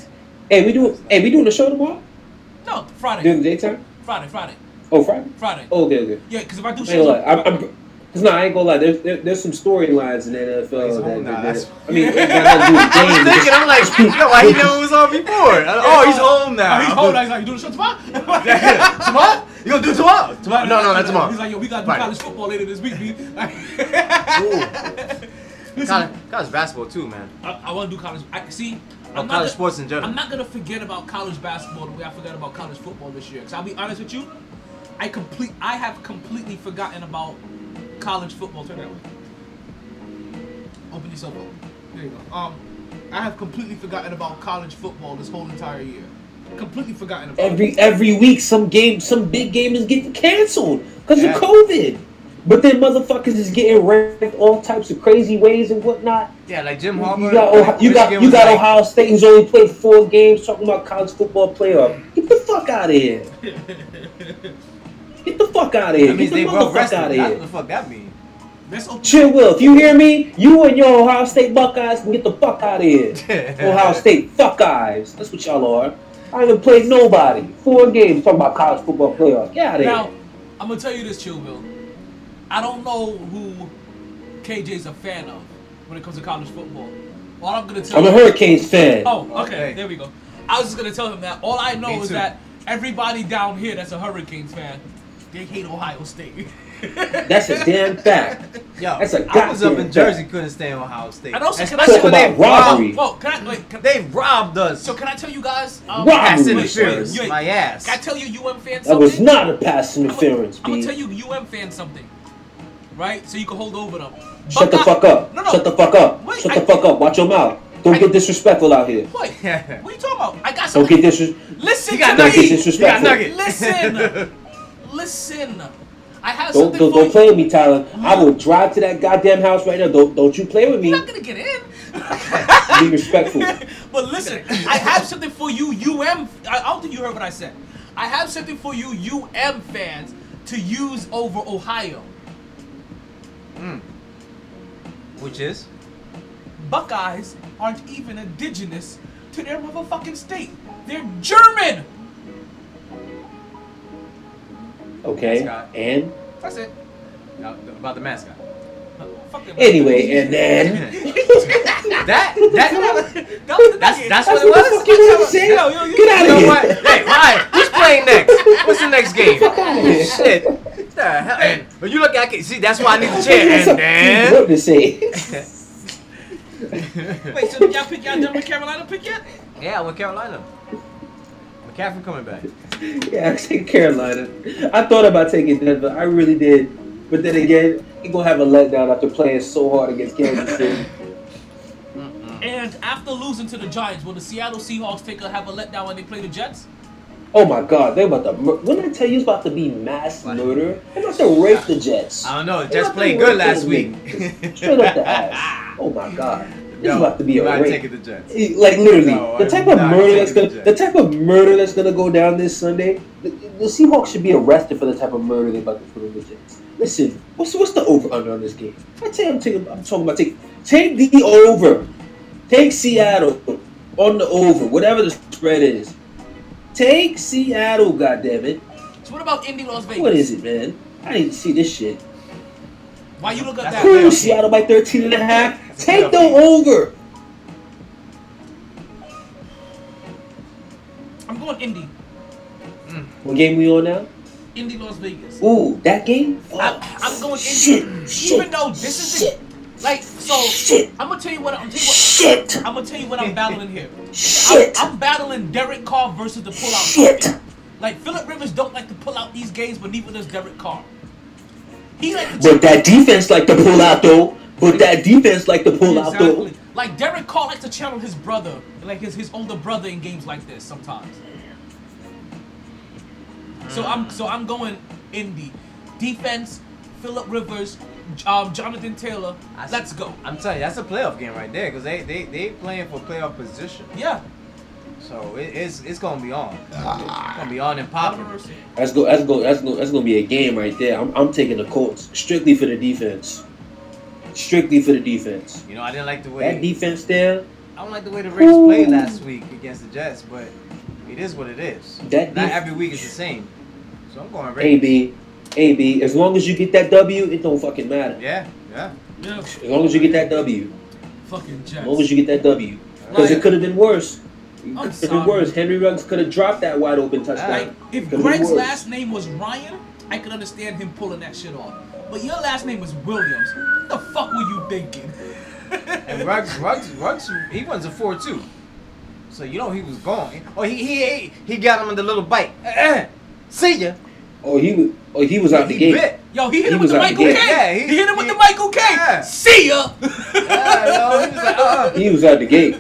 G: Hey, we doing hey we doing the show tomorrow
A: No, Friday.
G: during the daytime?
A: Friday, Friday,
G: Oh, Friday.
A: Friday.
G: Oh, okay, okay.
A: Yeah, because if I do
G: I ain't
A: shows,
G: gonna lie. I'm, I'm, Cause no, I ain't gonna lie. There's there, there's some storylines in the NFL that,
M: home now,
G: that,
M: that's-
G: that I mean, it got nothing to do with the
M: I was thinking, I'm like, yo, why he never was on before? Oh, he's home now.
A: Oh, he's home. now. He's like, you doing the show tomorrow?
M: tomorrow? You gonna do it tomorrow? Tomorrow? No, no, not tomorrow.
A: He's like, yo, we got to do
M: Friday.
A: college football later this week, B. Listen,
M: College, college basketball too, man.
A: I, I want to do college. I see.
M: Oh,
A: I'm
M: college
A: gonna-
M: sports in general.
A: I'm not gonna forget about college basketball the way I forgot about college football this year. Cause I'll be honest with you, I complete. I have completely forgotten about college football. Turn that way. Open yourself up. There you go. Um, I have completely forgotten about college football this whole entire year. Completely forgotten about it.
G: Every every week, some game, some big game is getting canceled because
M: Yeah.
G: of COVID. But then motherfuckers is getting ranked all types of crazy ways and whatnot.
M: Yeah, like Jim
G: You
M: Harbaugh.
G: got, Ohio, you got you got
M: like-
G: Ohio State who's only played four games talking about college football playoff. Get the fuck out of here. Get the fuck out of here.
M: That means
G: Get
M: they
G: the
M: well
G: motherfucker
M: rested.
G: out of
M: That's
G: here.
M: what the fuck that mean.
A: That's okay.
G: Chill, Will. If you hear me, you and your Ohio State Buckeyes can get the fuck out of here. Ohio State Buckeyes. That's what y'all are. I haven't played nobody. Four games talking about college football playoff. Get out of
A: Now,
G: here.
A: I'm gonna tell you this, Chillville. I don't know who KJ's a fan of when it comes to college football. All I'm gonna tell
G: I'm a. Hurricanes fan.
A: Oh, okay.
M: Okay.
A: There we go. I was just gonna tell him that. All I know
M: Me
A: is
M: too.
A: that everybody down here that's a Hurricanes fan, they hate Ohio State.
G: That's a damn fact.
M: Yo,
G: That's a
M: I was up in Jersey,
G: fact.
M: couldn't stand Ohio State.
A: And also, can I
M: Especially
G: Talk
M: when they robbed-
G: robbery.
A: Whoa, can I wait? Can,
M: They robbed us.
A: so can I tell you guys? Um,
G: Robbery.
M: Pass interference,
A: wait, wait.
M: my ass.
A: Can I tell you UM fans
G: That was not a pass interference,
A: I'm gonna tell you UM fans something, right? So you can hold over them.
G: Shut the fuck up.
A: No, no.
G: Shut the fuck up.
A: Wait,
G: Shut
A: I-
G: the fuck up. Watch your mouth. Don't
A: I-
G: get disrespectful out here.
A: Wait, what are you talking about? I got
G: Don't get disrespectful.
A: Listen
M: You got
A: to
G: Don't get
A: me.
G: disrespectful.
M: nugget.
A: Listen. Listen. I have
G: Don't,
A: something
G: don't,
A: for
G: don't
A: you.
G: play with me, Tyler. I will drive to that goddamn house right now. Don't don't you play with me.
A: You're not gonna get in.
G: Be respectful.
A: but listen, I have something for you, UM. I I don't think you heard what I said. I have something for you, UM fans, to use over Ohio.
M: Which is?
A: Buckeyes aren't even indigenous to their motherfucking state. They're German.
G: Okay.
M: Scott.
G: And
A: That's it.
M: Now, about the mascot.
A: Fuck it.
G: anyway, and then
M: That that
A: That was the
M: that's
A: nugget.
M: that's
G: That's
M: what it
G: what the
M: was.
G: fuck you wanna?
A: Yo, yo, yo.
G: Get out
M: You
G: of
M: know
G: here.
M: Hey, Ryan, who's playing next? What's the next game?
G: here.
M: Shit. What The hell? And when you look at it, see, that's why I need the chair.
G: something
M: And
G: good to say.
A: Wait, so y'all pick y'all Denver Carolina pick yet?
M: then, yeah, with Carolina. McCaffrey coming back.
G: yeah, I take Carolina. I thought about taking Denver. I really did. But then again, he gonna have a letdown after playing so hard against Kansas City.
A: And after losing to the Giants, will the Seattle Seahawks take a have a letdown when they play the Jets?
G: Oh my God, they're about to. Mur- when I tell you it's about to be mass murder, they're about to rape the Jets.
M: I don't know. The
G: They're
M: Jets played good last week.
G: Straight up the ass. Oh my God, this is about to be
M: you're
G: a
M: not
G: rape.
M: taking the Jets.
G: Like literally,
M: No,
G: the
M: I'm
G: type of murder that's gonna,
M: the
G: the type of murder that's gonna go down this Sunday. The, the Seahawks should be arrested for the type of murder they're about to put on the Jets. Listen, what's what's the over under on this game? I tell you, I'm, taking, I'm talking about take take the over, take Seattle on the over, whatever the spread is. Take Seattle, goddammit.
A: So what about Indy Las Vegas?
G: What is it, man? I need to see this shit.
A: Why you look at
M: That's
A: that?
G: Cool, Seattle by 13 and a half. Take the over.
A: I'm going Indy. Mm.
G: What game we on now?
A: Indy Las Vegas.
G: Ooh, that game?
A: I, I'm going Indy.
G: Shit, shit,
A: Even though this is
G: shit,
A: the like so
G: shit,
A: I'm gonna tell you what I'm tell you what
G: shit,
A: I'm gonna tell you what I'm battling here.
G: shit,
A: I'm, I'm battling Derek Carr versus the pullout.
G: shit.
A: champion. Like Philip Rivers don't like to pull out these games, but neither does Derek Carr. He like
G: But that defense like to pull out though. But that defense like to pull out though.
A: Exactly. Like Derek Carr likes to channel his brother, like his, his older brother in games like this sometimes. So I'm so I'm going Indy. Defense, Philip Rivers, um, Jonathan Taylor.
M: I.
A: Let's go.
M: I'm telling you, that's a playoff game right there because they they they playing for playoff position.
A: Yeah.
M: So it, it's it's gonna be on. It's gonna be on and popping.
G: That's go. That's go. That's go. That's gonna be a game right there. I'm, I'm taking the Colts strictly for the defense. Strictly for the defense.
M: You know, I didn't like the way That
G: defense there.
M: I don't like the way the Raiders played last week against the Jets, but it is what it is.
G: That
M: Not
G: def-
M: every week is the same. So I'm going Raiders.
G: AB, AB. As long as you get that W, it don't fucking matter.
M: Yeah, yeah.
A: Yeah,
G: As long as you get that W.
A: fucking Jets.
G: As
A: Jets.
G: long as you get that W. Because
A: Like-
G: it could have been worse. If it
A: I'm sorry.
G: been worse. Henry Ruggs could have dropped that wide open
A: Like,
G: touchdown.
A: if
G: Could've Gregg's
A: last name was Ryan, I could understand him pulling that shit off. But your last name was Williams. What the fuck were you thinking?
M: And Ruggs, Ruggs, Ruggs, he runs a four-two. So you know he was going. Oh, he he he got him in the little bite. Eh, eh. See ya.
G: Oh, he was. Oh, he was out the gate.
M: bit.
A: Yo, he hit
G: He
A: him with
G: was
A: the
G: out the
A: Michael
G: gate.
A: K.
M: Yeah,
A: he,
M: he-
A: hit him with
M: he-
A: the Michael Kay.
M: Yeah.
A: See ya.
M: Yeah, yo, he was like, uh,
G: He was out the gate.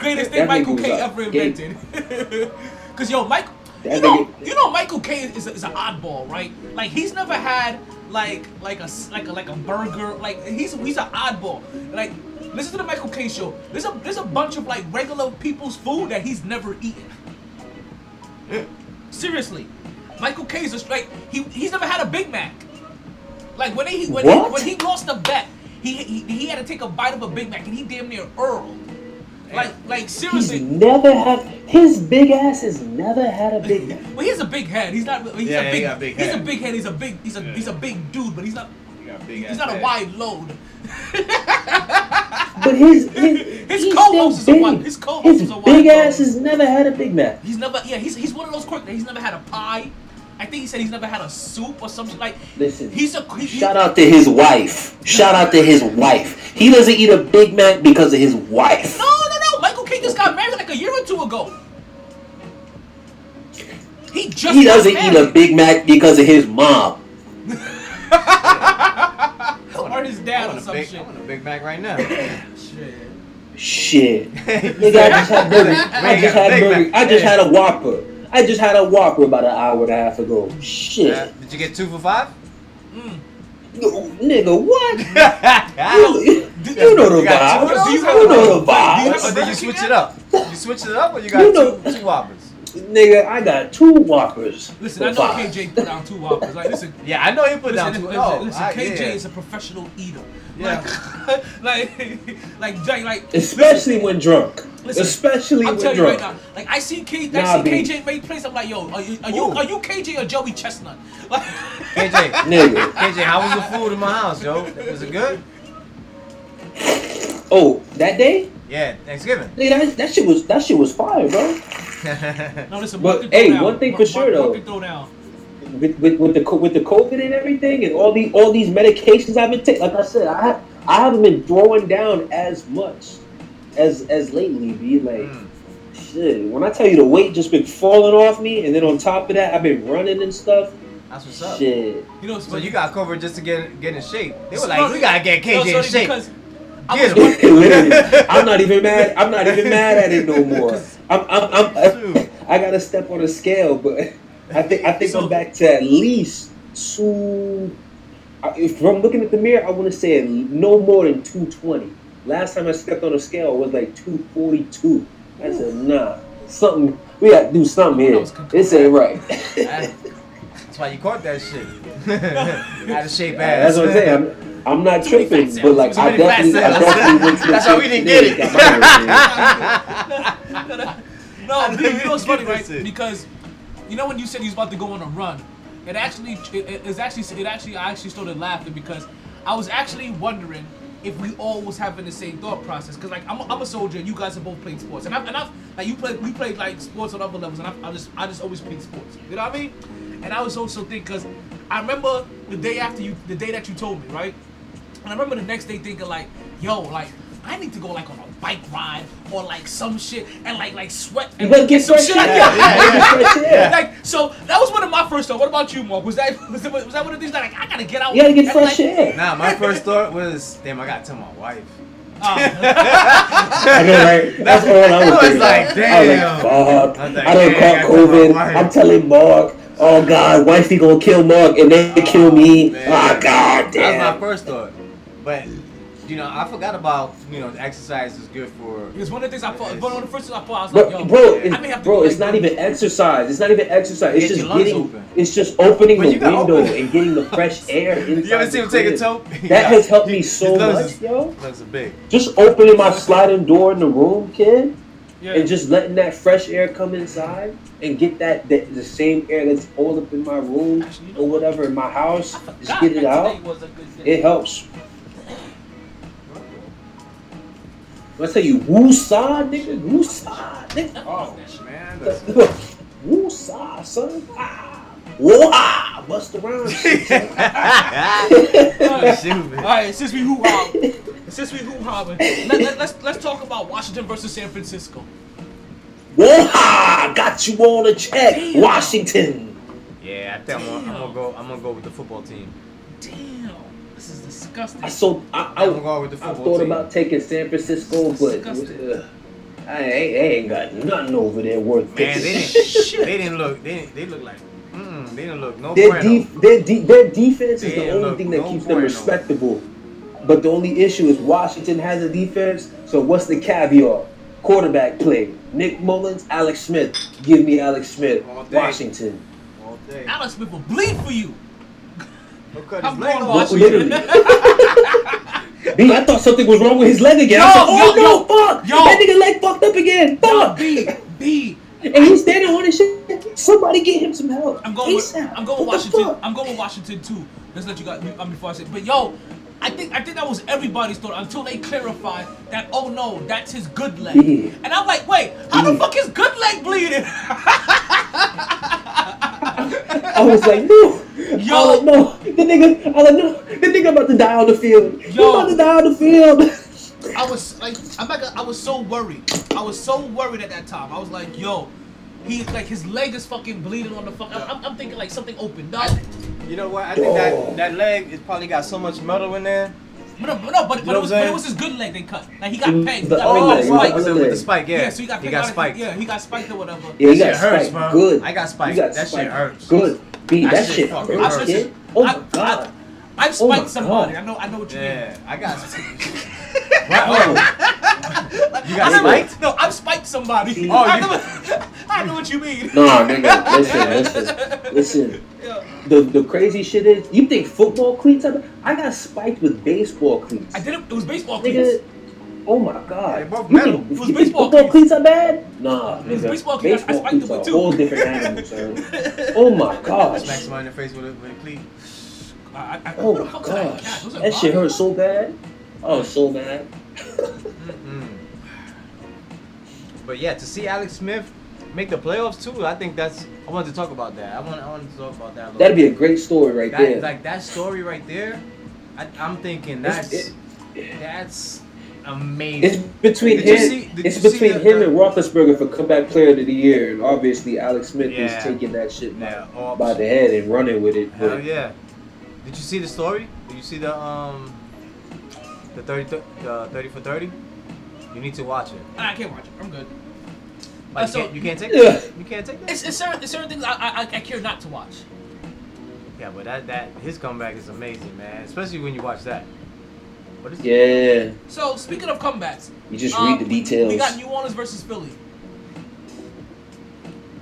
A: Greatest thing Michael
G: Kay
A: ever
G: out the gate.
A: invented. Cause yo, Michael,
G: That
A: you know,
G: nigga-
A: you know, Michael Kay is, a, is an oddball, right? Like he's never had like like a like a like a burger. Like he's he's an oddball. Like listen to the Michael Kay show. There's a there's a bunch of like regular people's food that he's never eaten. Seriously, Michael Kay is just like he he's never had a Big Mac. Like when he when he when he lost the bet, he, he he had to take a bite of a Big Mac and he damn near Earl. Like like
G: He's
A: seriously.
G: never had. His big ass has never had a big Mac.
A: Well, he has a big head. He's not. He's
M: Yeah,
A: a
M: he
A: big.
M: got a big
A: he's a
M: head.
A: big head. He's a big. He's a.
M: Yeah.
A: He's a big dude, but he's not.
M: he a
A: He's
M: ass
A: not a wide load.
G: But his his,
A: His co-host
G: still
A: is a wi-
G: big.
A: his co-host
G: His
A: is a wide.
G: big
A: white
G: ass
A: dog.
G: has never had a Big Mac.
A: He's never. Yeah, he's he's one of those quirks that he's never had a pie. I think he said he's never had a soup or something like.
G: Listen,
A: He's a. He, he-
G: Shout out to his wife. Shout out to his wife. He doesn't eat a Big Mac because of his wife.
A: No, no, no. Michael Kay just got married like a year or two ago. He just.
G: He doesn't eat a. Big Mac because of his mom.
A: or his
M: I
A: dad or some
M: big,
A: shit.
M: I want a Big Mac right now.
A: Shit.
G: Shit. Nigga, I just had burger. I just had
M: Big Mac.
G: burger. I just had a Whopper. I just had a Whopper about an hour and a half ago.
M: Uh,
G: Shit.
M: did you get two for five?
G: No, nigga, what?
M: or
G: You, you know the
M: You got
G: vibes.
A: you
G: You know the
A: do you
G: vibes.
M: did you switch it up? You switch it up, or you got
G: You know-
M: two two whoppers?
G: Nigga, I got two Whoppers.
A: Listen, I know
G: five.
A: KJ put down two whoppers. Like, listen,
M: Yeah, I know you put
A: Listen,
M: down two.
A: listen,
M: oh,
A: listen,
M: I-
A: KJ
M: yeah.
A: is a professional eater.
M: Yeah.
A: Like, like, like, Jay, like,
G: Especially when drunk.
A: Listen,
G: Especially
A: I'm
G: when
A: telling you right now. Like, I see K,
G: Nah,
A: I see
G: B.
A: KJ make plays. I'm like, yo, are you, are you,
M: Ooh.
A: are you KJ or Joey Chestnut? Like,
M: KJ,
G: Nigga.
M: KJ, how was the food in my house, yo? Was it good?
G: Oh, that day?
M: Yeah, Thanksgiving.
G: Nigga, that, that shit was that shit was fire, bro.
A: No, listen,
G: But, hey,
A: down.
G: one thing for
A: Mark-
G: sure,
A: Mark-
G: though.
A: Mark can throw down.
G: with, with, with the with the COVID and everything, and all the all these medications I've been taking. Like I said, I I haven't been throwing down as much as as lately. Be like,
M: Mm.
G: shit. When I tell you the weight just been falling off me, and then on top of that, I've been running and stuff.
M: That's what's up.
G: Shit.
A: You know,
M: So you got covered just to get get in shape. They were like, we gotta get KJ
A: so
M: in shape.
A: Because I
M: Get
A: was
M: him.
G: Literally, I'm not even mad. I'm not even mad at it no more. I'm, I'm, I'm,
M: Dude.
G: I gotta step on a scale, but I think I think
A: So-
G: I'm back to at least two. If I'm looking at the mirror, I want to say no more than 220. Last time I stepped on a scale was like 242. I said, nah, something. We got to do something
A: That
G: here. This ain't right.
M: That's why you caught that shit. Out of shape ass.
G: That's what I'm saying. I'm, I'm not
A: Too many
G: tripping,
A: fat
G: but like
M: Too
G: I
M: many fat
G: definitely, I
M: cells.
G: definitely went to the
M: That's why we didn't get it.
G: got my hair done.
A: No, dude, you know what's funny, right?
M: this.
A: Because you know when you said he was about to go on a run, it actually, it, it- it's actually, it actually, I actually started laughing because I was actually wondering if we all was having the same thought process. Because like I'm, a, I'm a soldier, and you guys have both played sports, and I've, and I've like you played, we played like sports on other levels, and I've, I just, I just always played sports. You know what I mean? And I was also thinking because I remember the day after you, the day that you told me, right? And I remember the next day thinking like, yo, like I need to go like on a bike ride or like some shit and like like sweat and
G: You get
A: some shit
G: air.
A: like
G: Yeah, yeah, get.
A: Like so that was one of my first thoughts. What about you, Mark? Was that was that, was that one of these that like I gotta get out?
G: You gotta get
A: and,
G: fresh
A: like,
G: air.
M: Nah, my first thought was, damn, I gotta tell my wife.
G: I know, right? That's all I was
M: I was
G: thinking.
M: like,
G: I was
M: damn.
G: like, fuck.
M: I was like,
G: I done
M: damn, I
G: caught
M: gotta tell my
G: COVID. I'm telling Mark, oh God, wifey gonna kill Mark and then kill me.
M: man.
G: Ah, God
M: That was my first thought. But You know, I forgot about you know exercise is good for.
A: It's one of the things I thought, one of the first things I thought, I was
G: Bro,
A: like, yo,
G: bro,
A: I may
G: it's,
A: have to
G: bro, it's
A: like,
G: not even exercise. It's not even exercise. It's
M: Get
G: just getting.
M: open.
G: It's just opening
M: When
G: the window
M: open-
G: and getting the fresh air inside.
M: You ever see
G: the
M: him take a
G: crib.
M: toke?
G: That has helped me so much,
M: is-
G: yo.
M: Lungs are big.
G: Just opening my sliding door in the room, kid,
A: Yeah.
G: and just letting that fresh air come inside and get that, that the same air that's all up in my room
A: Actually, you know
G: or whatever in my house. Just get it out.
A: today was a good day.
G: It helps. When I tell you woo-saw, nigga, woo-saw, nigga.
M: Oh man, that's
G: Woo-saw, son. Ah. Whoa-ah, bust around. shit, son.
M: Shoot, man.
A: All right, since we hoo ha, since we hoo ha, let, let, let's let's talk about Washington versus San Francisco.
G: Whoa-ha, got you on a check,
A: Damn.
G: Washington.
M: Yeah, I think I'm gonna, I'm gonna go. I'm gonna go with the football team.
A: Damn, this is disgusting.
G: I so I, I,
M: I'm go with the
G: I thought
M: team.
G: about taking San Francisco, but
A: Disgusting.
G: uh, I ain't, I ain't got nothing over there worth
M: Man,
G: picking.
M: they didn't. they didn't look. They didn't, they look like. Mm, they didn't look no
G: Their,
M: bueno.
G: def- their, de- their defense is
M: They
G: the only thing that
M: no
G: keeps them
M: bueno.
G: respectable. But the only issue is Washington has a defense. So what's the caveat? Quarterback play. Nick Mullens, Alex Smith. Give me Alex Smith.
M: All.
G: Washington.
M: All.
A: Alex Smith will bleed for you.
M: He'll
A: I'm
M: his leg
A: going
M: off.
A: Washington.
G: B, I thought something was wrong with his leg again. I
A: Yo,
G: said, oh
A: yo,
G: no,
A: yo,
G: fuck!
A: yo.
G: That nigga leg fucked up again.
A: Yo,
G: Fuck!
A: B, B.
G: And he's standing on his shit. Somebody get him some help.
A: I'm going. With, I'm going with
G: What
A: Washington. I'm going with Washington too. Let's let you guys. Um, before I say, but yo, I think I think that was everybody's thought until they clarified that. Oh no, that's his good leg.
G: Yeah.
A: And I'm like, wait, how the fuck is good leg bleeding?
G: I was like, no.
A: Yo.
G: I was like, no. The nigga, I was like, no. The nigga about to die on the field. He
A: Yo.
G: about to die on the field.
A: I was like, I'm like, I was so worried. I was so worried at that time. I was like, yo, he like his leg is fucking bleeding on the fuck. I'm, I'm, I'm thinking like something opened up.
M: You know what? I think
G: Yo.
M: that that leg is probably got so much metal in there.
A: But no, but, no, but, but,
M: know
A: it was, but it was his good leg they cut. Like he got
G: Mm,
A: pegged. He got
G: other
A: pegged
G: leg,
A: out
G: the
A: of
G: other
A: spikes.
M: with the, spike, yeah.
A: Yeah, so he got
M: he
A: pegged
M: got
A: out of-
M: spiked.
A: Yeah, he got spiked or whatever.
G: Yeah, he got
M: shit hurts,
G: spiked.
M: bro.
G: Good.
M: I got spiked.
G: got
M: that shit
G: spiked.
M: hurts.
G: Good. B,
M: That
G: that,
M: shit
G: shit hurts,
M: hurts.
G: Oh my god.
A: I, I've
G: Oh
A: spiked somebody.
G: God.
A: I know. I know what you
M: mean. I got.
G: Wow.
A: mean. Oh.
M: You got spiked?
A: No, I've spiked somebody.
M: Oh,
A: I,
M: you-
A: know, I know what you mean.
G: Nah, nigga, listen, listen, listen.
A: Yeah.
G: The the crazy shit is, you think football cleats? Are, I got spiked with baseball cleats.
A: I did it. It was baseball
G: Nigga,
A: cleats.
G: oh my god.
M: They're
G: You
M: metal.
G: think-
A: It was
G: you
A: baseball
G: football
A: cleats.
G: cleats are bad? Nah,
A: It was
G: nigga.
A: baseball cleats. I
G: Baseball
A: spiked them
G: cleats
A: with two.
G: whole different animal, son. Oh my gosh.
M: Smack somebody in the face with a, with a cleat.
A: I, I,
G: Oh
A: who the
G: my
A: fuck was that
G: gosh.
A: Was
G: That shit hurt so bad. Oh, mm. so bad.
M: But yeah, to see Alex Smith make the playoffs too, I think that's. I wanted to talk about that. I want. I wanted to talk about that. A
G: That'd be a great story right
M: that,
G: there.
M: Like that story right there. I, I'm thinking that's
G: it-
M: that's amazing.
G: It's between
M: Did
G: him.
M: see-
G: it's between
M: the-
G: him and Roethlisberger for comeback player of the year, and obviously Alex Smith
M: Yeah.
G: is taking that shit by,
M: Yeah, all-
G: by the head and running with it.
M: Hell yeah! Did you see the story? Did you see the um the 30 th- the 30 for 30? You need to watch it.
A: I can't watch it. I'm good.
M: Like,
A: Uh, so-
M: you, can't, you can't take
G: Yeah.
M: that. You can't take that.
A: It's, it's certain, it's certain things I, I, I care not to watch.
M: Yeah, but that that his comeback is amazing, man. Especially when you watch that. What is
G: yeah,
A: So speaking of comebacks,
G: you just
A: um,
G: read the details.
A: We got New Orleans versus Philly.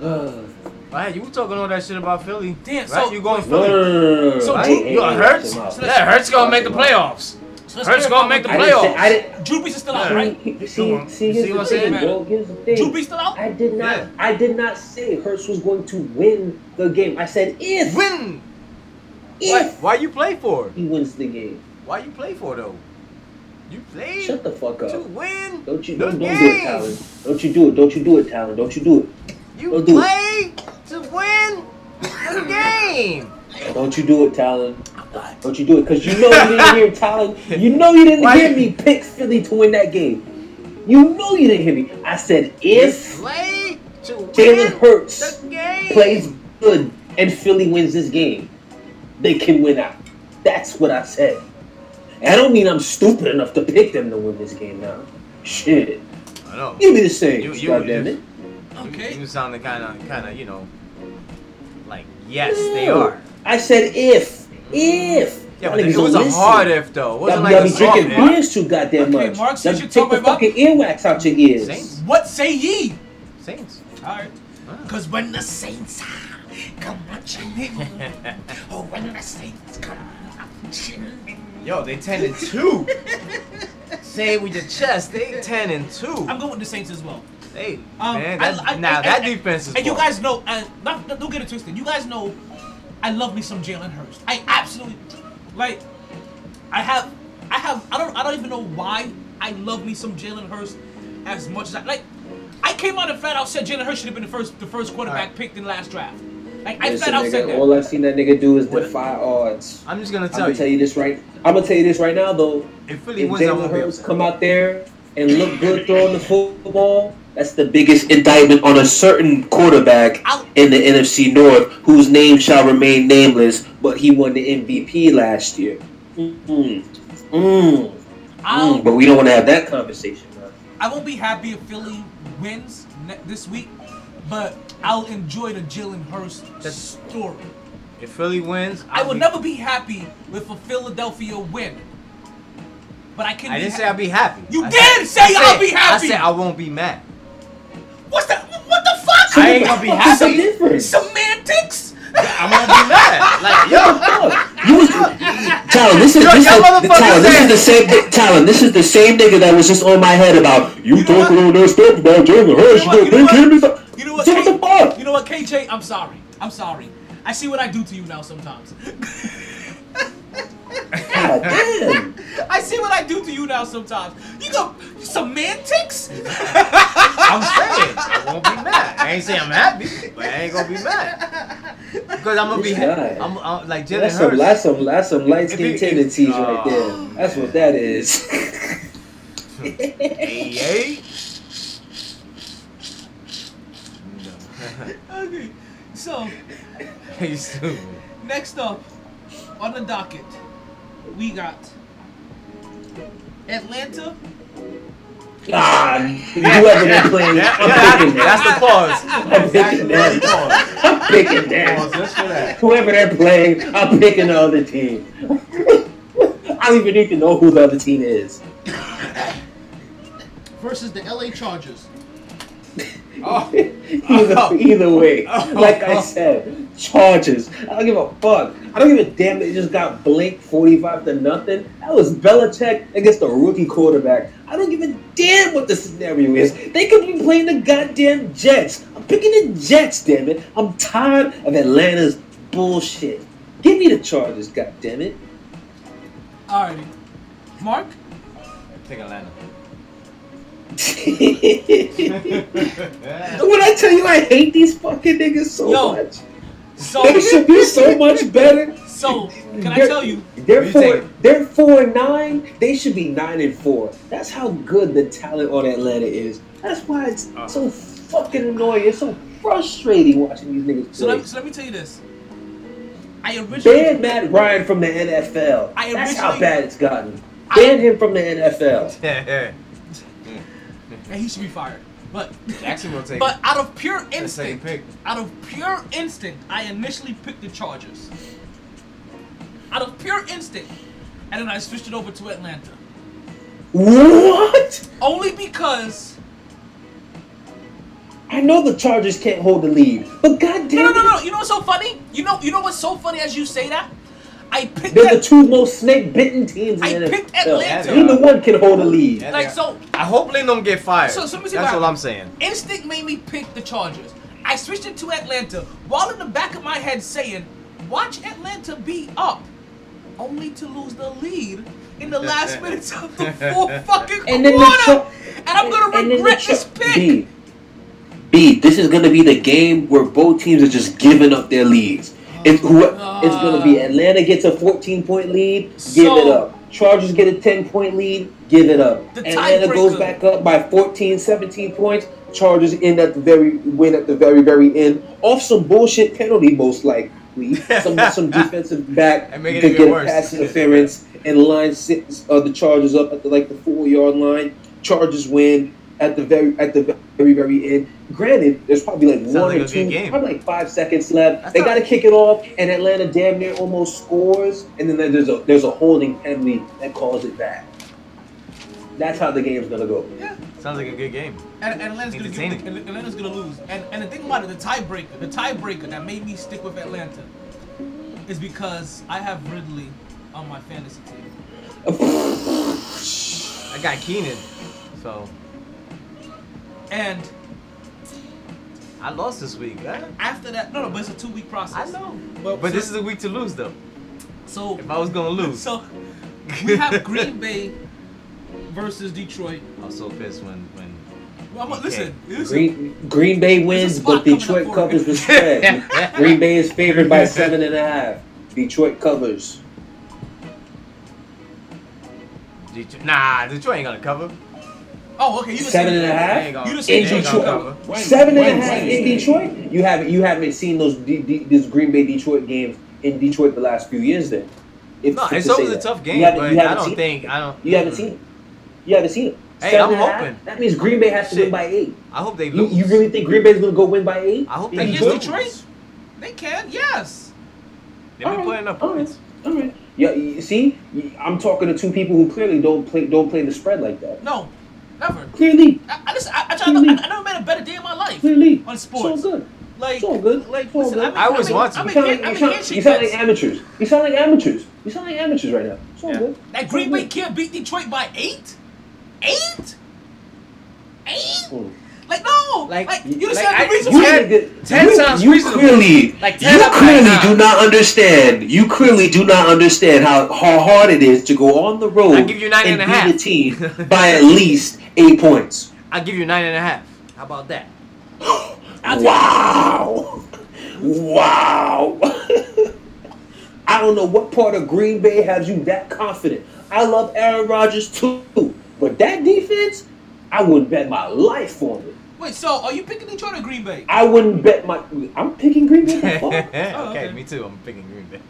G: no,
M: Right, you were talking all that shit about Philly.
A: Damn,
M: right?
A: so-
M: you going
G: no,
M: Philly?
G: no, no, no.
A: So
G: I
A: Drew-
M: You
G: ain't
M: got Hurts?
G: watch him out.
A: So
M: That Hurts gonna make the
G: Watch him out.
M: playoffs.
A: So
M: Hurts gonna make the
A: what-
G: I didn't
M: playoffs.
G: I didn't.
A: Drew Brees is still out, right?
G: See, see, see, here's
M: see
G: the
M: what I'm saying?
G: bro. Here's the thing.
A: Drew Brees still out?
G: I did not.
M: Yeah.
G: I did not say Hurts was going to win the game. I said if.
M: Win. Why,
G: If
M: why you play for?
G: he wins the game.
M: Why you play for though? You played
G: Shut the fuck
M: to
G: up.
M: win.
G: Don't you
M: the
G: don't, don't do it. Talon. Don't you do it. Don't you do it, Talon. Don't you do it.
M: You
G: Don't do
M: play to win the game.
G: Don't you do it, Talon. Don't you do it, cause you know you didn't hear Talon. You know you didn't hear me pick Philly to win that game. You know you didn't hear me. I said if
M: Play to
G: Jalen Hurts plays good and Philly wins this game, they can win out. That's what I said. And I don't mean I'm stupid enough to pick them to win this game now. Shit.
M: I know.
G: Give me the same.
M: You- you-
G: goddamn
M: you-
G: it.
A: Okay.
M: You, you sounded kind of, kind of, you know, like yes, they are.
G: I said if, if
M: Yeah,
G: Y'all
M: but it was
G: don't
M: a
G: listen.
M: hard if though. It
G: Y'all,
M: wasn't
G: y'all
M: like
G: be
M: a soft
G: drinking
M: if.
G: beers too goddamn
A: Okay,
G: much.
A: Mark, since
G: Y'all
A: you're
G: take
A: talking
G: the
A: about-
G: fucking earwax out your ears.
M: Saints.
A: What say ye?
M: Saints.
A: All right. Ah. Cause when the saints come marching in, oh when the saints come marching in.
M: Yo, they ten and two. Say with your chest. They ten and two.
A: I'm going with the Saints as well.
M: Hey,
A: Um,
M: man, that,
A: I-
M: now
A: I-
M: that
A: I-
M: defense is.
A: And you guys know, uh, not, not- don't get it twisted. You guys know, I love me some Jalen Hurts. I absolutely like. I have, I have, I don't, I don't even know why I love me some Jalen Hurts as much as I like. I came out and flat out said Jalen Hurts should have been the first, the first quarterback
M: Alright.
A: picked in the last draft. Like I
G: Listen,
A: flat out said
G: nigga,
A: that.
G: all I've seen that nigga do is defy odds.
M: I'm just gonna
G: I'm
M: tell
G: gonna
M: you.
G: tell you this right. I'm gonna tell you this right now, though.
M: If Philly
G: If
M: wins,
G: Jalen
M: won't be
G: Hurts come out there and look good throwing the football, that's the biggest indictment on a certain quarterback in the NFC North, whose name shall remain nameless, but he won the MVP last year. Mm, mm,
A: I'll,
G: mm. But we don't want to have that conversation. Man.
A: I won't be happy if Philly wins ne- this week, but I'll enjoy the Jalen Hurts
M: That's-
A: story.
M: If Philly wins,
A: I
M: I'll
A: will
M: be-
A: never be happy with a Philadelphia win. But I can.
M: I didn't
A: ha-
M: say I'd be happy.
A: You
M: I
A: did say
M: I
A: I'll be happy.
M: I said I won't be mad.
A: What's that? What the fuck?
M: I ain't gonna be
G: What's the
M: happy.
G: difference?
A: Semantics.
M: I'm gonna be mad. Like yo,
G: You was, Talon, this is
M: Yo,
G: this
M: y'all
G: is,
M: motherfuckers
G: this is the same Talon, this is the same nigga that was just on my head about you,
A: You
G: talking
A: what?
G: all that stuff about Jalen Hurts.
A: You know
G: You
A: what? You know
G: know,
A: what? You know what?
G: So what
A: K-
G: the fuck?
A: You know what, KJ? I'm sorry. I'm sorry. I see what I do to you now sometimes.
G: God damn.
A: I see what I do to you now sometimes. You go semantics.
M: I'm saying I won't be mad. I ain't saying I'm happy, but I ain't gonna be mad because I'm gonna be.
G: This guy.
M: I'm, I'm like Jalen
G: That's some,
M: Hurts.
G: that's some, that's some light
M: If
G: skin tendencies
M: Oh,
G: right there. That's what that is.
M: Hey, hey.
A: okay. So
M: You stupid.
A: next up on the docket, we got Atlanta.
G: ah, whoever they're playing,
M: Yeah,
G: I'm
M: yeah,
G: picking
M: that's the
G: that.
M: pause.
G: I'm picking
M: That's
G: that. I'm picking that.
M: Just for that.
G: Whoever they're playing, I'm picking the other team. I don't even need to know who the other team is.
A: versus the LA Chargers.
M: Oh,
G: either, either way, oh. like I said, Chargers. I don't give a fuck. I don't give a damn. They just got blinked forty-five to nothing. That was Belichick against a rookie quarterback. I don't give a damn what the scenario is. They could be playing the goddamn Jets. I'm picking the Jets. Damn it. I'm tired of Atlanta's bullshit. Give me the Chargers. God damn it.
A: Alrighty, Mark.
M: take Atlanta.
G: when I tell you I hate these fucking niggas so
A: Yo.
G: much,
A: So
G: they should be so much better.
A: so can I
G: They're-
A: tell you?
G: They're
M: you
G: four.
M: taking?
G: They're four and nine. They should be nine and four. That's how good the talent on Atlanta is. That's why it's
M: Uh.
G: so fucking annoying. It's so frustrating watching these niggas
A: So let, so let me tell you this. I originally
G: Ban Matt Ryan from the NFL.
A: I
G: That's how bad it's gotten. Ban him from the NFL.
A: and he should be fired. But
M: Jacksonville take.
A: but out of pure
M: the second
A: instinct,
M: pick.
A: out of pure instinct, I initially picked the Chargers. Out of pure instinct, and then I switched it over to Atlanta.
G: What?
A: Only because
G: I know the Chargers can't hold the lead, but goddamn
A: no, no, no,
G: it,
A: no. You know what's so funny? You know, you know what's so funny as you say that? I picked
G: they're the two most snake-bitten teams in
A: I picked Atlanta.
G: Neither one can hold a lead.
M: Yeah,
A: like so.
M: I hope Lynn don't get fired.
A: So- so let me see
M: That's
A: what
M: all
A: I-
M: I'm saying.
A: Instinct made me pick the Chargers. I switched it to Atlanta, while in the back of my head saying, "Watch Atlanta be up, only to lose the lead in the last minutes of the fourth fucking
G: And then the
A: quarter." And I'm gonna
G: and then the
A: regret
G: Char-
A: this pick.
G: B, B, this is gonna be the game where both teams are just giving up their leads. If who, it's gonna be Atlanta gets a 14 point lead, give
A: So-
G: it up. Chargers get a 10 point lead, give it up. Atlanta goes back up by 14, 17 points. Chargers end at the very win at the very very end off some bullshit penalty most likely. Some some defensive back
M: And make it
G: to get a pass interference and line six uh, the Chargers up at the like the four yard line. Chargers win. At the very at the very very end. Granted, there's probably like
M: Sounds
G: one
M: like
G: or two,
M: game.
G: probably like five seconds left.
M: That's
G: they
M: not-
G: got to kick it off, and Atlanta damn near almost scores, and then there's a there's a holding penalty that calls it back. That's how the game's gonna go. Yeah.
M: Sounds like a good game.
A: And, and Atlanta's gonna give,
M: Entertaining.
A: Atlanta's gonna lose. And and the thing about it, the tiebreaker, the tiebreaker that made me stick with Atlanta is because I have Ridley on my fantasy team.
M: I got Keenan, so
A: And
M: I lost this week. Huh?
A: after that, no, no, but it's a two week process.
M: I know.
A: But,
M: But
A: so,
M: this is a week to lose, though.
A: so
M: If I was gonna lose,
A: so we have Green Bay versus Detroit.
M: I was so pissed when when.
A: Well, I'm, listen, listen.
G: Green Green Bay wins, but Detroit covers the spread. Green Bay is favored by seven and a half. Detroit covers.
M: Detroit, nah, Detroit ain't gonna cover.
A: Oh, okay. You just
G: Seven and a half?
M: They ain't gonna,
A: You
G: in
A: Detroit.
M: cover.
O: When-
G: and a half in Detroit. You haven't you haven't seen those D, D, this Green Bay Detroit games in Detroit the last few years. Then, if,
M: No,
G: to
M: it's always a tough game, but I don't think I don't.
G: You haven't seen it. You haven't seen it.
M: Hey,
G: Seven
M: I'm
G: a half?
M: hoping.
G: That means Green Bay has to
M: Shit.
G: win by eight.
M: I hope they
G: You,
M: lose.
G: you really think Green Bay's gonna go win by eight?
M: I hope they lose.
G: Detroit?
A: They can, yes.
M: They've been
G: Alright,
M: putting up points.
G: All right. Yeah. You see, I'm talking to two people who clearly don't play don't play the spread like that.
A: No, never.
G: Clearly,
A: I, I, listen, I, I, try, I, I, I never made a better day in my life
G: clearly,
A: on
G: it's
A: sports.
G: all good.
A: Like,
G: It's all good.
A: like,
G: It's all
A: listen,
G: good.
A: I'm,
M: I always
A: I mean,
M: want to.
A: I'm,
G: You sound like
A: I'm
G: you sound, you sound like amateurs. You sound like amateurs. You sound like amateurs right now. It's all
M: Yeah.
G: good.
A: That Green Bay can't beat Detroit by eight? Eight? Eight?
G: Mm.
A: Like, no!
M: Like-
A: Like, you
M: like,
A: understand
M: I-
A: the reason
M: you
A: why?
M: ten
G: you-
M: sounds
G: you
M: reasonable.
G: Clearly,
M: Like, ten
G: you clearly do not understand. You clearly do not understand how, how hard it is to go on the road
M: I give you nine and a
G: beat
M: half.
G: a team by at least eight points.
M: I'll give you nine and a half. How about that?
G: Wow. Wow. I don't know what part of Green Bay has you that confident. I love Aaron Rodgers too, but that defense, I wouldn't bet my life on it.
A: Wait, so are you picking Detroit or Green Bay?
G: I wouldn't bet my. I'm picking Green Bay. the oh,
M: okay,
A: Oh, okay.
M: me too. I'm picking Green Bay.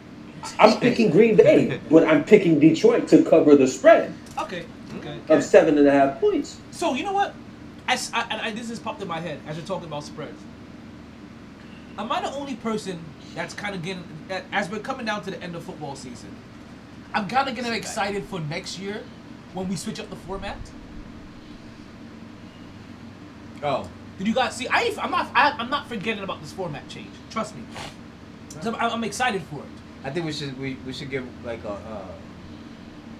G: I'm picking Green Bay, but I'm picking Detroit to cover the spread
A: Okay, okay.
G: of seven and a half points.
A: So, you know what? As, I, I, I- this has popped in my head as you're talking about spreads. Am I the only person that's kind of getting, that- as we're coming down to the end of football season, I'm kind of getting excited for next year when we switch up the format?
M: Oh,
A: Did you guys see? I, I'm not. I, I'm not forgetting about this format change. Trust me. 'Cause I'm, I'm excited for it.
M: I think we should we, we should give like a uh,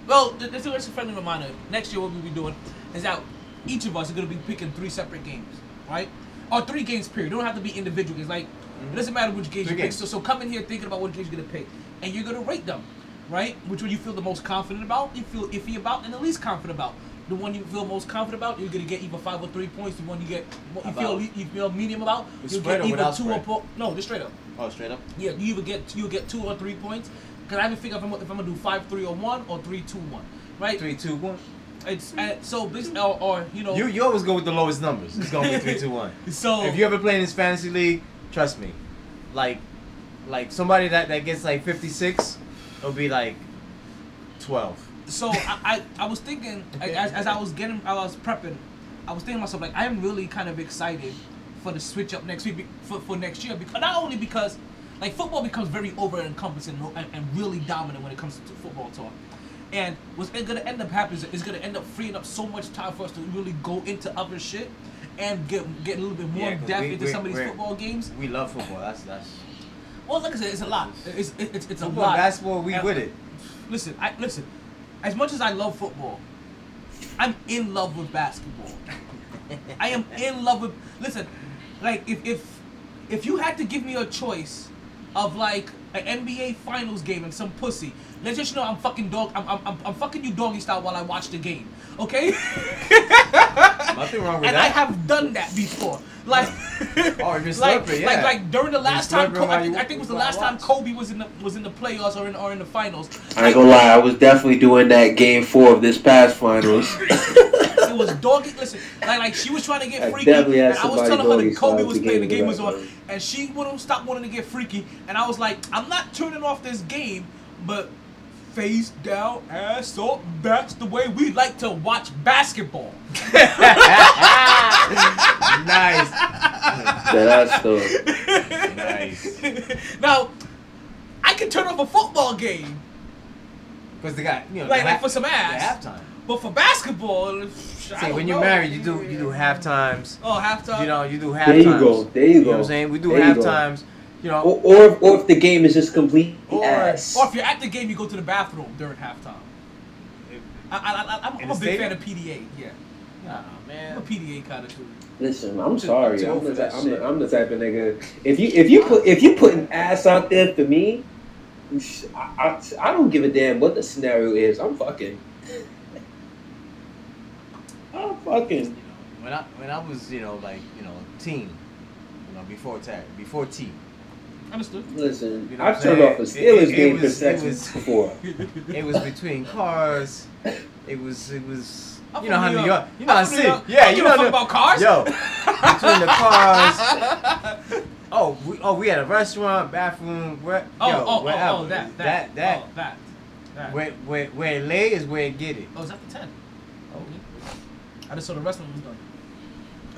A: Well, th- this is a friendly reminder. Uh, next year, what we'll be doing is that each of us are going to be picking three separate games, right? Or three games, period. They don't have to be individual games. Like, it doesn't matter which games
M: Three
A: you pick. So, so come in here thinking about what games you're going to pick. And you're going to rate them, right? Which one you feel the most confident about, you feel iffy about, and the least confident about. The one you feel most confident about, you're going to get either five or three points. The one you get, you feel,
M: About-
A: le- you feel medium about, you get either two
M: spread?
A: or four. No, just straight up.
M: oh straight up.
A: Yeah, you either get you get two or three points. Cause I haven't figured out if I'm, if I'm gonna do five, three, or one, or three, two, one, right?
M: Three, two, one.
A: It's uh, so this or, or you know.
M: You you always go with the lowest numbers. It's gonna be three, two, one.
A: so
M: If you ever play in this fantasy league, trust me, like like somebody that that gets like fifty six, it'll be like twelve.
A: so I, I, I was thinking like, as, as I was getting I was prepping, I was thinking to myself like I am really kind of excited for the switch up next week for, for next year because not only because like football becomes very over encompassing and, and really dominant when it comes to football talk. And what's going to end up happening is it's going to end up freeing up so much time for us to really go into other shit and get get a little bit more
M: Yeah,
A: depth
M: we-
A: into
M: we-
A: some of these football games.
M: We love football. That's that's
A: Well, like I said, it's a lot. It's it's, it's, it's a
M: football,
A: lot.
M: basketball. We
A: And-
M: with it.
A: Listen, I listen. As much as I love football, I'm in love with basketball. I am in love with. Listen, like if if if you had to give me a choice of like an NBA Finals game and some pussy, let's just know I'm fucking dog. I'm I'm, I'm, I'm fucking you doggy style while I watch the game. Okay.
M: Nothing wrong with that.
A: and I have done that before. Like,
M: Oh, if you're
A: like,
M: slurping,
A: like,
M: yeah.
A: like during the last time, Co- I think, I think it was the
M: while I
A: last time. Kobe was in the was in the playoffs or in or in the finals.
G: I ain't gonna lie, I was definitely doing that game four of this past finals.
A: it was doggy. Listen, like like she was trying to get freaky,
G: definitely had
A: and I was telling her that Kobe was playing, the
G: game
A: game
G: was
A: was on, and she wouldn't stop wanting to get freaky, and I was like, I'm not turning off this game, but face down, ass up. That's the way we like to watch basketball. nice.
G: That's the
M: nice.
A: Now, I can turn off a football game
M: because they got you know
A: like, like for some ass
M: halftime.
A: But for basketball,
M: see when you're married, you do you do half times.
A: Oh, half times.
M: You know you do half.
G: There you go. There you,
M: you go. Know what I'm saying we do
G: there
M: half times.
G: Go
M: times. You know,
G: or, or if, or if the game is just complete
A: or,
G: ass.
A: or if you're at the game, you go to the bathroom during halftime. I, I, I, I'm, I'm a big fan of PDA. Yeah,
M: nah,
A: I'm a
M: man.
A: PDA kind of dude.
G: Listen, I'm sorry. I'm the,
M: for
G: I'm, the, I'm the type of nigga. If you if you put if you put an ass out there for me, I, I, I don't give a damn what the scenario is. I'm fucking. I'm fucking.
M: When I when I was you know like you know teen, you know before tag before T,
A: Understood.
G: Listen,
M: You know
G: I've
M: I'm
G: turned off a
M: It-
G: Steelers
M: it- it
G: game for
M: was-
G: sex before.
M: it was between cars. It was it was
A: I'm
M: you know how
A: New
M: New
A: York.
M: York. You know ah,
A: I'm
M: how
A: New. York.
M: Yeah,
A: don't
M: you
A: give a
M: know
A: fuck about cars.
M: Yo, between the cars. Oh, we oh we had a restaurant, bathroom. Where,
A: Oh,
M: yo,
A: oh,
M: wherever.
A: oh, oh, that, that,
M: that that
A: oh, that, that.
M: where where where it lay is where it get it.
A: Oh, is that the ten? Oh, okay. I just saw the wrestling was done.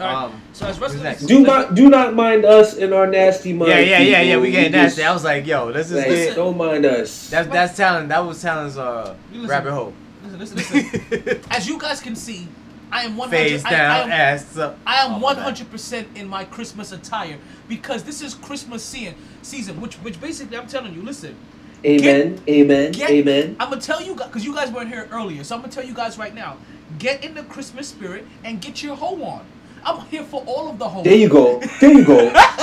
A: All right.
M: Um,
A: so as
M: who's
A: wrestling,
M: next?
G: Do not do not mind us in our nasty mind.
M: Yeah, yeah, yeah, yeah. We getting
G: just-
M: nasty. I was like, yo, let's just
G: like,
M: get.
G: don't mind us.
M: That's that's talent. That was talent's uh
A: listen.
M: rabbit hole.
A: listen, listen, listen. as you guys can see, I am one
M: Face
A: hundred. I,
M: down,
A: I am,
M: ass up.
A: I
M: Oh,
A: am
M: my
A: one
M: bad.
A: hundred percent in my Christmas attire because this is Christmas season, season, which which basically I'm telling you, listen,
G: Amen. amen.
A: get-
G: amen.
A: I'm gonna tell you guys because you guys weren't here earlier, so I'm gonna tell you guys right now, get in the Christmas spirit and get your hoe on. I'm here for all of the hoes.
G: There you go. There you go.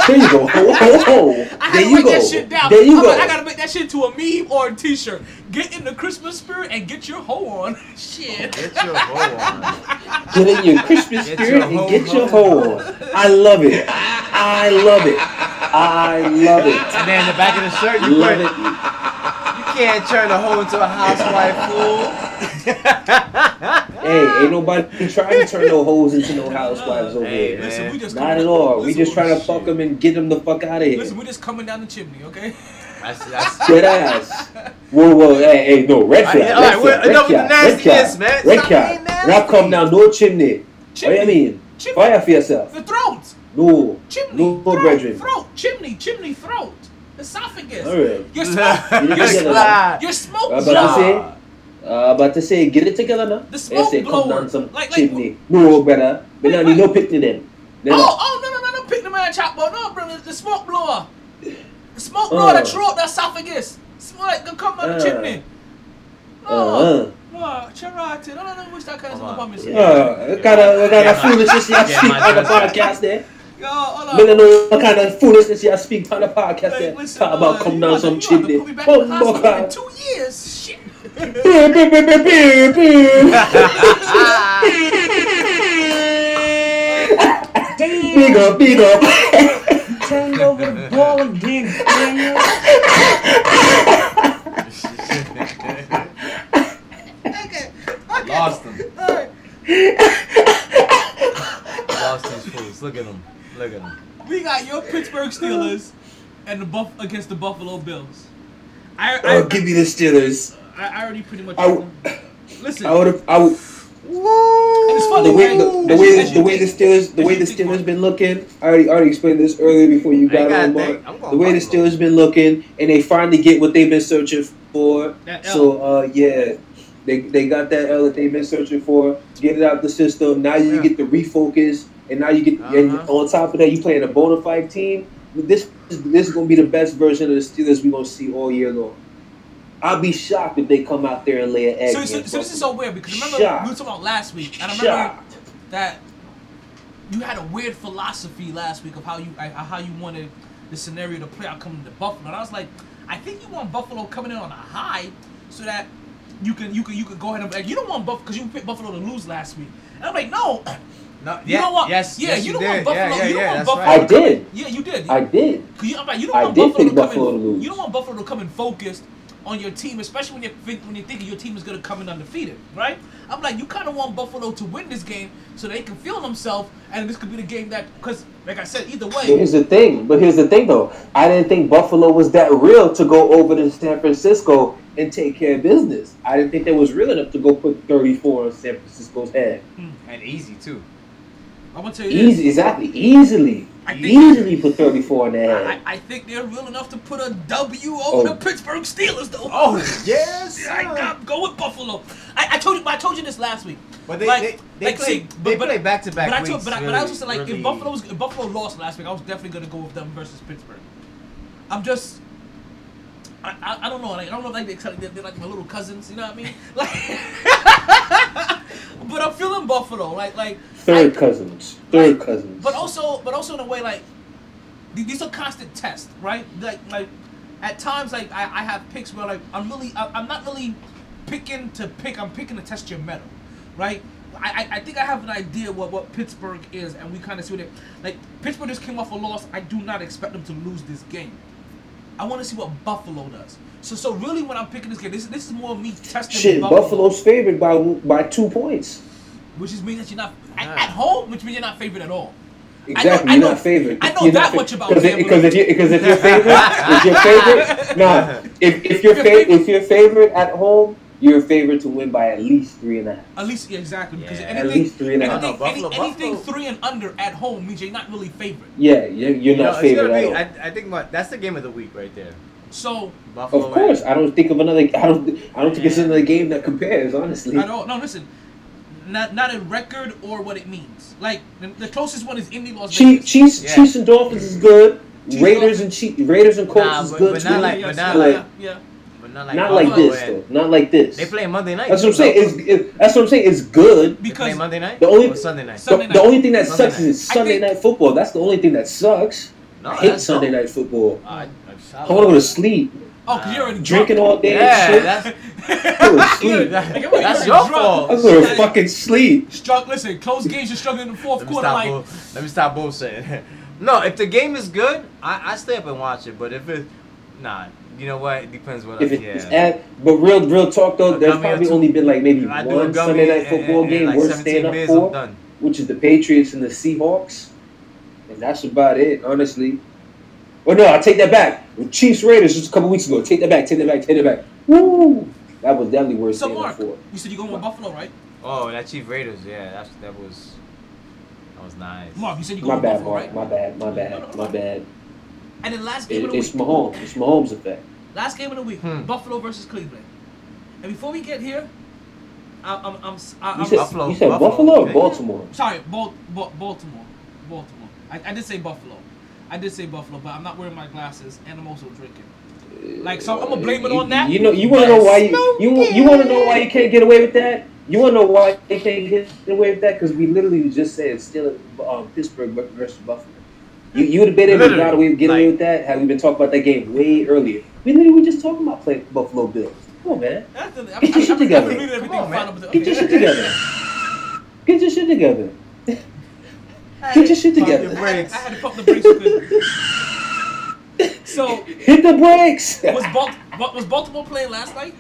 G: There you go. Ho, ho, ho.
A: I had
G: There
A: to
G: you
A: write
G: go.
A: that shit down.
G: There you
A: I'm
G: go.
A: like, I gotta make that shit to a meme or a t-shirt. Get in the Christmas spirit and get your hoe on. Shit.
M: Get your hoe on.
G: Get in your Christmas
M: Get
G: spirit
M: your
G: and
M: hoe
G: get your
M: hoe.
G: hoe on. I love it. I love it. I love it.
M: And then in the back of the shirt, you
G: Love
M: put
G: it.
M: you can't turn a hoe into a housewife fool.
G: Hey, ain't nobody trying to turn no hoes into no housewives over
M: Hey,
G: here.
A: Listen, we just
G: Not
A: coming-
G: at all. We just trying to
A: shit.
G: fuck them and get them the fuck out of here.
A: Listen, we're just coming down the chimney, okay?
M: That's that's.
G: Dead ass. Whoa, whoa, hey, hey, no, red
M: All
G: flag.
M: right,
G: red
M: all right,
G: flag,
M: well,
G: red
M: enough with the nastiness, man.
G: Red
M: Stop
G: flag.
M: being nasty.
G: Now come down, no chimney.
A: Chimney.
G: What do you mean?
A: Chimney.
G: Fire for yourself.
A: The throat.
G: No.
A: Chimney.
G: No,
A: throat,
G: brethren.
A: Throat. Chimney. Chimney. Throat. Esophagus.
G: All right.
A: Your smoke.
G: You
A: your
G: didn't get
A: smoke.
M: that.
A: Your smoke.
G: I'm about to say, uh, about to say, get it together now.
A: The smoke
G: say, come down some
A: Like- like-
G: chimney. no, brother. We don't need no picnic then. Then
A: Oh, oh, no, no, no, no, pick the man chop, but no, brother, the smoke blower. The smoke blower,
G: Uh.
A: the throat, the esophagus. Smoke like come down the
G: Uh.
A: chimney. No,
G: Uh-huh.
A: no, charity. No, no, no, wish that kind of
M: Come
A: stuff
M: on.
A: about me.
G: Uh, what kind of, what kind of foolishness you
M: yeah,
G: speak on the podcast there?
A: Yo, hold on.
G: Me don't know what kind of foolishness you speak on the podcast there. Talk about
A: uh,
G: come down some
A: you have to
G: chimney.
A: put me back in the
G: Bum
A: hospital
G: buck
A: in two years.
G: Big up, big up.
K: Turned over the ball again, Daniel.
A: Okay. Okay.
M: Lost them.
A: All right.
M: Lost these fools. Look at them. Look at them.
A: We got your Pittsburgh Steelers and the buff against the Buffalo Bills. I I,
G: Oh, give me the Steelers.
A: I, I already pretty much.
G: I w-
A: Listen,
G: I would have. I would.
A: and it's funny
G: The way,
A: right?
G: the, the
A: As you-
G: way,
A: as
G: the way the Steelers, the way the Steelers been looking. I already, already explained this earlier before you
M: I
G: got on,
M: gotta
G: Mark.
M: think. I'm going
G: The way the Steelers been looking, and they finally get what they've been searching for. So, uh, yeah, they they got that L that they've been searching for. Get it out the system. Now you
M: Yeah.
G: get the refocus, and now you get.
M: Uh-huh.
G: on top of that, you playing a bona fide team. This this is gonna be the best version of the Steelers we are gonna see all year long. I'll be shocked if they come out there and lay an egg.
A: So, so, so this is so weird because remember
G: Shocked.
A: we were talking about last week, and I remember
G: shocked.
A: that you had a weird philosophy last week of how you I- how you wanted the scenario to play out coming to Buffalo, and I was like, I think you want Buffalo coming in on a high so that you can you can you can go ahead and like, you don't want Buffalo because you picked Buffalo to lose last week, and I'm like, no,
M: No,
A: you
M: yeah,
A: don't want
M: yes,
A: yeah
M: yes,
A: you,
M: you
A: don't
M: did.
A: want Buffalo
M: Yeah, yeah,
A: you don't
M: yeah,
A: want Buffalo
M: right.
G: I
A: to come
G: did.
A: yeah you did
G: I did.
A: You, I'm like, you don't
G: I
A: want
G: did
A: Buffalo to come
G: Buffalo
A: in,
G: to lose.
A: You don't want Buffalo to come in focused on your team, especially when you think when you're thinking your team is gonna come in undefeated, right? I'm like, you kind of want Buffalo to win this game so they can feel themselves, and this could be the game that, because like I said, either way,
G: here's the thing. But here's the thing, though. I didn't think Buffalo was that real to go over to San Francisco and take care of business. I didn't think they was real enough to go put 34 on San Francisco's head. Hmm.
M: And easy too.
A: I'm gonna tell you this.
G: Exactly, easily,
A: I think-
G: easily put 34 in their head.
A: I, I think they're real enough to put a W over
G: Oh.
A: the Pittsburgh Steelers, though.
M: Oh, yes,
A: I
M: sir.
A: got go with Buffalo. I, I told you, I told you this last week.
M: But they
A: Like-
M: they, they
A: like,
M: play
A: see,
M: they
A: but-
M: play back to back
A: But I
M: weeks.
A: told, but, I, but I was just like,
M: really-
A: if Buffalo was, if Buffalo lost last week, I was definitely gonna go with them versus Pittsburgh. I'm just. I, I, I don't know. Like, I don't know if like they're, they're, they're like my little cousins. You know what I mean? Like, but I'm feeling Buffalo. Like like
G: Third cousins, third cousins.
A: but also, but also in a way like th- these are constant tests, right? Like, like at times, like I, I have picks where like I'm really, I, I'm not really picking to pick. I'm picking to test your mettle, right? I, I, I think I have an idea what, what Pittsburgh is, and we kind of see what it like. Pittsburgh just came off a loss. I do not expect them to lose this game. I want to see what Buffalo does. So, so really, when I'm picking this game, this, this is more of me testing
G: Shit,
A: Buffalo,
G: Buffalo's favored by by two points.
A: which is means that you're not at, at home, which means you're not favored at all.
G: Exactly,
A: I
G: you're
A: know-
G: not favored.
A: I know
G: You're
A: that much about
G: because
A: gambling.
G: because if you because if you're favorite, if you're favorite, nah. If if you're fa- if you're favorite at home, you're favored to win by at least three and a half.
A: At least, yeah, exactly. Because
M: Yeah.
A: anything,
G: At least three and a half.
A: anything,
M: No, no, Buffalo-
A: any- anything
M: Buffalo-
A: three and under at home means you're not really favored.
G: Yeah, you're, you're
M: You know,
G: not
M: it's
G: favored
M: gonna
G: at
M: be,
G: all.
M: I, I think my, that's the game of the week right there.
A: So
M: Buffalo.
G: Of course,
M: and-
G: I don't think of another. I don't. I don't think it's
M: Yeah.
G: another game that compares. Honestly,
A: I don't. No, listen. Not not in record or what it means. Like the, the closest one is Indy Las
G: Chiefs,
A: Vegas.
G: Chiefs,
M: Yeah.
G: Chiefs and Dolphins is good.
A: Chiefs,
G: Raiders and Chiefs, Raiders and Colts
M: Nah,
G: is
M: but-
G: good
M: but
G: too.
M: not like- but
A: yeah,
M: not
A: yeah,
G: like-
A: yeah.
M: But not like
G: not like this
M: and-
G: though. Not like this.
M: They play Monday night.
G: That's what I'm saying.
M: though.
G: It's, it, that's what I'm saying. It's good.
M: They play
A: Because
M: Monday night.
G: The only-
M: or Sunday night.
G: The,
A: Sunday
G: the only thing that
M: Sunday
G: sucks
M: night.
G: is Sunday
A: think-
G: night football. That's the only thing that sucks.
M: No,
G: I hate Sunday
M: dope.
G: night football.
M: I, I,
G: I want to go to sleep,
A: oh, because you're already
G: drinking
A: drunk.
G: all day
M: Yeah,
G: and
M: that's
G: shit. Go to sleep.
M: that-
A: Like, I'm
M: that's
A: already
M: your
A: drunk.
M: fault.
G: I go to fucking sleep.
A: Struck. Listen, close games. You're struggling in the fourth
M: Let me
A: quarter.
M: stop.
A: Like
M: bull- let me stop bullshitting. no, if the game is good, I, I stay up and watch it. But if it, nah, you know what? It depends what.
G: If
M: I,
G: it's
M: yeah.
G: at, but real, real talk though, there's probably
M: two.
G: only been like maybe
M: If I do a
G: one Sunday night
M: and-
G: football
M: and-
G: game
M: like
G: worth
M: 17
G: staying up for, which is the Patriots and the Seahawks, and that's about it, honestly. Well, no, I take that back. Chiefs Raiders just a couple weeks ago. Take that back. Take that back. Take that back. Woo! That was definitely worth
A: so,
G: staying up for.
A: you said you're going with Buffalo, right?
M: Oh, that Chief Raiders. Yeah, that's that was that was nice.
A: Mark, you said you're
G: My
A: going with
G: bad,
A: Buffalo,
G: Mark.
A: right?
G: My bad. My
A: No, no,
G: bad.
A: no.
G: My bad.
A: And then last game
G: It,
A: of the
G: it's
A: week.
G: Mahomes. It's Mahomes effect.
A: Last game of the week.
M: Hmm.
A: Buffalo versus Cleveland. And before we get here, I, I'm I'm I,
G: You
A: I'm
G: said
M: Buffalo,
G: you said
M: Buffalo,
G: Buffalo or
M: okay.
G: Baltimore?
A: Sorry, Bal- Bal- Baltimore. Baltimore. I, I did say Buffalo. I did say Buffalo, but I'm not wearing my glasses and I'm also drinking. Like, so I'm gonna blame it on that.
G: You know, you want to know why you you you want to know why you can't get away with that? You want to know why they can't get away with that? Because we literally just said still um, Pittsburgh versus Buffalo. You you would have been able to
M: Literally,
G: get away, get away
M: like-
G: with that had we been talking about that game way earlier. We literally were just talking about playing Buffalo Bills. Come on, man.
A: That's the- I'm-
G: Get your
A: I'm-
G: shit
A: I'm-
G: together.
A: I'm reading everything
M: Come on, man.
A: up to-
G: Get your shit together. Get your shit together. Get your shit
M: Pump your
G: together.
M: brakes.
A: I had to pump the brakes. so
G: Hit the brakes.
A: was Bal- was Baltimore playing last night?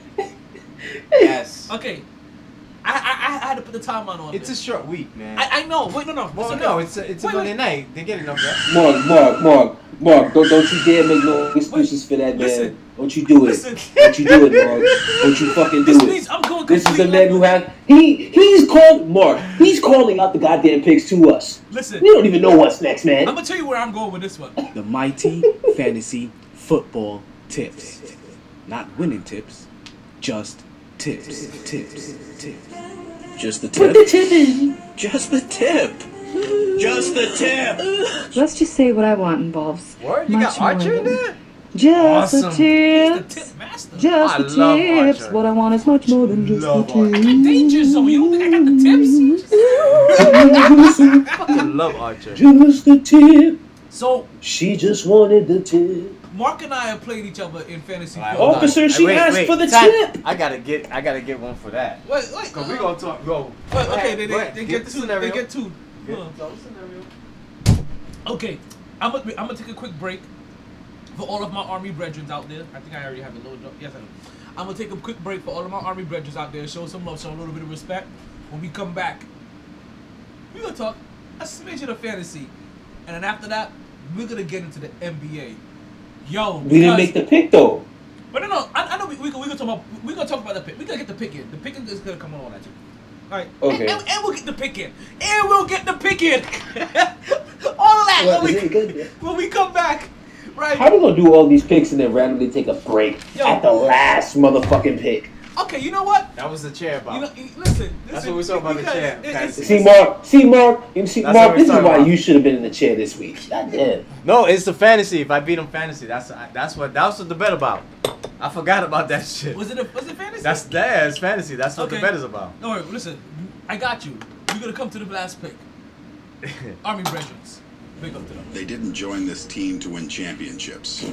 M: Yes.
A: Okay. I, I, I had to put the timeline on
M: It's a short week, man.
A: I, I know. Wait, no, no.
M: well,
A: okay.
M: no, it's a, it's a Monday
A: wait.
M: night. They get enough rest.
G: Mark, Mark, Mark, Mark, don't, don't you dare make no excuses for that, man.
A: Listen.
G: Don't you do it.
A: Listen.
G: Don't you do it, Mark. Don't you fucking do
A: This
G: it.
A: means I'm going
G: This is a
A: complete
G: man who has he he's called Mark. He's calling out the goddamn pigs to us.
A: Listen,
G: We don't even know what's next, man.
A: I'm gonna tell you where I'm going with this one.
N: The mighty fantasy football tips. Not winning tips, just tips. Tips. Tips. Just the
G: Put the
N: tip.
G: tip in.
N: Just the tip. Just the tip.
L: Let's just say what I want involves
M: What? You got Archer
L: more
M: in there?
L: just
M: Awesome.
L: the
A: He's the
L: tips.
A: tip master.
L: Just
M: I
L: the
M: love
L: tips.
M: Archer.
L: What I want is much more than just
M: Love
L: the
M: Archer.
L: tips.
A: Danger zone. You don't think I got the tips?
M: I love Archer.
G: Just the tip.
A: So
G: She just wanted the tip.
A: Mark and I have played each other in fantasy
M: Alright,
A: football.
M: hold on.
G: Officer, she
M: Wait,
G: asked
M: wait,
G: for the
M: time-
G: tip.
M: I gotta get, I gotta get one for that.
A: Wait, wait.
M: Cause we
A: uh,
M: gonna talk. Go.
A: Wait,
M: Go
A: okay,
M: ahead,
A: they,
M: go
A: they,
M: ahead.
A: they
M: Get
A: get two.
M: scenario.
A: They get two.
M: Get
A: Hold on.
M: the scenario.
A: Okay, I'm gonna I'm gonna take a quick break for all of my army brethren out there. I think I already have a loaded up. Yes, I do. I'm gonna take a quick break for all of my army brethren out there. Show some love, show a little bit of respect. When we come back, we're gonna talk a smidgen of fantasy, and then after that, we're gonna get into the NBA. Yo,
G: We didn't make the pick though.
A: But no, no, I, I know we we we gonna talk about we gonna talk about the pick. We gonna get the pick in. The pick is gonna come on that too. All right.
G: Okay.
A: And, and, and we'll get the pick in. And we'll get the pick in. all of that
G: What,
A: when, we, when we come back. Right.
G: How we gonna do all these picks and then randomly take a break
A: Yo.
G: at the last motherfucking pick?
A: Okay, you know what?
M: That was the chair about.
A: You know, you- listen.
M: That's what we saw about the
A: because
M: chair.
A: it- it's-
G: See, Mark. See, Mark. You see,
M: That's
G: Mark.
M: we're
G: This is
M: talking
G: why
M: about.
G: you should have been in the chair this week. God damn.
M: No, it's the fantasy. If I beat him fantasy, that's that's what that's what the bet about. I forgot about that shit.
A: Was it a, was it fantasy?
M: That's that. It's fantasy. That's what
A: Okay.
M: the bet is about.
A: Don't worry. Listen, I got you. You're gonna come to the last pick. Army Brethren. Big up to them.
O: They didn't join this team to win championships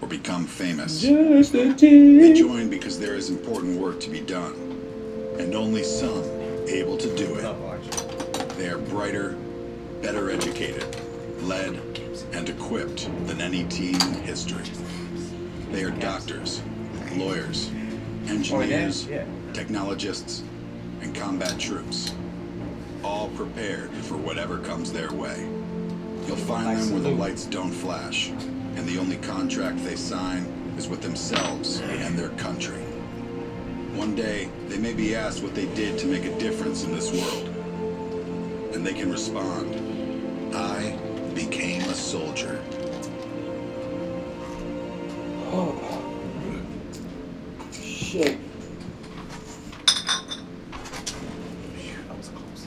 O: or become famous.
G: Just a
O: They join because there is important work to be done, and only some able to do it. They are brighter, better educated, led, and equipped than any team in history. They are doctors, lawyers, engineers,
M: oh,
O: technologists, and combat troops, all prepared for whatever comes their way. You'll find them where the lights don't flash, and the only contract they sign is with themselves and their country. One day, they may be asked what they did to make a difference in this world. And they can respond, I became a soldier.
G: Oh. Shit.
A: That was close.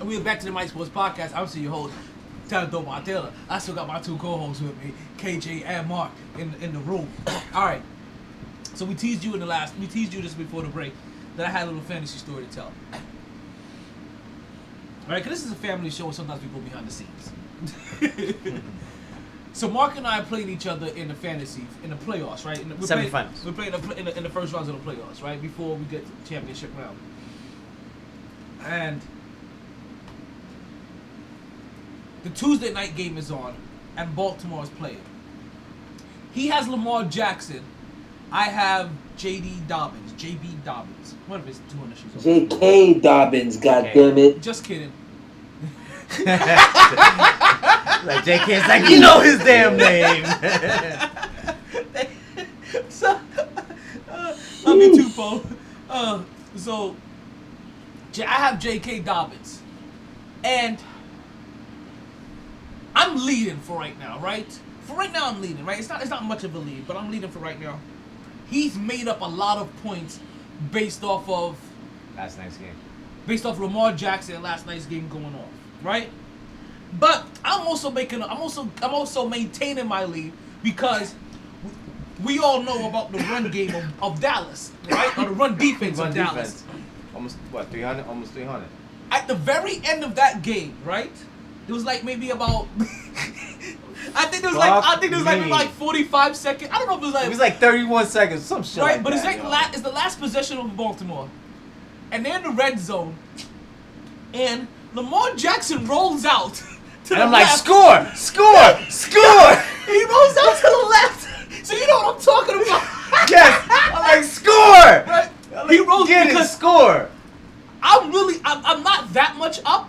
A: And we're back to the MyT Sports Podcast. I'm still your host, Tyler Dope Taylor. I still got my two co-hosts with me, KJ and Mark, in in the room. All right. So we teased you in the last. We teased you just before the break that I had a little fantasy story to tell. All right, because this is a family show, and sometimes we go behind the scenes. so Mark and I played each other in the fantasy in the playoffs, right? In the, we're playing-
M: Semifinals.
A: Playing in the, in, the, in the first rounds of the playoffs, right? Before we get to the championship round. And the Tuesday night game is on, and Baltimore is playing. He has Lamar Jackson. I have J.D. Dobbins, J.B. Dobbins. One of his 200 shoes.
G: J.K. Dobbins. God damn it.
A: Just kidding.
M: Like is like, you know his damn name.
A: so, uh, love you too, Poe. Uh, so, J- I have J.K. Dobbins, and I'm leading for right now, right? For right now, I'm leading, right? It's not, it's not much of a lead, but I'm leading for right now. He's made up a lot of points based off of
M: Last night's game.
A: based off Lamar Jackson last night's game going off, right? But I'm also making, I'm also, I'm also maintaining my lead because we all know about the run game of, of Dallas, right? Or the run defense
M: Run
A: of Dallas.
M: Almost what? 300? Almost 300.
A: At the very end of that game, right? It was like maybe about. I think it was like I think it was like maybe like 45 seconds. I don't know if it was like
M: It was like 31 seconds, some shit.
A: right,
M: like
A: but it's
M: that,
A: like
M: yo.
A: la- it's the last possession of Baltimore, and they're in the red zone, and Lamar Jackson rolls out. To
M: And
A: the
M: I'm like, score, score, score.
A: he rolls out to the left. So you know what I'm talking about?
M: yes, I'm like score.
A: Right? He rolls
M: Get it,
A: because
M: score.
A: I'm really I'm, I'm not that much up,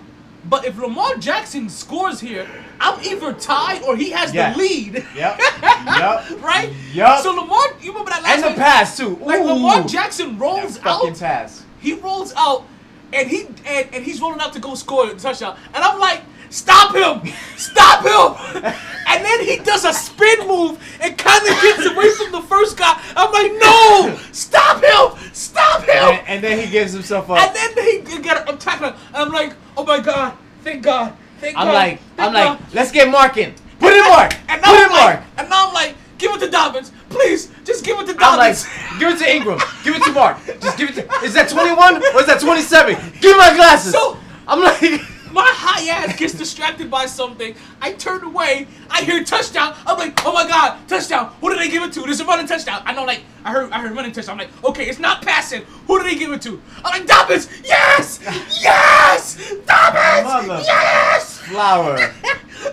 A: but if Lamar Jackson scores here, I'm either tied or he has
M: Yeah.
A: the lead.
M: Yep. Yep.
A: right?
M: Yup.
A: So Lamar, you remember that last
M: And the
A: night?
M: pass too.
A: Like Lamar Jackson rolls
M: That fucking
A: out.
M: pass.
A: He rolls out, and he and, and he's rolling out to go score a touchdown. And I'm like, stop him, stop him. and then he does a spin move and kind of gets away from the first guy. I'm like, no, stop him, stop him.
M: And, and then he gives himself up.
A: And then he get I'm tackling. I'm like, oh my god, thank God, thank
M: I'm
A: God.
M: like,
A: thank
M: I'm like,
A: God.
M: let's get Mark in. Put in Mark.
A: and
M: Put
A: now
M: in
A: like,
M: Mark.
A: and now I'm like, give it to Dobbins, please, just give it to
M: I'm like,
A: Dobbins.
M: give it to Ingram. Give it to Mark. Just give it to. Is that 21 or is that 27? Give me my glasses.
A: So-
M: I'm like,
A: My high ass gets distracted by something. I turn away. I hear touchdown. I'm like, oh my god, touchdown. Who did they give it to? There's a running touchdown. I know, like, I heard, I heard running touchdown. I'm like, okay, it's not passing. Who did they give it to? I'm like, Dobbins. Yes, yes, Dobbins.
M: Mother-
A: Yes.
M: flower.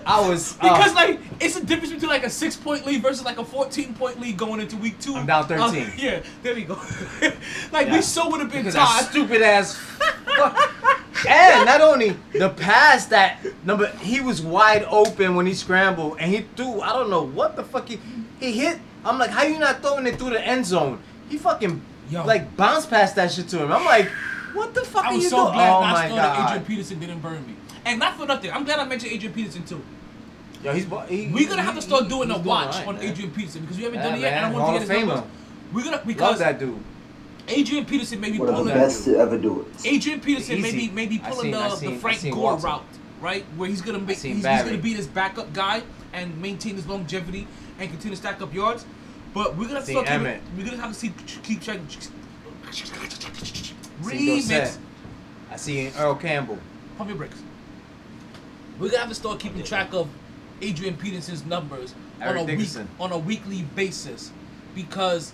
M: I was uh,
A: Because like it's a difference between like a six point lead versus like a fourteen point lead going into week two.
M: I'm down
A: Uh,
M: 13.
A: yeah, there we go. like
M: Yeah.
A: we so would have been
M: because
A: tied.
M: stupid ass. and not only the pass that number, he was wide open when he scrambled and he threw. I don't know what the fuck he he hit. I'm like, how you not throwing it through the end zone? He fucking
A: Yo.
M: like bounce past that shit to him. I'm like, what the fuck
A: I
M: are you
A: so
M: doing?
A: glad
M: oh my
A: that
M: god.
A: Adrian Peterson didn't burn me. And not for nothing. I'm glad I mentioned Adrian Peterson too.
M: Yo, he's he,
A: We're gonna have to start
M: he-
A: doing
M: he's
A: a watch
M: alright,
A: on
M: man.
A: Adrian Peterson because we haven't
M: Yeah,
A: done it yet, and I want
M: Hall
A: to get his
M: of
A: numbers.
M: Famer.
A: We're gonna
M: Love
A: because
M: that dude.
A: Adrian Peterson may be
P: One of the
A: pulling
P: best to ever do it.
A: Adrian Peterson may be maybe pulling
M: seen-
A: the,
M: seen-
A: the Frank Gore
M: Walter.
A: route, right? Where he's gonna be he's, he's gonna be this backup guy and maintain his longevity and continue to stack up yards. But we're gonna have to
M: Seen
A: start keeping, we're gonna have to see keep checking. Remix.
M: I see Earl Campbell.
A: Pump your brakes. We're gonna have to start keeping track of Adrian Peterson's numbers
M: Eric
A: on a week, on a weekly basis because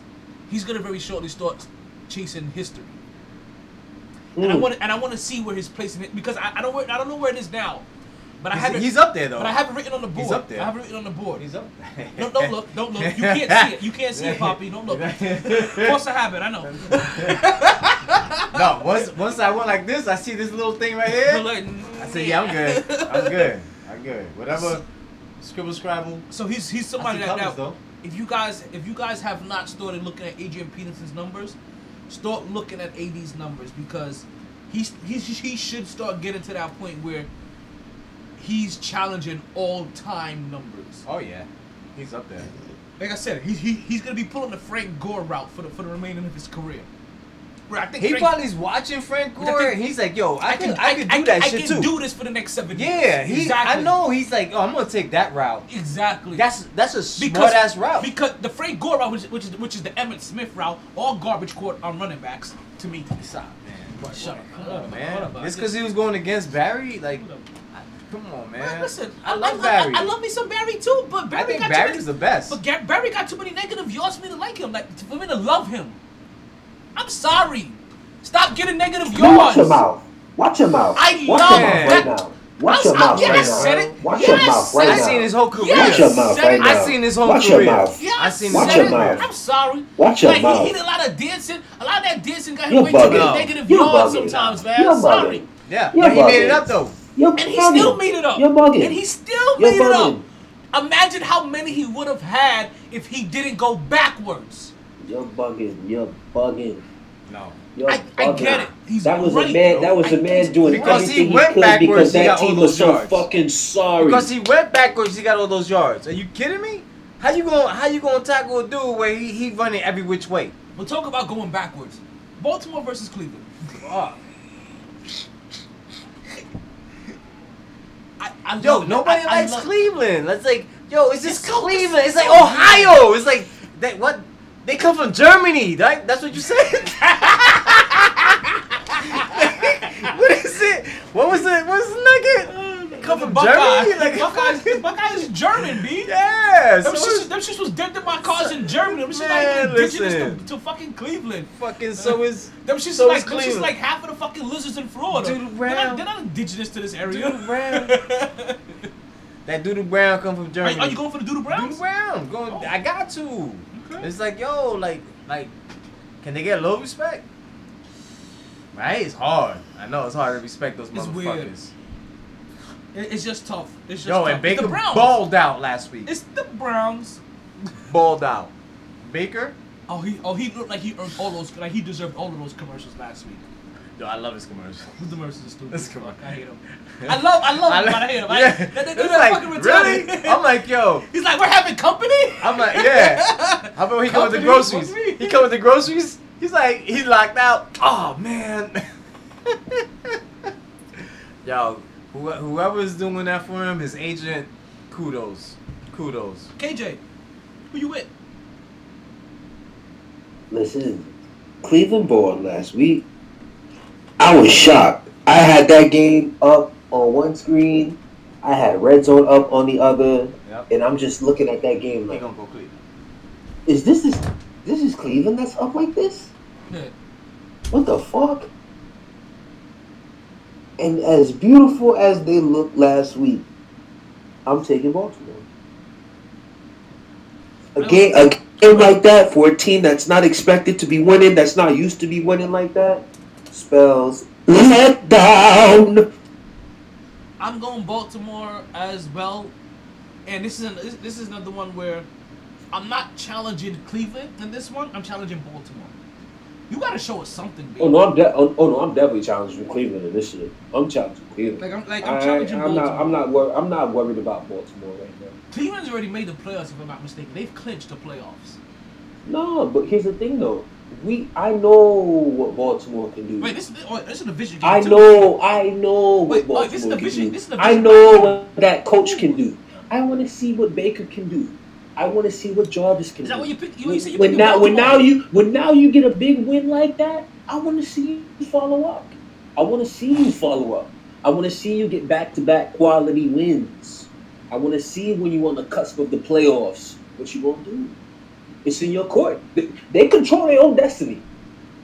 A: he's gonna very shortly start chasing history. And I want and I want to see where his place in it because I, I don't where, I don't know where it is now, but I
M: He's-
A: have it.
M: he's up there, though.
A: But I have it written on the board.
M: He's up there.
A: I have it written on the board.
M: He's up.
A: No, don't look, don't look. You can't see it. You can't see it, Poppy. Don't look. Force a habit. I know.
M: no, once once I went like this, I see this little thing right here. I said, yeah, I'm good. I'm good. I'm good. Whatever. Scribble scrabble.
A: So he's he's somebody that
M: colors,
A: now.
M: though.
A: If you guys if you guys have not started looking at Adrian Peterson's numbers, start looking at AD's numbers because he's he's he should start getting to that point where he's challenging all time numbers.
M: Oh yeah, he's up there.
A: Like I said, he's he, he's gonna be pulling the Frank Gore route for the for the remaining of his career. Where I think
M: He
A: Frank,
M: probably's watching Frank Gore.
A: think-
M: and he's like, yo, I, can, I, can do
A: I,
M: that
A: I
M: shit I
A: can
M: too.
A: do this for the next seven years.
M: Yeah, he.
A: exactly.
M: I know. He's like, oh, I'm gonna take that route.
A: Exactly.
M: That's that's a smart ass route.
A: Because the Frank Gore route, which, which is which is the Emmitt Smith route, all garbage court on running backs to me.
M: Stop, man.
A: Shut up,
M: Come
A: Hold
M: on,
A: up,
M: man.
A: up,
M: Just
A: I
M: because he was going against Barry, like, come on,
A: Man,
M: man.
A: listen,
M: I
A: I,
M: love
A: I,
M: Barry.
A: I, I love me some Barry too, but Barry
M: I think
A: got
M: Barry's
A: too many,
M: the best.
A: But Barry got too many negative yards for me to like him, like for me to love him. I'm sorry. Stop getting negative
P: You
A: yards.
P: watch your mouth. Watch your mouth.
A: I
P: Watch
A: love
P: your mouth
A: that.
P: right now. Watch
A: I-
P: your
A: I-
P: mouth right
A: said
P: now.
A: it.
P: Watch
A: Yeah,
P: your
A: I
P: mouth right
A: it.
M: I
P: now.
M: seen his whole career.
A: Yeah,
P: Watch your mouth right now.
M: I seen his whole
P: Watch
M: career.
P: your mouth.
A: Yeah,
M: I seen
P: Watch
A: said
P: your mouth.
A: I'm sorry.
P: Watch your
A: like,
P: mouth.
A: He, he did a lot of dancing. A lot of that dancing got him
P: You're
A: way too many negative
P: You're
A: yards
P: bugging.
A: sometimes, man.
P: You're
A: I'm sorry.
P: bugging.
M: Yeah,
P: You're
M: but he made it up though.
P: You're
A: And he still made it up.
P: You're bugging.
A: And he still
P: You're
A: made it up. Imagine how many he would have had if he didn't go backwards.
P: You're bugging. You're bugging.
M: No.
P: You're
A: I- I
P: bugging.
A: get it. He's
P: that was
A: right,
P: a man.
A: though.
P: That was a man doing
M: Because he
P: everything he,
M: went
P: could
M: backwards,
P: because
M: he
P: that
M: got all
P: team
M: those
P: was so
M: yards.
P: fucking sorry.
M: Because he went backwards, he got all those yards. Are you kidding me? How you gonna how you gonna tackle a dude where he, he running every which way?
A: We'll talk about going backwards. Baltimore versus Cleveland.
M: Fuck.
A: I, I
M: Yo,
A: love-
M: nobody
A: I- I
M: likes Cleveland. Let's like, yo, it's just
A: It's so-
M: Cleveland. It's
A: it's
M: like Ohio. It's like that. What? They come from Germany, right? That's what you said. what is it? What was it? What's the nugget? Uh, come from. Germany. Like
A: Buckeyes, the Buckeyes is German, B.
M: Yeah.
A: Them
M: So
A: shits,
M: is,
A: them shits was dented my cars in Germany. Them shits
M: Man,
A: not indigenous to, to fucking Cleveland.
M: fucking so uh, is
A: Them shits
M: So
A: like them shits like half of the fucking lizards in Florida.
M: Doodle
A: they're, not,
M: Brown.
A: they're not indigenous to this area.
M: Doodle Brown. that Doodle Brown come from
A: Are,
M: Germany.
A: are you going for the Doodle Browns?
M: Doodle Brown. Going,
A: Oh.
M: I got to.
A: Okay.
M: It's like, yo, like, like, can they get a little respect? Right? It's hard. I know it's hard to respect those
A: It's
M: motherfuckers.
A: weird. It's just tough. It's just
M: Yo,
A: tough.
M: and Baker balled out last week.
A: It's the Browns.
M: balled out. Baker?
A: Oh, he oh he looked like he earned all those like he deserved all of those commercials last week.
M: Yo, I love his commercial.
A: The commercials are stupid.
M: This
A: as fuck.
M: commercial.
A: I hate him. I love I love him, but I hate him. I,
M: Yeah.
A: that, that,
M: It's
A: that's
M: like,
A: fucking retarded.
M: really? I'm like, yo.
A: He's like, we're having company.
M: I'm like, yeah. How about he come with the groceries? He come with the groceries. He's like, he's locked out. Oh man. Yo, who, whoever's doing that for him, his agent, kudos, kudos.
A: KJ, who you with?
P: Listen, Cleveland ball last week. I was shocked. I had that game up on one screen. I had red zone up on the other,
M: Yep.
P: and I'm just looking at that game like,
M: gonna go Cleveland.
P: is this this this is Cleveland that's up like this? What the fuck? And as beautiful as they looked last week, I'm taking Baltimore. A game, a game like that for a team that's not expected to be winning, that's not used to be winning like that, spells let down.
A: I'm going Baltimore as well, and this is an, this, this is another one where I'm not challenging Cleveland in this one. I'm challenging Baltimore You gotta show us something, baby.
G: Oh no, I'm de- oh, oh no, I'm definitely challenging Cleveland in this shit. I'm challenging Cleveland.
A: Like I'm like I'm
G: I,
A: challenging
G: I'm not. I'm not. Wor- I'm not worried about Baltimore right now.
A: Cleveland's already made the playoffs, if I'm not mistaken. They've clinched the playoffs.
G: No, but here's the thing though. We I know what Baltimore can do.
A: Wait, this is oh, this is a division game.
G: I
A: too.
G: know. I know
A: Wait,
G: what
A: oh, this is
G: Baltimore
A: the
G: can
A: vision-
G: do.
A: this is the
G: I
A: vision-
G: know what that coach can do. I want to see what Baker can do. I want to see what Jarvis can
A: Is
G: do.
A: that what you pick? You, you say you
G: when now, when now you, when now you get a big win like that, I want to see you follow up. I want to see you follow up. I want to see you get back to back quality wins. I want to see when you're on the cusp of the playoffs what you gonna do. It's in your court. They, they control their own destiny.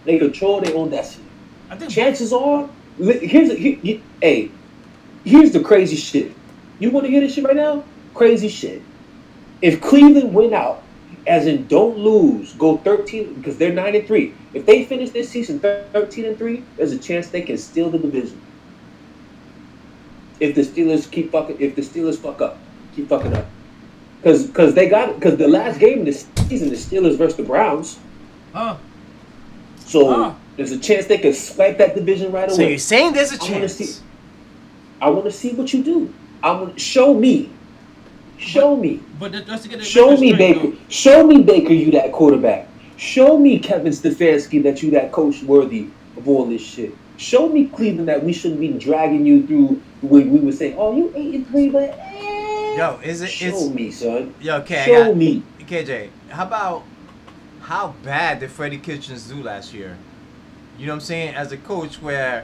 G: They control their own destiny.
A: I think
G: Chances are, here's a, he, he- hey, here's the crazy shit. You want to hear this shit right now? Crazy shit. If Cleveland win out, as in don't lose, go 13 because they're nine and three. If they finish this season 13 and three, there's a chance they can steal the division. If the Steelers keep fucking, if the Steelers fuck up, keep fucking up, because because they got because the last game of the season, the Steelers versus the Browns.
A: Huh?
G: So
A: Ah.
G: there's a chance they could swipe that division right away.
M: So you're saying there's a
G: I wanna
M: chance?
G: see- I want to see what you do. I want show me, show me,
A: But that- that's to get
G: show me Baker, show me Baker, you that quarterback. Show me Kevin Stefanski that you that coach worthy of all this shit. Show me Cleveland that we shouldn't be dragging you through when we would say, "Oh, you eight and three, but eh."
M: Yo, is it?
G: show
M: It's,
G: me, son.
M: yo, okay.
G: Show
M: got-
G: me.
M: KJ, how about how bad did Freddie Kitchens do last year? You know what I'm saying? As a coach, where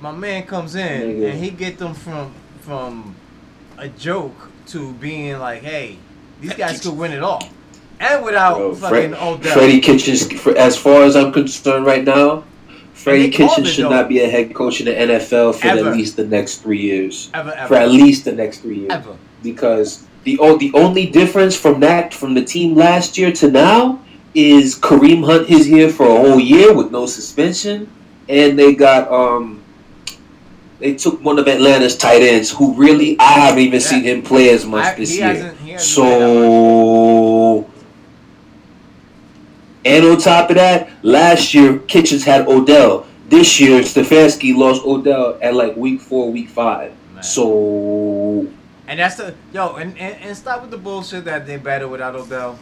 M: my man comes in
G: Nigga.
M: and he get them from from a joke to being like, hey, these guys could win it all, and without
G: Bro,
M: fucking Odell.
G: Freddie Kitchens, as far as I'm concerned right now, Freddie Kitchens should not be a head coach in the NFL for
M: Ever.
G: at least the next three years.
M: Ever, ever.
G: For at least the next three years.
M: Ever.
G: Because the o- the only difference from that from the team last year to now is Kareem Hunt is here for a whole year with no suspension, and they got um they took one of Atlanta's tight ends who really I haven't even seen him play as much
M: I-
G: this year.
M: hasn't- he hasn't
G: So and on top of that, last year Kitchens had Odell. This year Stefanski lost Odell at like week four, week five. So
M: And that's the yo, and, and and stop with the bullshit that they better without Odell.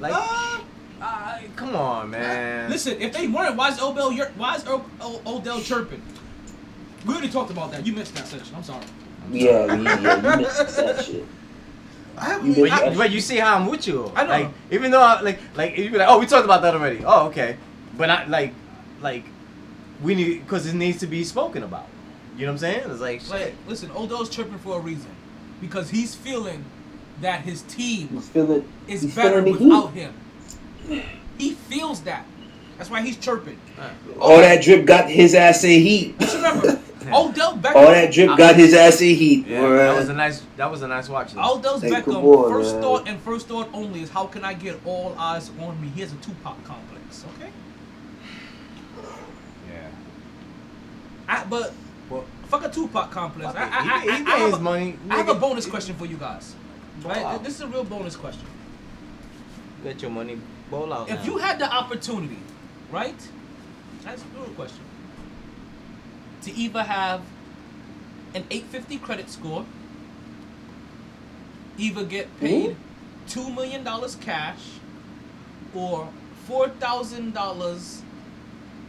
M: Like, uh, come on, man.
A: Listen, if they weren't, why is Odell why is O- O- Odell chirping? We already talked about that. You missed that section. I'm sorry.
G: Yeah, yeah, yeah, you missed that shit. You
M: But
G: missed that
M: you, but you see how I'm with you.
A: I know.
M: Like, even though, I, like, like you be like, oh, we talked about that already. Oh, okay. But I like, like, we need because it needs to be spoken about. You know what I'm saying? It's like, shit.
A: Like, listen, Odell's chirping for a reason, because he's feeling that his team
G: He's feeling
A: is
G: he's
A: better
G: feeling
A: without
G: heat.
A: him. He feels that. That's why he's chirping.
G: All that drip got his ass in heat.
A: Just remember, Odell Beckham.
G: All that drip got his ass in heat.
M: Yeah,
G: boy.
M: that was a nice. That was a nice watch. though.
A: Odell's
G: Hey,
A: Beckham,
G: good
A: first
G: man.
A: thought and first thought only is how can I get all eyes on me? He has a Tupac complex, okay?
M: Yeah.
A: I, but
M: Well,
A: fuck a Tupac complex. I. I,
M: He-
A: I,
M: he
A: I, I have
M: his
A: a-
M: money.
A: I have a bonus question for you guys. Right?
M: Wow.
A: This is a real bonus question.
M: Get your money, bowl out.
A: If
M: now.
A: you had the opportunity, right? That's a real question. To either have an 850 credit score, either get paid $2 million cash, or $4,000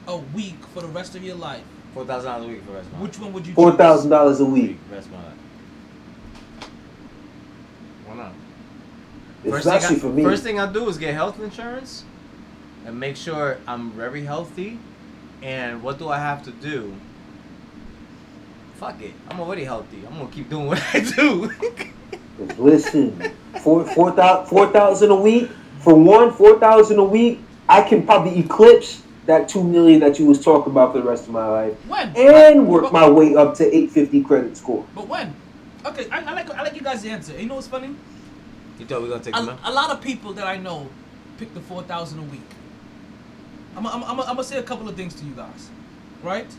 A: a week for the rest of your life,
M: four thousand dollars a week for the rest of my
A: which one would you
G: Four
A: choose?
G: thousand dollars a week.
M: Rest of my life. Why not?
G: It's
M: thing I,
G: for me.
M: First thing I do is get health insurance and make sure I'm very healthy. And what do I have to do? Fuck it. I'm already healthy. I'm gonna keep doing what I do.
G: Listen, four four thousand four thousand a week for one four thousand a week. I can probably eclipse that two million that you was talking about for the rest of my life,
A: When?
G: and work my way up to eight fifty credit score.
A: But when? Okay, I, I like I like you guys' answer. You know what's funny?
M: you thought we were gonna take them
A: A,
M: out?
A: a lot of people that I know pick the four thousand a week. I'm I'm I'm I'm gonna say a couple of things to you guys, right?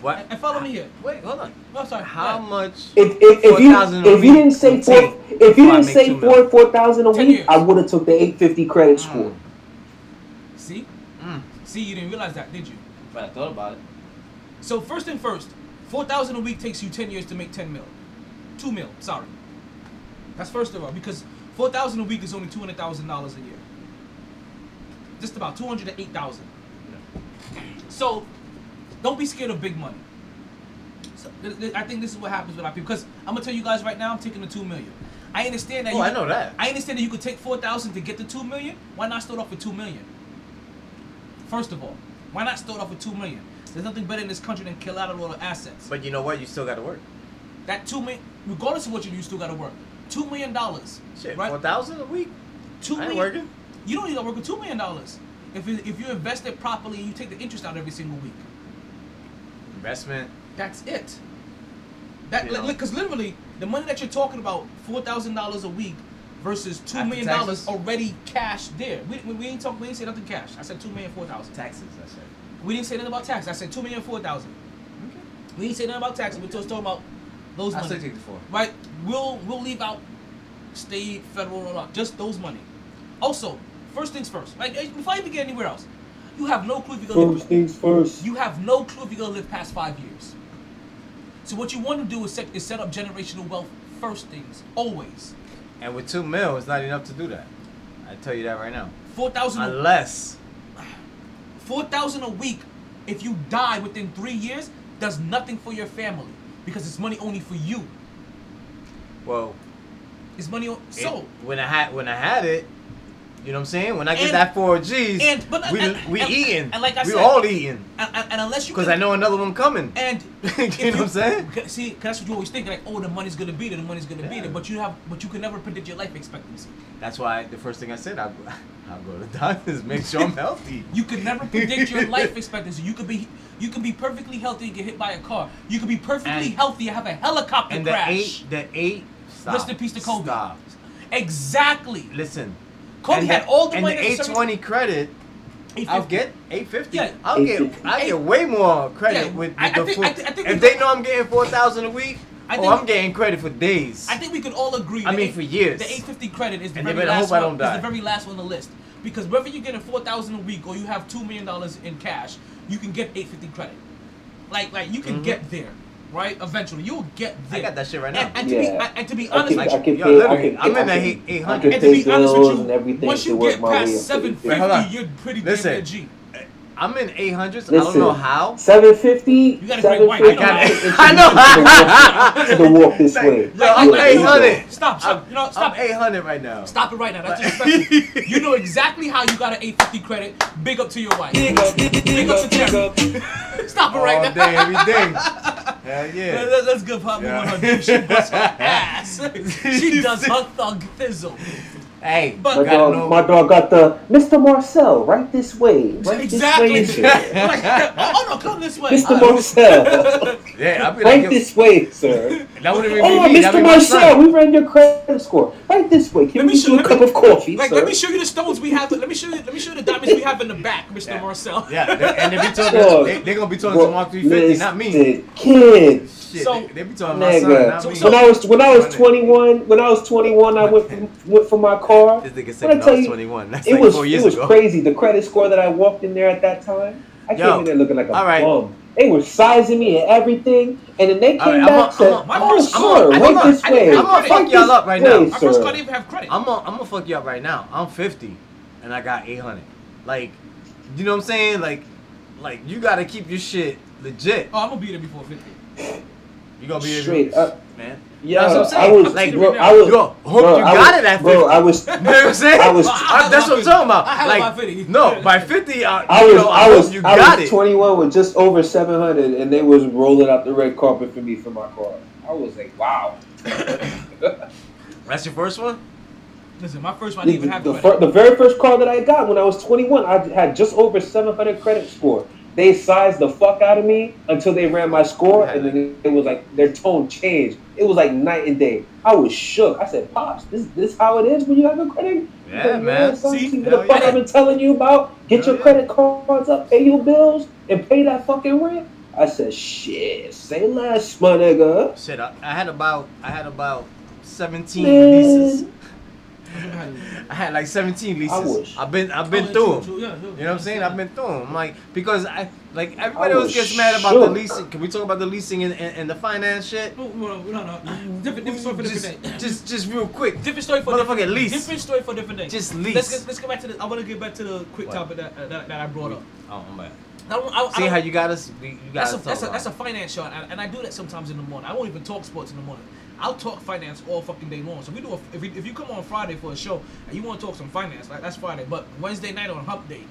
M: What?
A: And follow me here.
M: Wait, hold on.
A: Oh, sorry.
M: How
A: Yeah.
M: much?
G: If if, if you
M: 4,000 a
G: if you didn't say four if you didn't say
M: two
G: four
M: million?
G: four thousand a
A: Ten
G: week,
A: years.
G: I would have took the eight fifty credit score.
M: Hmm.
A: See? You didn't realize that, did you?
M: But I thought about it.
A: So first thing first, four thousand a week takes you ten years to make ten mil. Two mil, sorry. That's first of all, because four thousand a week is only two hundred thousand dollars a year. Just about two hundred and eight thousand. So, don't be scared of big money. So, th- th- I think this is what happens with our people. Because I'm gonna tell you guys right now, I'm taking the two million. I understand that.
M: Oh,
A: you,
M: I know that.
A: I understand that you could take four thousand to get the two million. Why not start off with two million? First of all, why not start off with two million? There's nothing better in this country than collateral assets.
M: But you know what? You still got to work.
A: That two million, regardless of what you do, you still gotta work. Two million dollars.
M: Shit,
A: right?
M: four thousand a week.
A: Two
M: I ain't
A: million-
M: working.
A: You don't need to work with two million dollars. If it, if you invest it properly and you take the interest out every single week,
M: Investment.
A: that's it. That because literally the money that you're talking about, four thousand dollars a week versus two
M: After
A: million dollars already cash there. We, we, we ain't talk. We ain't say nothing cash. I said two million four thousand.
M: Taxes. I said.
A: We didn't say nothing about tax. I said two million four thousand. Okay. We didn't say nothing about taxes. We're just talking about those
M: I
A: money.
M: still take the four.
A: Right? We'll we'll leave out state, federal, or not. Just those money. Also, first things first. Like eh, before I even get anywhere else, you have no clue if you're gonna
G: First things first.
A: you have no clue if you're gonna live past five years. So what you want to do is set is set up generational wealth first things always.
M: And with two mil, it's not enough to do that. I tell you that right now.
A: Four thousand.
M: Unless
A: Four thousand a week. If you die within three years, does nothing for your family because it's money only for you.
M: Well,
A: It's money. On, so
M: it- when I had when I had it, you know what I'm saying? When I get
A: And-
M: that four G's,
A: and- but-
M: we
A: and-
M: we
A: and-
M: eating.
A: and like I
M: we
A: said-
M: all eating.
A: and, unless you
M: Because I know another one coming.
A: And
M: you know what I'm saying?
A: See, that's what you always think, like, oh, the money's gonna be there, the money's gonna be there, but you have, but you can never predict your life expectancy.
M: That's why the first thing I said, I'll, I'll go to the doctors, make sure I'm healthy.
A: You can never predict your life expectancy. You could be, you could be perfectly healthy and get hit by a car. You could be perfectly healthy and have a helicopter
M: And the
A: crash.
M: eight, the eight. Stop.
A: Rest in peace to Kobe.
M: Stop.
A: Exactly.
M: Listen.
A: Kobe
M: and
A: had
M: the,
A: all the
M: and
A: money
M: the 820 credit. I'll get 850.
A: Yeah.
M: I'll get
G: 850.
M: I get way more credit
A: Yeah,
M: with, with
A: I- I
M: the
A: think-
M: full.
A: I I think
M: if they know I'm getting 4,000 a week,
A: I
M: oh,
A: think-
M: I'm getting credit for days.
A: I think we could all agree.
M: I
A: the
M: mean,
A: eight-
M: for years.
A: The 850 credit is the very last
M: I
A: one. Is the very last one on the list because whether you're getting 4,000 a week or you have two million dollars in cash, you can get 850 credit. Like, like you can
M: Mhm.
A: get there, right? Eventually, you'll get there.
M: I got that shit right now.
A: And, and to
G: Yeah.
A: be and to be
G: I
A: honest,
G: can,
A: with
G: I
A: you,
G: can
M: yo,
G: pay. I
M: literally,
G: can,
M: I'm
G: I
M: in that
G: can,
M: eight-
G: I
M: 800.
A: and to be honest with you, once you get past 750,
G: 850.
M: Wait, hold on.
A: you're pretty damn
M: Listen.
A: good G.
M: I'm in 800s. I don't know how.
G: 750.
A: You got a great wife. I
G: 750
A: know.
M: I know.
G: To the walk this way.
M: Yo, I'm
A: Like, like,
M: 800.
A: Stop, stop. You know, stop.
M: I'm 800 right now.
A: Stop it right now. That's disrespectful. you know exactly how you got an 850 credit. Big up to your wife. Big up, big up to Terry. Stop it right
M: All
A: now.
M: day, every day. Hell yeah.
A: let- Let's give her
M: Yeah.
A: one her due. She busts her ass. she does her thug thizzle.
M: Hey,
A: But-
G: My dog,
M: know.
G: my dog got the Mr. Marcel right this way. Right
A: Exactly.
G: this way,
A: like,
G: sir.
A: oh no, come this way.
G: Mr. Marcel.
M: Yeah, I'll be
G: right
M: like,
G: this way, sir.
M: that wouldn't even
G: Oh,
M: me.
G: Mr.
M: be.
G: Marcel, we ran your credit score. Right this way. Can
A: Let me show-
G: you a
A: let
G: cup
A: me-
G: of coffee,
A: Like,
G: sir?
A: let me show you the stones we have. Let me show you. Let me show you the diamonds we have in the back, Mr.
M: Yeah.
A: Marcel.
M: Yeah, they- and they be talking.
G: Dog.
M: They, they gonna be talking
G: Well,
M: to Mark 350, not me.
G: listen, Kids.
M: Shit,
A: So-
M: they, they be talking my son, not
A: So-
M: me.
G: when I was when I was 21, when I was 21, I went for, went for my car.
M: This nigga
G: When
M: said
G: I
M: when I
G: tell
M: was
G: you,
M: 21. That's
G: It
M: like
G: was
M: four
G: it was
M: ago.
G: crazy. The credit score that I walked in there at that time, I came in there looking like a
M: all right.
G: bum. They were sizing me and everything, and then they came
M: right,
G: back and said,
M: I'm a-
A: my
G: "Oh,
A: first- I'm
G: sir,
A: a- I
G: right
A: didn't-
G: this
A: I didn't
G: way.
A: have
M: credit.
G: right
M: Fuck y'all up right
G: way,
M: now.
A: My first
G: sir."
A: card didn't even have credit.
M: I'm gonna I'm gonna fuck you up right now. I'm 50, and I got 800. Like, you know what I'm saying? Like, like you gotta keep your shit legit.
A: Oh, I'm gonna be there before 50.
M: You gonna be
G: Straight up.
M: man.
G: Yeah,
M: That's what I'm saying.
G: I was
M: Like,
G: bro, I was,
M: Yo, hope
G: bro,
M: you
G: I
M: got
G: was-
M: it at 50.
G: Bro, I was,
M: You know what I'm saying?
G: I was-
M: I- that's what I'm talking about.
A: I have
M: like,
A: about 50.
M: no, by 50, I,
G: I
M: you
G: was,
M: know,
G: I
M: hope
G: was,
M: you
G: I
M: got
G: was
M: it.
G: 21 with just over 700, and they was rolling out the red carpet for me for my car. I was like, wow.
M: That's your first one?
A: Listen, my first one I didn't even have
G: the, fir- the very first car that I got when I was 21, I had just over 700 credit score. They sized the fuck out of me until they ran my score, and then it was like their tone changed. It was like night and day. I was shook. I said, "Pops, this this how it is when you have a credit."
M: Yeah, man.
A: See?
G: see what the fuck
M: yeah.
G: I've been telling you about? Get
M: Hell
G: your
M: yeah.
G: credit cards up, pay your bills, and pay that fucking rent. I said, "Shit, say less, my nigga."
M: Shit, I, I had about I had about 17
G: Man.
M: leases. I had like 17 leases.
G: I wish.
M: I've been I've been
A: Oh,
M: through them.
A: true, yeah,
M: You know what I'm saying? I've been through them. Like because I like everybody
G: I
M: always
G: was
M: gets mad about the
G: shook.
M: leasing. Can we talk about the leasing and, and, and the finance shit?
A: No, no, no, no. Different, different story for different
M: Just,
A: day.
M: just just real quick.
A: Different story for
M: Motherfucking
A: different,
M: lease.
A: Different story for different day.
M: Just lease.
A: Let's get, let's go back to the. I want to get back to the quick
M: What?
A: topic that, uh, that that I brought up.
M: Oh my.
A: I don't, I, I
M: See
A: don't-
M: how you got us? You got
A: That's a, that's, a, that's a finance show, and, and I do that sometimes in the morning. I won't even talk sports in the morning. I'll talk finance all fucking day long. So we do a, if, we, if you come on Friday for a show and you want to talk some finance, like that's Friday. But Wednesday night on Hump Day,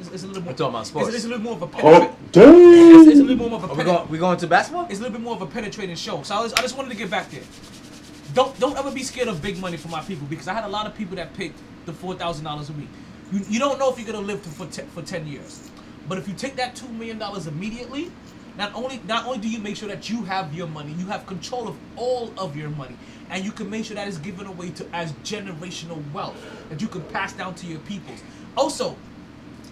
A: it's, it's a little more.
M: We're talking about sports.
A: It's, it's a little more of a
G: Hump
A: penetra- It's, it's a
G: day.
A: little more of a
M: Are we
A: penetra-
M: going? We going to basketball?
A: it's a little bit more of a penetrating show. So I, was, I just wanted to get back there. Don't don't ever be scared of big money for my people because I had a lot of people that picked the four thousand dollars a week. You, you don't know if you're gonna live to, for te- for ten years, but if you take that two million dollars immediately, not only not only do you make sure that you have your money, you have control of all of your money, and you can make sure that is given away to as generational wealth that you can pass down to your peoples. Also,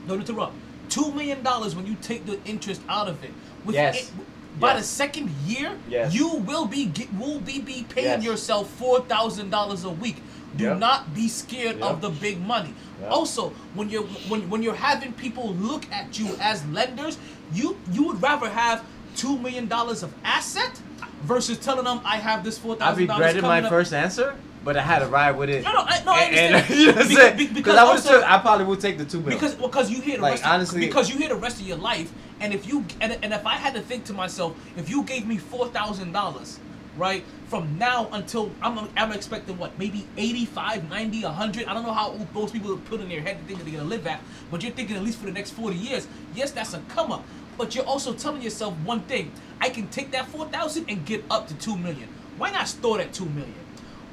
A: don't interrupt. Two million dollars when you take the interest out of it. With
M: Yes.
A: it- by the second year,
M: Yes.
A: you will be will be, be paying
M: Yes.
A: yourself four thousand dollars a week. Do
M: Yep.
A: not be scared
M: Yep.
A: of the big money.
M: Yep.
A: Also, when you're when, when you're having people look at you as lenders, you you would rather have two million dollars of asset versus telling them I have this four thousand. I
M: regretted my
A: up.
M: first answer, but I had to ride with it.
A: No, no, I, no, I understand.
M: and- you know what I'm
A: Because-
M: saying? Because I would took. I probably would take the two million.
A: because because you hear the
M: Like,
A: rest
M: honestly-
A: of, because you hear the rest of your life and if you and, and if I had to think to myself if you gave me four thousand dollars right from now until I'm I'm expecting what maybe 85 90 100 I don't know how old those people put in their head to think that they're gonna live at but you're thinking at least for the next 40 years yes that's a come up but you're also telling yourself one thing I can take that 4000 and get up to 2 million why not store that 2 million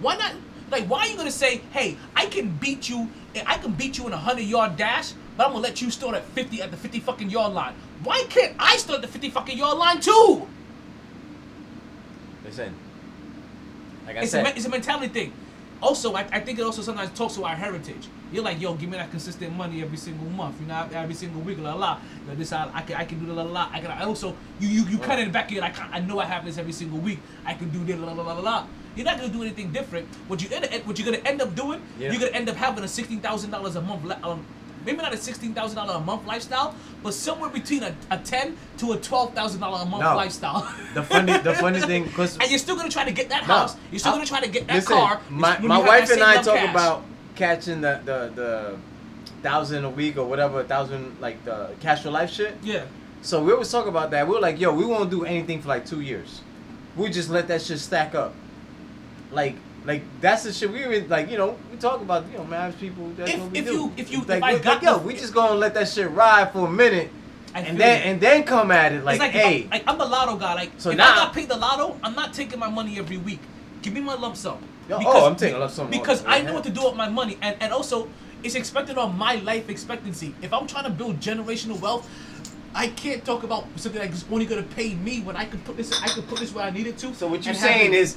A: why not? Like, why are you gonna say, "Hey, I can beat you. And I can beat you in a hundred yard dash, but I'm gonna let you start at fifty at the fifty fucking yard line. Why can't I start at the fifty fucking yard line too?
M: Listen. Like I
A: It's a,
M: said,
A: me- it's a mentality thing. Also, I, I think it also sometimes talks to our heritage. You're like, yo, give me that consistent money every single month. You know, every single week, la la. You know, this I, I can I can do la la la. I can I also you you you kind of in the back of your like I know I have this every single week. I can do this la la la la la. You're not gonna do anything different. What you end what you're gonna end up doing,
M: Yeah.
A: you're gonna end up having a sixteen thousand dollars a month. Um, maybe not a sixteen thousand dollar a month lifestyle, but somewhere between a, a ten to a twelve thousand dollar a month
M: No.
A: lifestyle.
M: the funny the funny thing because
A: and you're still gonna try to get that
M: No,
A: house. You're still
M: I-
A: gonna try to get that
M: Listen,
A: car.
M: My, my wife and I talk
A: cash.
M: about catching the, the the thousand a week or whatever thousand like the cash for life shit.
A: Yeah.
M: So we always talk about that. We are like, yo, we won't do anything for like two years. We just let that shit stack up. Like like that's the shit we even like. You know, we talk about you know marriage people. That's
A: If-
M: what we
A: if
M: do.
A: you- if you-
M: like,
A: if I got
M: like, yo,
A: the-
M: we just gonna let that shit ride for a minute,
A: I
M: and then
A: you.
M: and then come at it like,
A: like
M: hey,
A: I'm, like I'm the lotto guy. Like
M: So
A: if
M: now-
A: I got paid the lotto, I'm not taking my money every week. Give me my lump sum.
M: Yo, oh, I'm taking a lump sum
A: because I know what to do with my money, and and also it's expected on my life expectancy. If I'm trying to build generational wealth. I can't talk about something that's only gonna pay me when I can put this. I can put this where I need it to.
M: so what you're saying is,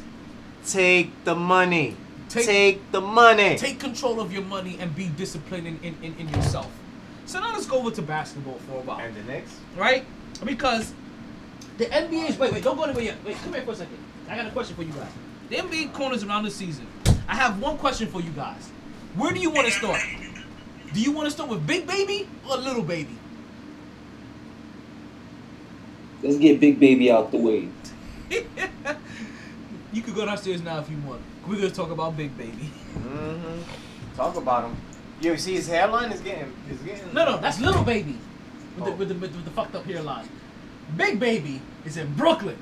M: take the money,
A: Take-
M: take, the money.
A: Take control of your money and be disciplined in, in, in, in yourself. So now let's go over to basketball for a while.
M: and the next.
A: right? Because the NBA is wait, wait, don't go anywhere yet. Wait, come here for a second. I got a question for you guys. The NBA corners around the season. I have one question for you guys. Where do you want to start? Do you want to start with Big Baby or Little Baby?
G: Let's get Big Baby out the way.
A: You could go downstairs now if you want. We're gonna talk about Big Baby.
M: Mm-hmm. Talk about him. You see his hairline is getting is getting.
A: No, no, that's Little Baby with,
M: Oh.
A: the, with, the, with the fucked up hairline. Big Baby is in Brooklyn.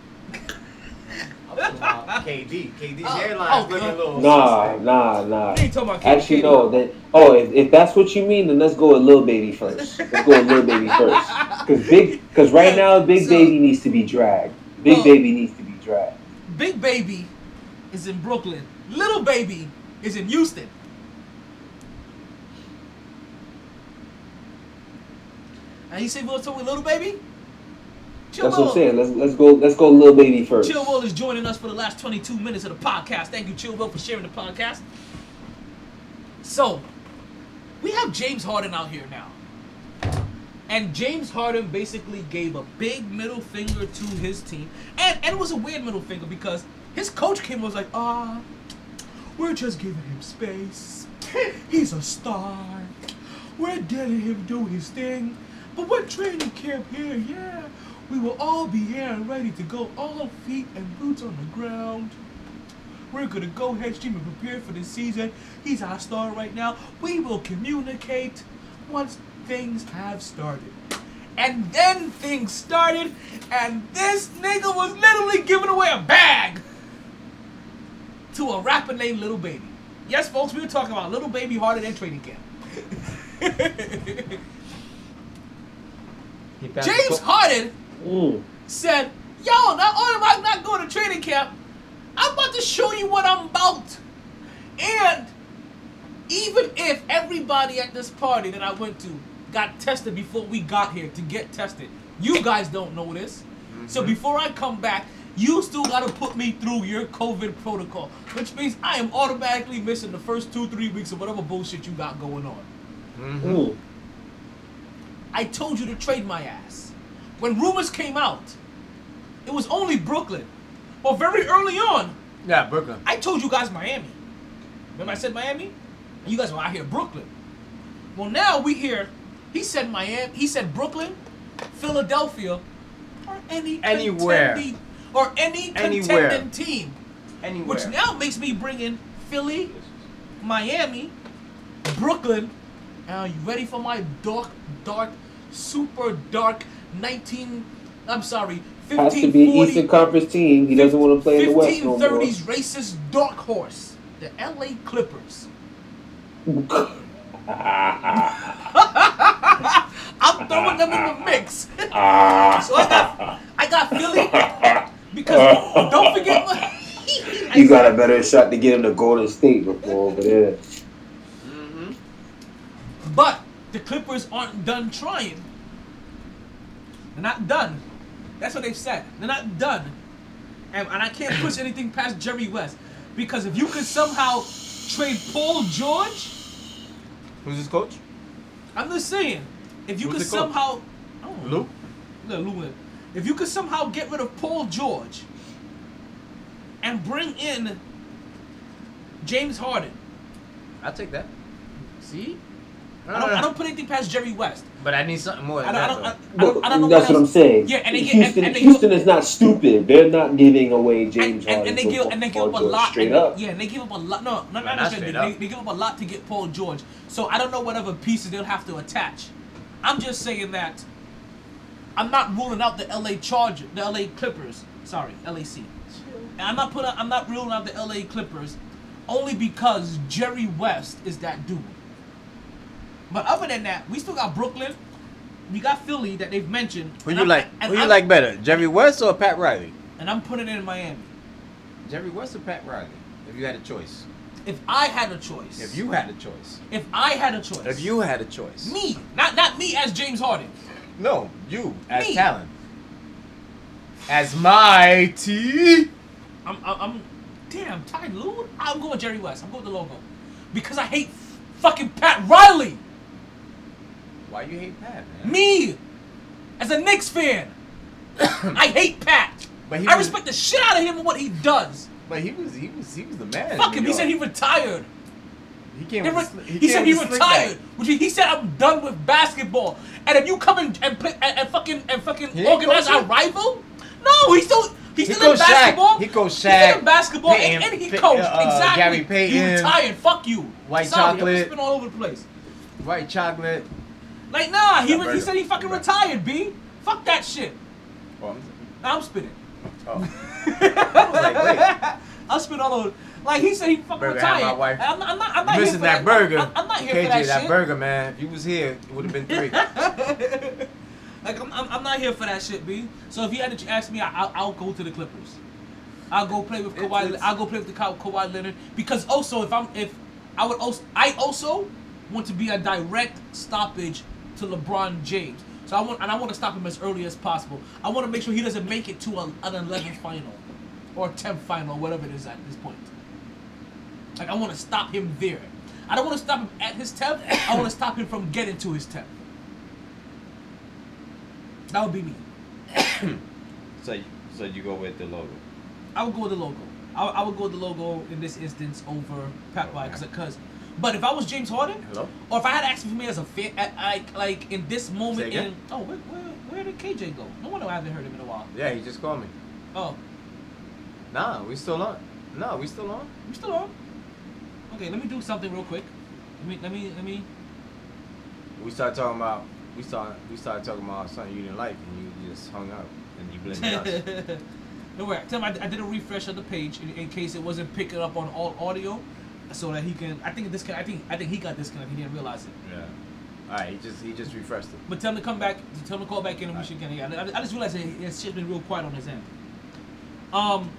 M: I'm talking about KD. KD's
A: Oh,
M: hairline
A: oh,
M: is looking a little.
G: Nah, nah, nah.
A: We ain't talking about
G: Actually, no. That oh, if, if that's what you mean, then let's go with Lil Baby first. Let's go with Lil Baby first. Cause big, cause right now Big
A: So-
G: Baby needs to be dragged. Big
A: Oh.
G: Baby needs to be dragged.
A: Big Baby is in Brooklyn. Little Baby is in Houston. And you say we'll talk with Little Baby? Chill
G: That's what I'm saying. Let's let's go let's go Lil Baby first.
A: Chill Will is joining us for the last 22 minutes of the podcast. Thank you, Chill Will, for sharing the podcast. So, we have James Harden out here now. And James Harden basically gave a big middle finger to his team. And, and it was a weird middle finger because his coach came and was like, ah, We're just giving him space. He's a star. We're letting him do his thing. But we're training camp here, yeah, we will all be here and ready to go, all feet and boots on the ground. We're gonna go ahead, stream and prepare for the season. He's our star right now. We will communicate once things have started. And then things started, and this nigga was literally giving away a bag to a rapper named Little Baby. Yes, folks, we were talking about Little Baby harder than training camp. James Harden
G: Mm.
A: said, Yo, not only am I not going to training camp, I'm about to show you what I'm about. And even if everybody at this party that I went to got tested before we got here to get tested, you guys don't know this. So before I come back, you still gotta put me through your COVID protocol, which means I am automatically missing the first two, three weeks of whatever bullshit you got going on.
G: Mm.
A: I told you to trade my ass. When rumors came out, it was only Brooklyn. Well, very early on,
M: Yeah, Brooklyn.
A: I told you guys Miami. Remember I said Miami? And you guys were out here Brooklyn. Well, now we hear he said Miami, he said Brooklyn, Philadelphia, or any
M: Anywhere.
A: or any
M: Anywhere.
A: contending team.
M: Anywhere.
A: Which now makes me bring in Philly, Miami, Brooklyn. Are you ready for my dark, dark, super dark 19? I'm sorry,
G: Has to be an Eastern Conference team. He doesn't want to play in the West no more.
A: 1530s racist dark horse, the LA Clippers. I'm throwing them in the mix. so I got, I got Philly because don't forget.
G: You got a better shot to get him to Golden State before over there. Mm-hmm.
A: But the Clippers aren't done trying. They're not done. That's what they've said. They're not done. And, and I can't push anything past Jerry West. Because if you could somehow trade Paul George,
M: Who's his coach?
A: I'm just saying, if you
M: Who's
A: could
M: the coach?
A: somehow. Oh,
M: Lou.
A: No, Lou Will. If you could somehow get rid of Paul George and bring in James Harden.
M: I'll take that.
A: See? I don't, I don't put anything past Jerry West.
M: But I need something more
A: I don't, I don't, I. I don't, I don't know
G: That's
A: what
G: what I'm saying.
A: Yeah, and they get
G: Houston,
A: and, and they
G: Houston is not stupid. They're not giving away James
A: and,
G: Harden
A: and they give and they give up a lot.
G: straight
A: and,
G: up.
A: Yeah, and they give up a lot. No, not,
M: No,
A: not
M: not
A: straight
M: straight
A: they, they give up a lot to get Paul George. So I don't know whatever pieces they'll have to attach. I'm just saying that I'm not ruling out the LA Charger, the LA Clippers. Sorry, LAC. And I'm not putting. I'm not ruling out the LA Clippers, only because Jerry West is that dude. But other than that, we still got Brooklyn. We got Philly that they've mentioned.
M: Who you
A: I'm-
M: like? Who you
A: I'm-
M: like better, Jerry West or Pat Riley?
A: And I'm putting it in Miami.
M: Jerry West or Pat Riley? If you had a choice.
A: If I had a choice.
M: If you had a choice.
A: If I had a choice.
M: If you had a choice.
A: Me, not not me as James Harden.
M: No, you as
A: Me.
M: talent. As mighty.
A: I'm, I'm, I'm damn Ty Lue. I'm going Jerry West. I'm going with the logo because I hate fucking Pat Riley.
M: Why you hate Pat, man?
A: Me, as a Knicks fan, I hate Pat.
M: But he
A: I
M: was-
A: respect the shit out of him and what he does.
M: But he was he was he was the man.
A: Fuck him. He said he retired.
M: he came
A: He, re-
M: the sli-
A: he
M: came
A: said he retired, which he, he said I'm done with basketball. And if you come in and play and, and fucking and fucking
M: He
A: organize our rival, no, he's still he's
M: He
A: still in
M: coached Shaq.
A: basketball.
M: He coached
A: He's still in basketball,
M: Payton,
A: and, and he coached
M: uh,
A: exactly.
M: Gary
A: He retired. Fuck you.
M: White
A: Sorry,
M: chocolate.
A: I'm spin all over the place.
M: White chocolate.
A: Like nah, he, re- he said he fucking retired. B. Fuck that shit.
M: Oh, I'm-
A: I'm spinning.
M: oh. I was like, wait.
A: I'll spin all over. Like he said he fucking
M: Burger
A: retired.
M: my wife.
A: I'm not. I'm not, I'm not here
M: Missing
A: for
M: that burger.
A: I'm, I'm not here
M: KJ,
A: for that,
M: that
A: shit.
M: burger, man. If you was here, it would have been three.
A: like I'm, I'm, I'm not here for that shit, B. So if you had to ask me, I, I'll, I'll go to the Clippers. I'll go play with Kawhi.
M: it's-
A: I'll go play with the Ka- Kawhi Leonard because also if I'm if I would also I also want to be a direct stoppage to LeBron James. So I want and I want to stop him as early as possible. I want to make sure he doesn't make it to a, an 11th final or 10th final, whatever it is at this point. Like I want to stop him there. I don't want to stop him at his 10th. I want to stop him from getting to his 10th. That would be me.
M: so, you- so you go with the logo.
A: I would go with the logo. I, I would go with the logo in this instance over Pat Riley because. But if I was James Harden,
M: Hello?
A: or if I had asked for me as a fan, like like in this moment, in oh where, where where did KJ go? No wonder I haven't heard him in a while.
M: Yeah, he just called me.
A: Oh,
M: Nah, we still on. No, we still on.
A: we still on? Okay, let me do something real quick. Let me let me let me.
M: We started talking about we started we started talking about something you didn't like, and you just hung up and you blamed us.
A: Don't worry. Tell him I, I did a refresh of the page in, in case it wasn't picking up on all audio, so that he can. I think this can. I think I think he got disconnected. He didn't realize it.
M: Yeah. All right, he just he just refreshed it.
A: But tell him to come back. Tell him to call back in and we should get it. I, I just realized that his shit's been real quiet on his end. Um.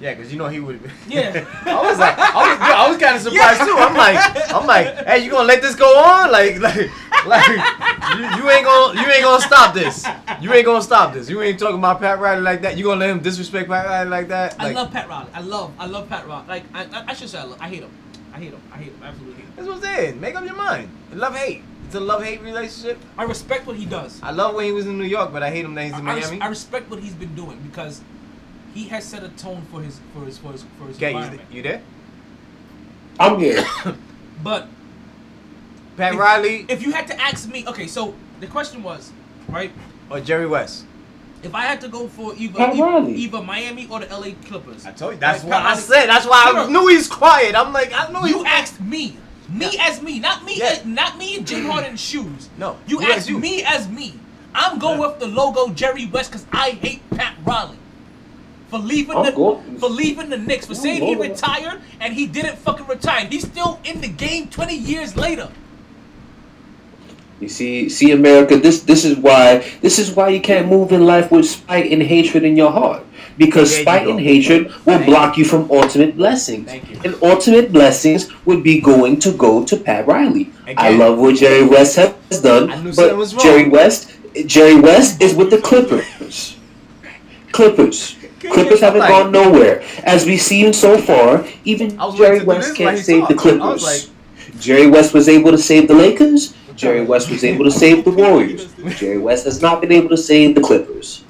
M: Yeah, cause you know he would.
A: Yeah.
M: I was like, I was, I was kind of surprised too. I'm like, I'm like, hey, you gonna let this go on? Like, like, like, you, you ain't gonna, you ain't gonna stop this. You ain't gonna stop this. You ain't talking about Pat Riley like that. You gonna let him disrespect Pat Riley like that?
A: I love Pat Riley. I love. I love Pat Riley. Like I, I, I should say I, love, I hate him. I hate him. I hate him. I absolutely hate him.
M: That's what I'm saying. Make up your mind. Love hate. It's a love hate relationship.
A: I respect what he does.
M: I love when he was in New York, but I hate him that he's in
A: I, I res-
M: Miami.
A: I respect what he's been doing because he has set a tone for his for his for his for his
M: Okay, you,
A: environment.
M: you there?
G: I'm here.
A: But
M: Pat
A: if,
M: Riley
A: if you had to ask me, okay, so the question was, right?
M: or Jerry West?
A: If I had to go for either either, either Miami or the LA Clippers,
M: I told you. That's
A: Like,
M: what
A: Pat
M: I
A: Riley-
M: said. That's why I
A: No, no.
M: knew he's quiet. I'm like, I know
A: you
M: he's
A: asked me, me
M: Yeah.
A: as me, not me,
M: Yeah.
A: as, not me in Jim mm-hmm. Harden's shoes.
M: No,
A: you
M: you as
A: asked
M: you.
A: me as me. I'm going
M: Yeah.
A: with the logo Jerry West because I hate Pat Riley. For leaving
G: I'm
A: the
G: going-
A: for leaving the Knicks, for
G: I'm
A: saying he retired and he didn't fucking retire. He's still in the game 20 years later.
G: You see, see, America. This, this is why, this is why you can't move in life with spite and hatred in your heart. Because
M: There
G: spite and hatred will
M: Thank
G: block you from ultimate blessings,
M: Thank you.
G: and ultimate blessings would be going to go to Pat Riley. I love what Jerry West has done, but. Jerry West, Jerry West is with the Clippers. Clippers. Clippers haven't
M: like-
G: gone nowhere. As we've seen so far, even Jerry
M: waiting to do
G: West can't save the
M: talked. I was
G: Clippers.
M: like-
G: Jerry West was able to save the Lakers. Jerry West was able to save the Warriors. Jerry West has not been able to save the Clippers.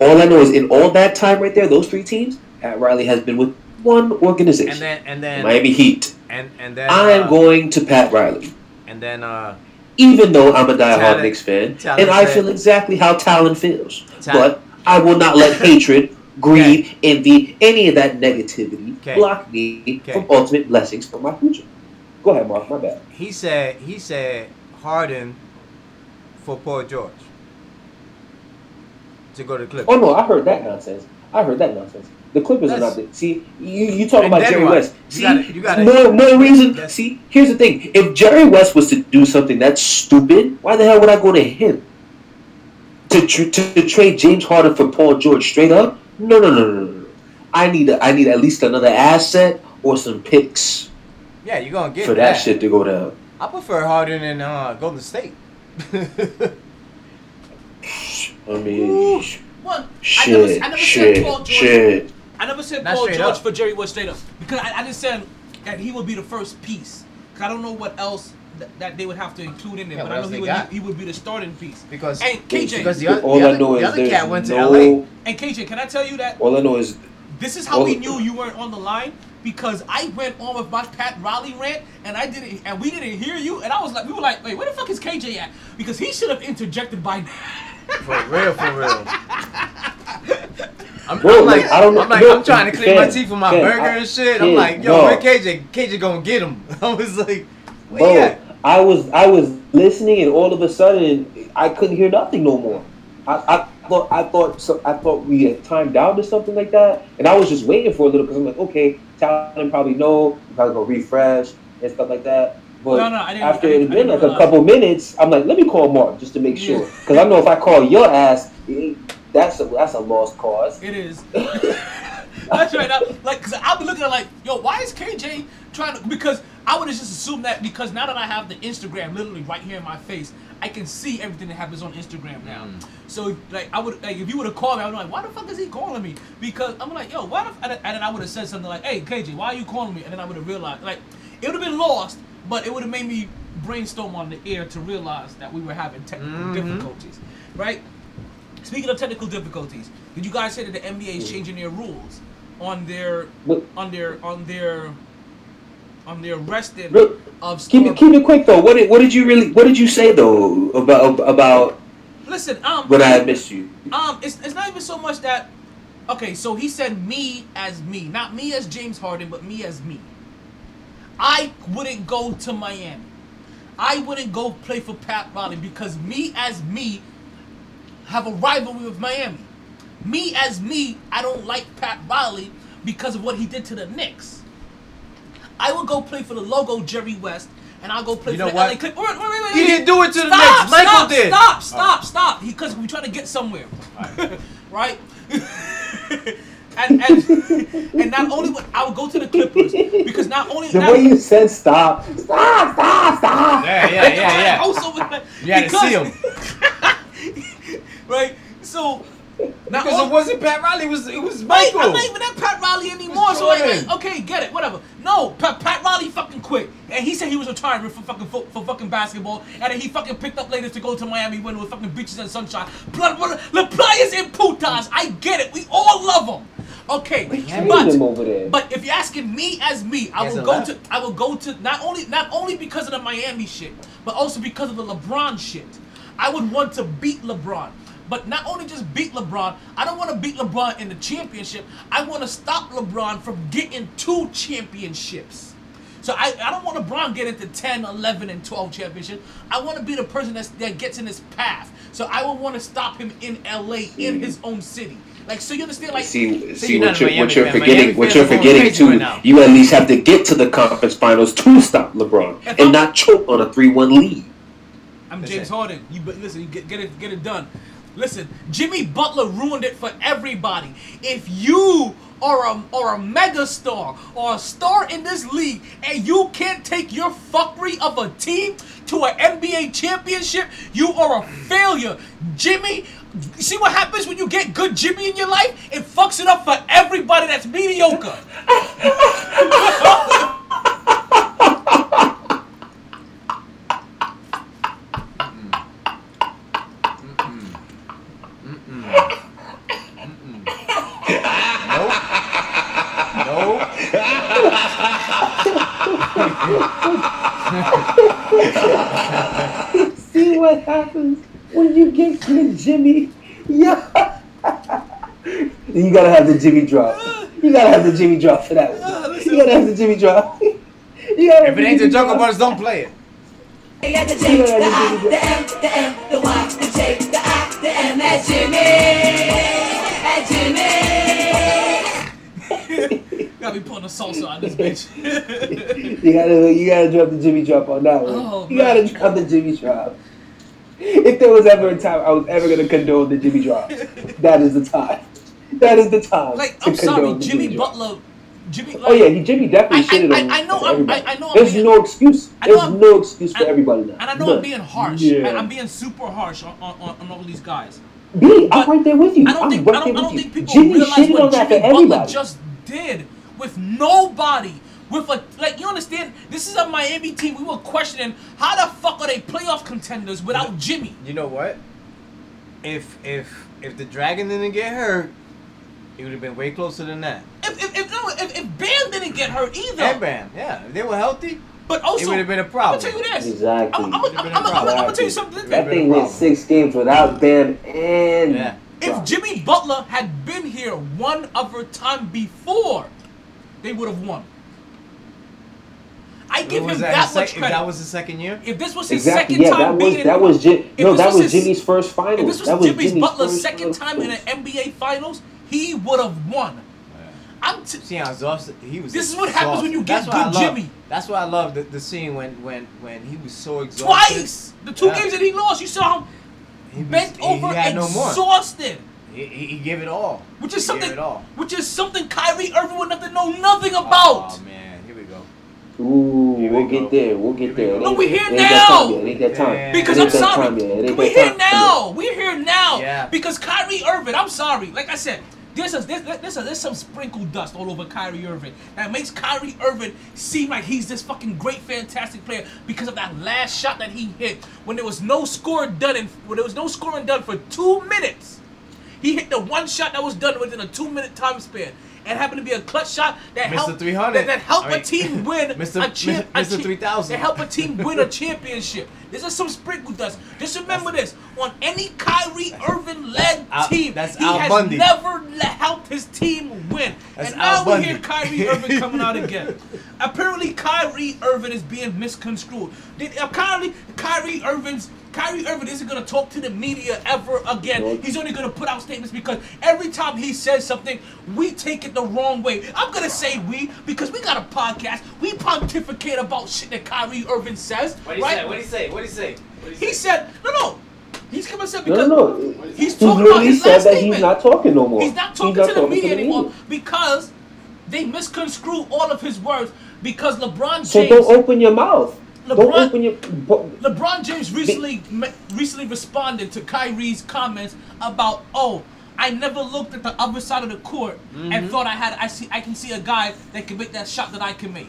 G: All I know is in all that time right there, those three teams, Pat Riley has been with one organization,
M: And then and then
G: Miami Heat.
M: and and then
G: I am
M: uh,
G: going to Pat Riley,
M: and then uh
G: even though I'm a diehard Knicks fan,
M: Talent
G: and I feel exactly how Talon feels.
M: Talent-
G: But I will not let hatred, greed, envy, any of that negativity
M: Okay.
G: block me
M: Okay.
G: from ultimate blessings for my future. Go ahead, Mark. My bad.
M: he said he said Harden for Paul George to go to Clippers.
G: Oh no, I heard that nonsense. I heard that nonsense. The Clippers are not.
M: That's-
G: The, see, you you talk about Jerry? West.
M: You
G: See,
M: gotta- you gotta-
G: more more reason.
M: That's-
G: See, here's the thing: if Jerry West was to do something that's stupid, why the hell would I go to him? To to, to trade James Harden for Paul George straight up? No, no, no, no, no. no. I need a, I need at least another asset or some picks
M: Yeah, you're gonna get
G: for that shit to go down.
M: I prefer Harden and uh, Golden State.
G: I mean,
A: One, I
G: shit,
A: never, I never said
G: shit,
A: Paul George.
G: shit.
A: I never said
M: Not
A: Paul George
M: up.
A: for Jerry West straight up because I, I just said that he would be the first piece. 'Cause I don't know what else th- that they would have to include in there,
M: Yeah,
A: but I know he would
M: got?
A: he, would be the starting piece.
M: Because
A: Hey, KJ.
M: because the other,
G: All
M: the
G: I know
M: the
G: is
M: other cat went to. LA.
A: And KJ, can I tell you that
G: All I know is
A: this is how
G: All
A: we knew you weren't on the line because I went on with my Pat Riley rant and I didn't and we didn't hear you and I was like we were like wait where the fuck is KJ at because he should have interjected by now.
M: For real, for real. I'm,
G: Bro,
M: I'm like,
G: like, I don't know-
M: I'm like,
G: bro,
M: I'm trying to clean my teeth with my
G: Ken,
M: burger
G: I-
M: and shit. I'm like, yo,
G: no.
M: where KJ? KJ gonna get him. I was like, where
G: Bro,
M: at?
G: I was I was listening, and all of a sudden, I couldn't hear nothing no more. I, I thought I thought so, I thought we had timed out or something like that, and I was just waiting for a little because I'm like, okay, Talon probably know, I'm probably gonna refresh and stuff like that. But
A: No, no,
G: after it had been like a couple minutes, I'm like, let me call Mark just to make
A: Yeah.
G: sure, because I know if I call your ass, eh, that's a that's a lost cause.
A: It is. That's right. Now, like, cause I'll be looking at like, yo, why is KJ trying to? Because I would have just assumed that because now that I have the Instagram literally right here in my face, I can see everything that happens on Instagram now. So like, I would like if you would have called me, I would be like, why the fuck is he calling me? Because I'm like, yo, why? The, and then- and then I would have said something like, hey, KJ, why are you calling me? And then I would have realized, like, it would have been lost, but it would have made me brainstorm on the air to realize that we were having technical
M: Mhm.
A: difficulties, right? Speaking of technical difficulties, did you guys say that the NBA is changing their rules on their on their on their on their resting
G: Look,
A: of
G: Keep it keep it quick though. What did what did you really what did you say though about about
A: Listen, um,
G: when I missed you?
A: Um, it's, it's not even so much that. Okay, so he said me as me, not me as James Harden, but me as me. I wouldn't go to Miami. I wouldn't go play for Pat Riley because me as me have a rivalry with Miami. Me as me, I don't like Pat Riley because of what he did to the Knicks. I would go play for the logo Jerry West, and I'll go play
M: You
A: for
M: know
A: the
M: what?
A: LA Clippers. Wait, wait, wait, wait,
M: He didn't do it to the
A: Stop,
M: Knicks. Michael
A: stop,
M: did.
A: Stop, oh. stop, stop. Because we're trying to get somewhere, right? and and and not only would I would go to the Clippers because not only
P: The
A: not,
P: way you said stop, stop, stop, stop.
M: Yeah, yeah, yeah, yeah.
A: Also with my-
M: You had to see him.
A: right? So not
M: Because it oh. wasn't Pat Riley, it was it was
A: Wait,
M: Michael.
A: I'm not even at Pat Riley anymore. So like, okay, get it, whatever. No, Pat, Pat Riley fucking quit, and he said he was retiring for fucking for, for fucking basketball, and then he fucking picked up later to go to Miami when with fucking beaches and sunshine. Blah, blah, blah. The players in putas, I get it. We all love them. Okay, but
G: him over there.
A: but if you're asking me as me, I
M: He
A: will go
M: left.
A: to I will go to not only not only because of the Miami shit, but also because of the LeBron shit. I would want to beat LeBron. But not only just beat LeBron, I don't want to beat LeBron in the championship. I want to stop LeBron from getting two championships. So I, I don't want LeBron get into 10, 11, and 12 championships. I want to be the person that's, that gets in his path. So I would want to stop him in LA, in his own city. Like, so you understand? Like,
G: See,
M: So
G: see what you're,
M: a
G: what you're
M: fan.
G: forgetting.
M: Miami
G: What you're forgetting
M: crazy right
G: too. You at least have to get to the conference finals to stop LeBron
A: If I'm-
G: and not choke on a three-one lead.
A: I'm
M: That's
A: James
M: it.
A: Harden. You but listen, you get, get it get it done. Listen, Jimmy Butler ruined it for everybody. If you are a or a mega star or a star in this league and you can't take your fuckery of a team to an NBA championship, you are a failure. Jimmy, see what happens when you get good Jimmy in your life? It fucks it up for everybody that's mediocre.
M: Nope.
P: See what happens when you get good Jimmy. Yeah. you gotta have the Jimmy drop. You gotta have the Jimmy drop for that one. You gotta have the Jimmy drop. You gotta
M: If it ain't the Jungle
P: drop.
M: Brothers, don't play it.
P: You gotta have the act the message. And Jimmy drop.
A: Gotta be putting a salsa on this bitch.
P: You gotta, you gotta drop the Jimmy drop on that one.
A: Oh,
P: you gotta drop the Jimmy drop. If there was ever a time I was ever gonna condone the Jimmy drop, that is the time. That is the time.
A: like, I'm sorry,
P: the
A: Jimmy. Butler. Jimmy. Like,
P: Oh yeah, he, Jimmy definitely
A: I-
P: shitted
A: I-
P: on,
A: I know
P: on
A: I'm-
P: everybody.
A: I- I know I'm
P: There's
A: being-
P: no excuse. There's
A: I'm-
P: no excuse for everybody now.
A: And I know
P: None.
A: I'm being harsh.
P: Yeah.
A: I, I'm being super harsh on, on, on, all these guys.
P: B,
A: But
P: I'm right there with you.
A: I don't
P: I'm
A: think
P: right
A: I don't,
P: there
A: I don't think
P: you.
A: people
P: Jimmy
A: realize what Jimmy Butler just did with nobody. With a like, you understand? This is a Miami team. We were questioning how the fuck are they playoff contenders without Jimmy?
M: You know what? If if if the Dragon didn't get hurt, it would have been way closer than that.
A: If if if, no, if, if Bam didn't get hurt either,
M: And Bam, yeah, if they were healthy,
A: but also
M: it would have been a
A: I'm
M: problem.
A: gonna tell you this.
P: Exactly.
A: I'm, I'm, I'm, I'm, I'm, I'm gonna tell you something.
P: That thing went six games without Bam and
M: Yeah.
A: If Jimmy Butler had been here one other time before, they would have won. I give
M: was
A: him
M: that
A: that,
M: his
A: much
M: sec- if
A: credit.
M: that was the second year.
A: If this was his
P: Exactly.
A: second
P: Yeah,
A: time
P: that was
A: being in,
P: that was Jim. No, that
A: was
P: was
A: his-
P: Jimmy's first finals.
A: if this was
P: that was
A: Jimmy's Butler's
P: first
A: second
P: finals
A: time in an. NBA Finals, he would have won. I'm t-
M: See how exhausted he was.
A: This is what happens when you get
M: That's
A: good Jimmy.
M: That's why I love the, the scene when when when he was so exhausted.
A: twice the two
M: Yeah.
A: games that he lost. You saw him
M: He was-
A: bent over,
M: he had no more.
A: exhausted.
M: He, he, he gave it all.
A: Which is
M: He gave
A: something,
M: it all.
A: which is something Kyrie Irving would have to know nothing oh, about.
M: Oh man, here we go.
G: Ooh,
M: Here we
G: we'll
M: go.
G: get there. We'll get there. It
A: No,
G: ain't-
A: we here
G: it ain't that
A: now.
G: It ain't that time.
A: Because I'm sorry.
G: time yet. It ain't
A: We're here now. We're here now. Because Kyrie Irving, I'm sorry. Like I said, there's a, there's, there's, a, there's some sprinkled dust all over Kyrie Irving that makes Kyrie Irving seem like he's this fucking great, fantastic player because of that last shot that he hit when there was no score done in when there was no scoring done for two minutes. He hit the one shot that was done within a two minute time span. And happened to be a clutch shot that
M: Mr.
A: helped
M: 300.
A: that, that helped
M: I mean,
A: a team win
M: Mr.
A: a champ,
M: Mr. 3000.
A: That helped a team win a championship. This is some sprinkle dust. Just remember this: on any Kyrie Irving led team,
M: that's
A: he
M: Al
A: has
M: Bundy.
A: never helped his team win.
M: That's
A: and now
M: Al
A: we
M: Bundy.
A: hear Kyrie Irving coming out again. Apparently, Kyrie Irving is being misconstrued. Did apparently Kyrie Irving's Kyrie Irving isn't gonna talk to the media ever again. He's only gonna put out statements because every time he says something, we take it the wrong way. I'm gonna say we because we got a podcast. We pontificate about shit that Kyrie Irving says.
M: What do
A: right?
M: you say? What do you say? What do you say? What do you
A: He said, no, no. He's coming said
G: No,
A: because
G: no, no.
A: he's
G: He
A: talking about his
G: said
A: last
G: that
A: statement.
G: he's not talking no more.
A: He's not talking to the media anymore because they misconstrue all of his words because LeBron James.
G: So don't open your mouth. Don't
A: LeBron-
G: open your.
A: LeBron James recently me- recently responded to Kyrie's comments about, "Oh, I never looked at the other side of the court and
G: Mhm.
A: thought I had I see I can see a guy that can make that shot that I can make."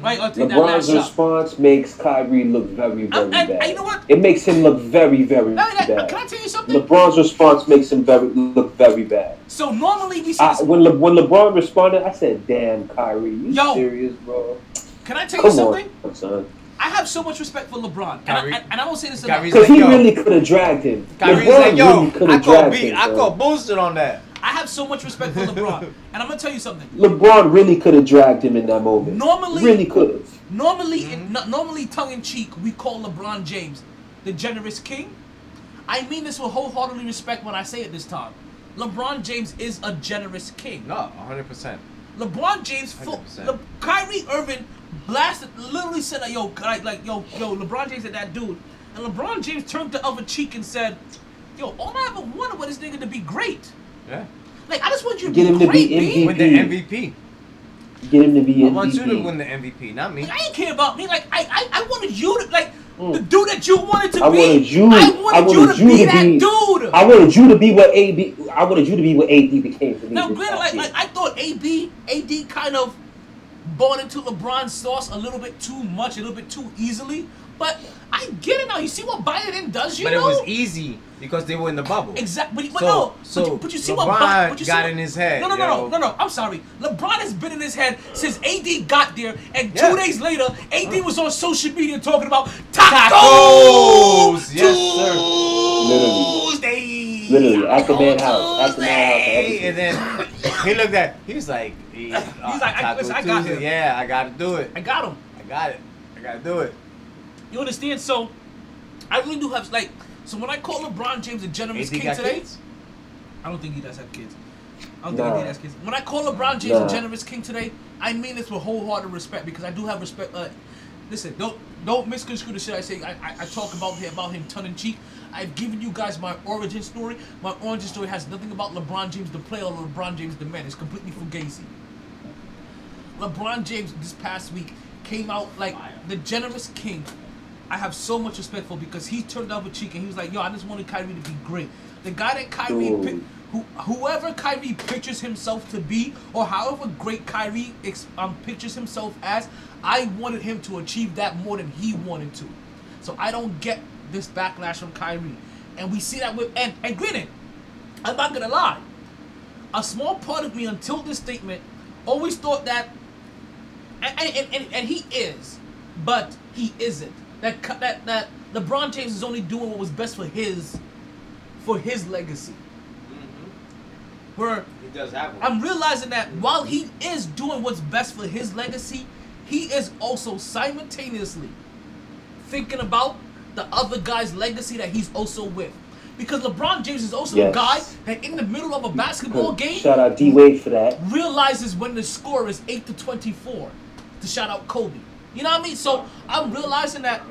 A: Right? Or take that last
G: LeBron's
A: shot.
G: response makes Kyrie look very, very
A: and- and
G: bad.
A: you know what?
G: It makes him look very, very
A: No, no,
G: bad.
A: can I tell you something?
G: LeBron's response makes him very look very bad.
A: So normally we see
G: I, when Le, when LeBron responded, I said, "Damn, Kyrie, you
A: Yo.
G: serious, bro?
A: Can I tell you something?
G: on, son."
A: I have so much respect for LeBron, and, I, and, and I don't say this enough.
G: Because he really could have dragged him.
M: Kyrie's
G: LeBron
M: like, yo,
G: really could
M: I
G: have
M: call
G: dragged
M: B,
G: him.
M: I call bullshit on that.
A: I have so much respect for LeBron, and I'm gonna tell you something.
G: LeBron really could have dragged him in that moment.
A: Normally-
G: really could have.
A: Normally, in, no- normally tongue in cheek, we call LeBron James the generous king. I mean this with wholeheartedly respect when I say it this time. LeBron James is a generous king.
M: No, 100%.
A: LeBron James,
M: 100%.
A: Le, Kyrie Irving blasted, literally said like, yo, like, like, yo, yo, LeBron James is that dude, and LeBron James turned the other cheek and said, yo, all I ever wanted was this nigga to be great.
M: Yeah.
A: Like, I just want you to
G: Get
A: be
G: him to
A: great,
G: be
A: B.
M: Win the MVP.
G: Get him to be MVP.
M: I want you to win the MVP, not me.
A: Like, I didn't care about me. Like, I, I, I wanted you to, like, the dude that you wanted to
G: Mm. I
A: be.
G: wanted you.
A: I wanted, you to be that dude.
G: I wanted you to be what AB. I wanted you to be what AD became for me.
A: Now, granted, like, like I thought AB, AD kind of bought into LeBron's sauce a little bit too much, a little bit too easily. But I get it now. You see what Biden does, you
M: but
A: know?
M: it was easy because they were in the bubble.
A: Exactly, but, but
M: So-
A: no.
M: so
A: but, you, but you see
M: LeBron
A: what Bi- but you see
M: got
A: what-
M: in his head,
A: No, no, no,
M: yo.
A: no, no, no. I'm sorry. LeBron has been in his head since AD got there, and
M: Yeah.
A: two days later, AD was on social media talking about
M: Tacos!
A: tacos.
M: Yes, sir.
A: Tuesday.
G: Literally, at the man house, at the man
M: Hey,
G: house.
M: and then he looked at. He was like, he,
A: He's like, I- listen, I got him.
M: Yeah, I got to do it.
A: I got him.
M: I got it. I got to do it.
A: You understand? So, I really do have like. So when I call LeBron James a generous
M: AD
A: king
M: got
A: today,
M: kids?
A: I don't think he does have kids. I don't think
G: Nah.
A: AD has kids. When I call LeBron James
G: Nah.
A: a generous king today, I mean this with wholehearted respect because I do have respect. Uh, listen, don't don't misconstrue the shit I say. I, I, I talk about him about him tongue in cheek. I've given you guys my origin story. My origin story has nothing about LeBron James the player or LeBron James the man. It's completely fugazi. LeBron James this past week came out like the generous king. I have so much respect for because he turned the other cheek and he was like, "Yo, I just wanted Kyrie to be great." The guy that Kyrie, pi- who, whoever Kyrie pictures himself to be, or however great Kyrie ex, um, pictures himself as, I wanted him to achieve that more than he wanted to. So I don't get this backlash from Kyrie, and we see that with and and granted, I'm not gonna lie. A small part of me until this statement always thought that and, and, and, and he is, but he isn't. That that that LeBron James is only doing what was best for his for his legacy. Mm-hmm. Where
M: He does have one.
A: I'm realizing that while he is doing what's best for his legacy, he is also simultaneously thinking about the other guy's legacy that he's also with. Because LeBron James is also a
G: Yes.
A: guy that in the middle of a basketball game
G: Shout out D Wade for that.
A: realizes when the score is 8 to 24 to shout out Kobe. You know what I mean? So I'm realizing that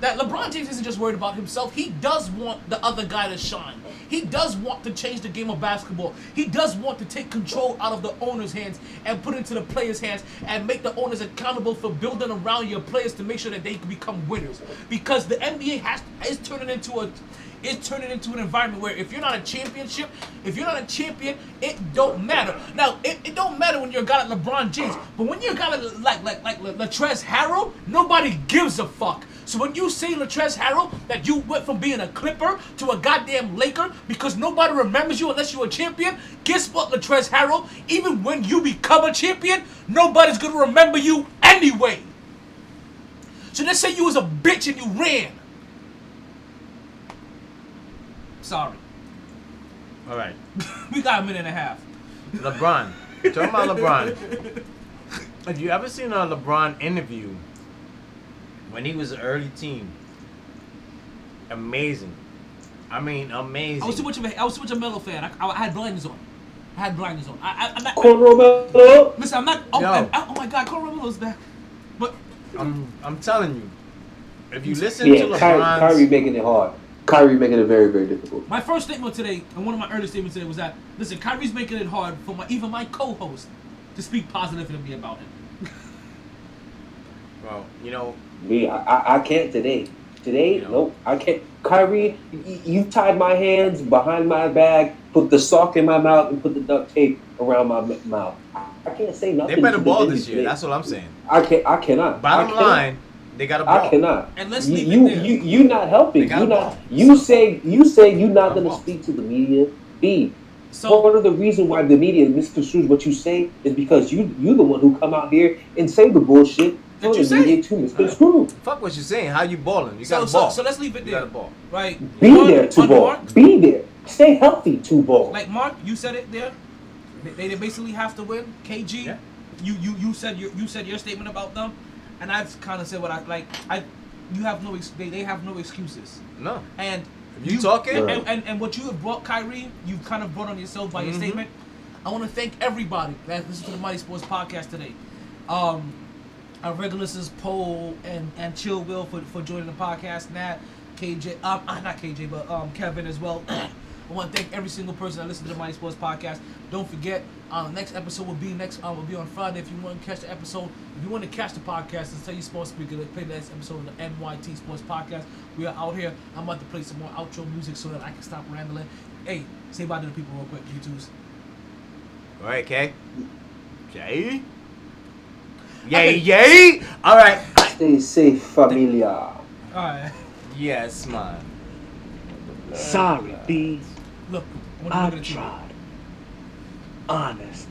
A: that LeBron James isn't just worried about himself. He does want the other guy to shine. He does want to change the game of basketball. He does want to take control out of the owner's hands and put it into the players' hands and make the owners accountable for building around your players to make sure that they can become winners. Because the NBA has is turning into a it's turning into an environment where if you're not a championship, if you're not a champion, it don't matter. Now, it, it don't matter when you're a guy like LeBron James, but when you're a guy like like like, like Latrez Harrell, nobody gives a fuck. So when you say Latrez Harrell that you went from being a Clipper to a goddamn Laker because nobody remembers you unless you're a champion, guess what, Latrez Harrell? Even when you become a champion, nobody's gonna remember you anyway. So let's say you was a bitch and you ran. Sorry.
M: All right.
A: we got a minute and a half.
M: LeBron. Talking about LeBron. Have you ever seen a LeBron interview when he was an early teen? Amazing. I mean, amazing.
A: I was too much of a I was too much of a Melo fan. I, I, I had blinders on. I had blinders on. I, I, I'm not.
G: Cornrow
A: Listen, I'm not. Oh,
M: Yo.
A: and- oh my God, Cornrow Melo's back. But
M: I'm, I'm telling you, if you listen
G: Yeah,
M: to
G: Kyrie,
M: LeBron's,
G: Kyrie making it hard. Kyrie making it very, very difficult.
A: my first statement today, and one of my early statements today was that listen, Kyrie's making it hard for my even my co-host to speak positively about him.
M: well, you know,
G: Me, I, I, I can't today. Today, nope, I can't. Kyrie, y- you tied my hands behind my back, put the sock in my mouth, and put the duct tape around my m- mouth. I, I can't say nothing.
M: they better
G: to
M: ball this year.
G: today.
M: That's what I'm saying.
G: I can't. I cannot.
M: Bottom
G: I cannot.
M: line, they got to ball.
G: I cannot.
A: And let's
G: you,
A: leave
G: you,
A: it there.
G: you, you not helping.
M: They gotta
G: You not.
M: ball.
G: You say you say you not gonna speak to the media. B.
A: So
G: Part of the reason why the media misconstrues what you say is because you you the one who come out here and say the bullshit
A: That you
G: the
A: say.
G: media to misconstrue.
M: Fuck what you're saying. How you balling? You
A: so,
M: got to
A: so
M: ball.
A: so let's leave it
M: you
A: there.
M: got to ball.
A: Right.
G: Be
A: On-
G: there to
A: on
G: ball.
A: Mark,
G: Be there. Stay healthy to ball.
A: Like Mark, you said it there. They, they basically have to win. KG,
M: Yeah.
A: you you you said your you said your statement about them, and I've kind of said what I like. I you have no ex- they, they have no excuses.
M: No.
A: And
M: If you talking-
A: and, and, and, and what you have brought Kyrie, you've kind of brought on yourself by your
M: Mhm.
A: statement. I want to thank everybody that listened to the MyT Sports podcast today. Um, our regular listeners, Poe and and Chill Will for, for joining the podcast. Nat, KJ, um, uh, not KJ, but um, Kevin as well. I want to thank every single person that listened to the MyT Sports podcast. Don't forget, uh, next episode will be next. Uh, will be on Friday. If you want to catch the episode, if you want to catch the podcast, and tell your sports speaker to play the next episode of the MyT Sports Podcast. We are out here. I'm about to play some more outro music so that I can stop rambling. Hey, say bye to the people real quick. You twos.
M: All right, Kay. Kay. Yay, yay. All right.
G: Stay safe, familia.
A: All right.
M: Yes, man.
F: Sorry, B.
A: Look, I want to look
F: I
A: at you.
F: tried. Honest.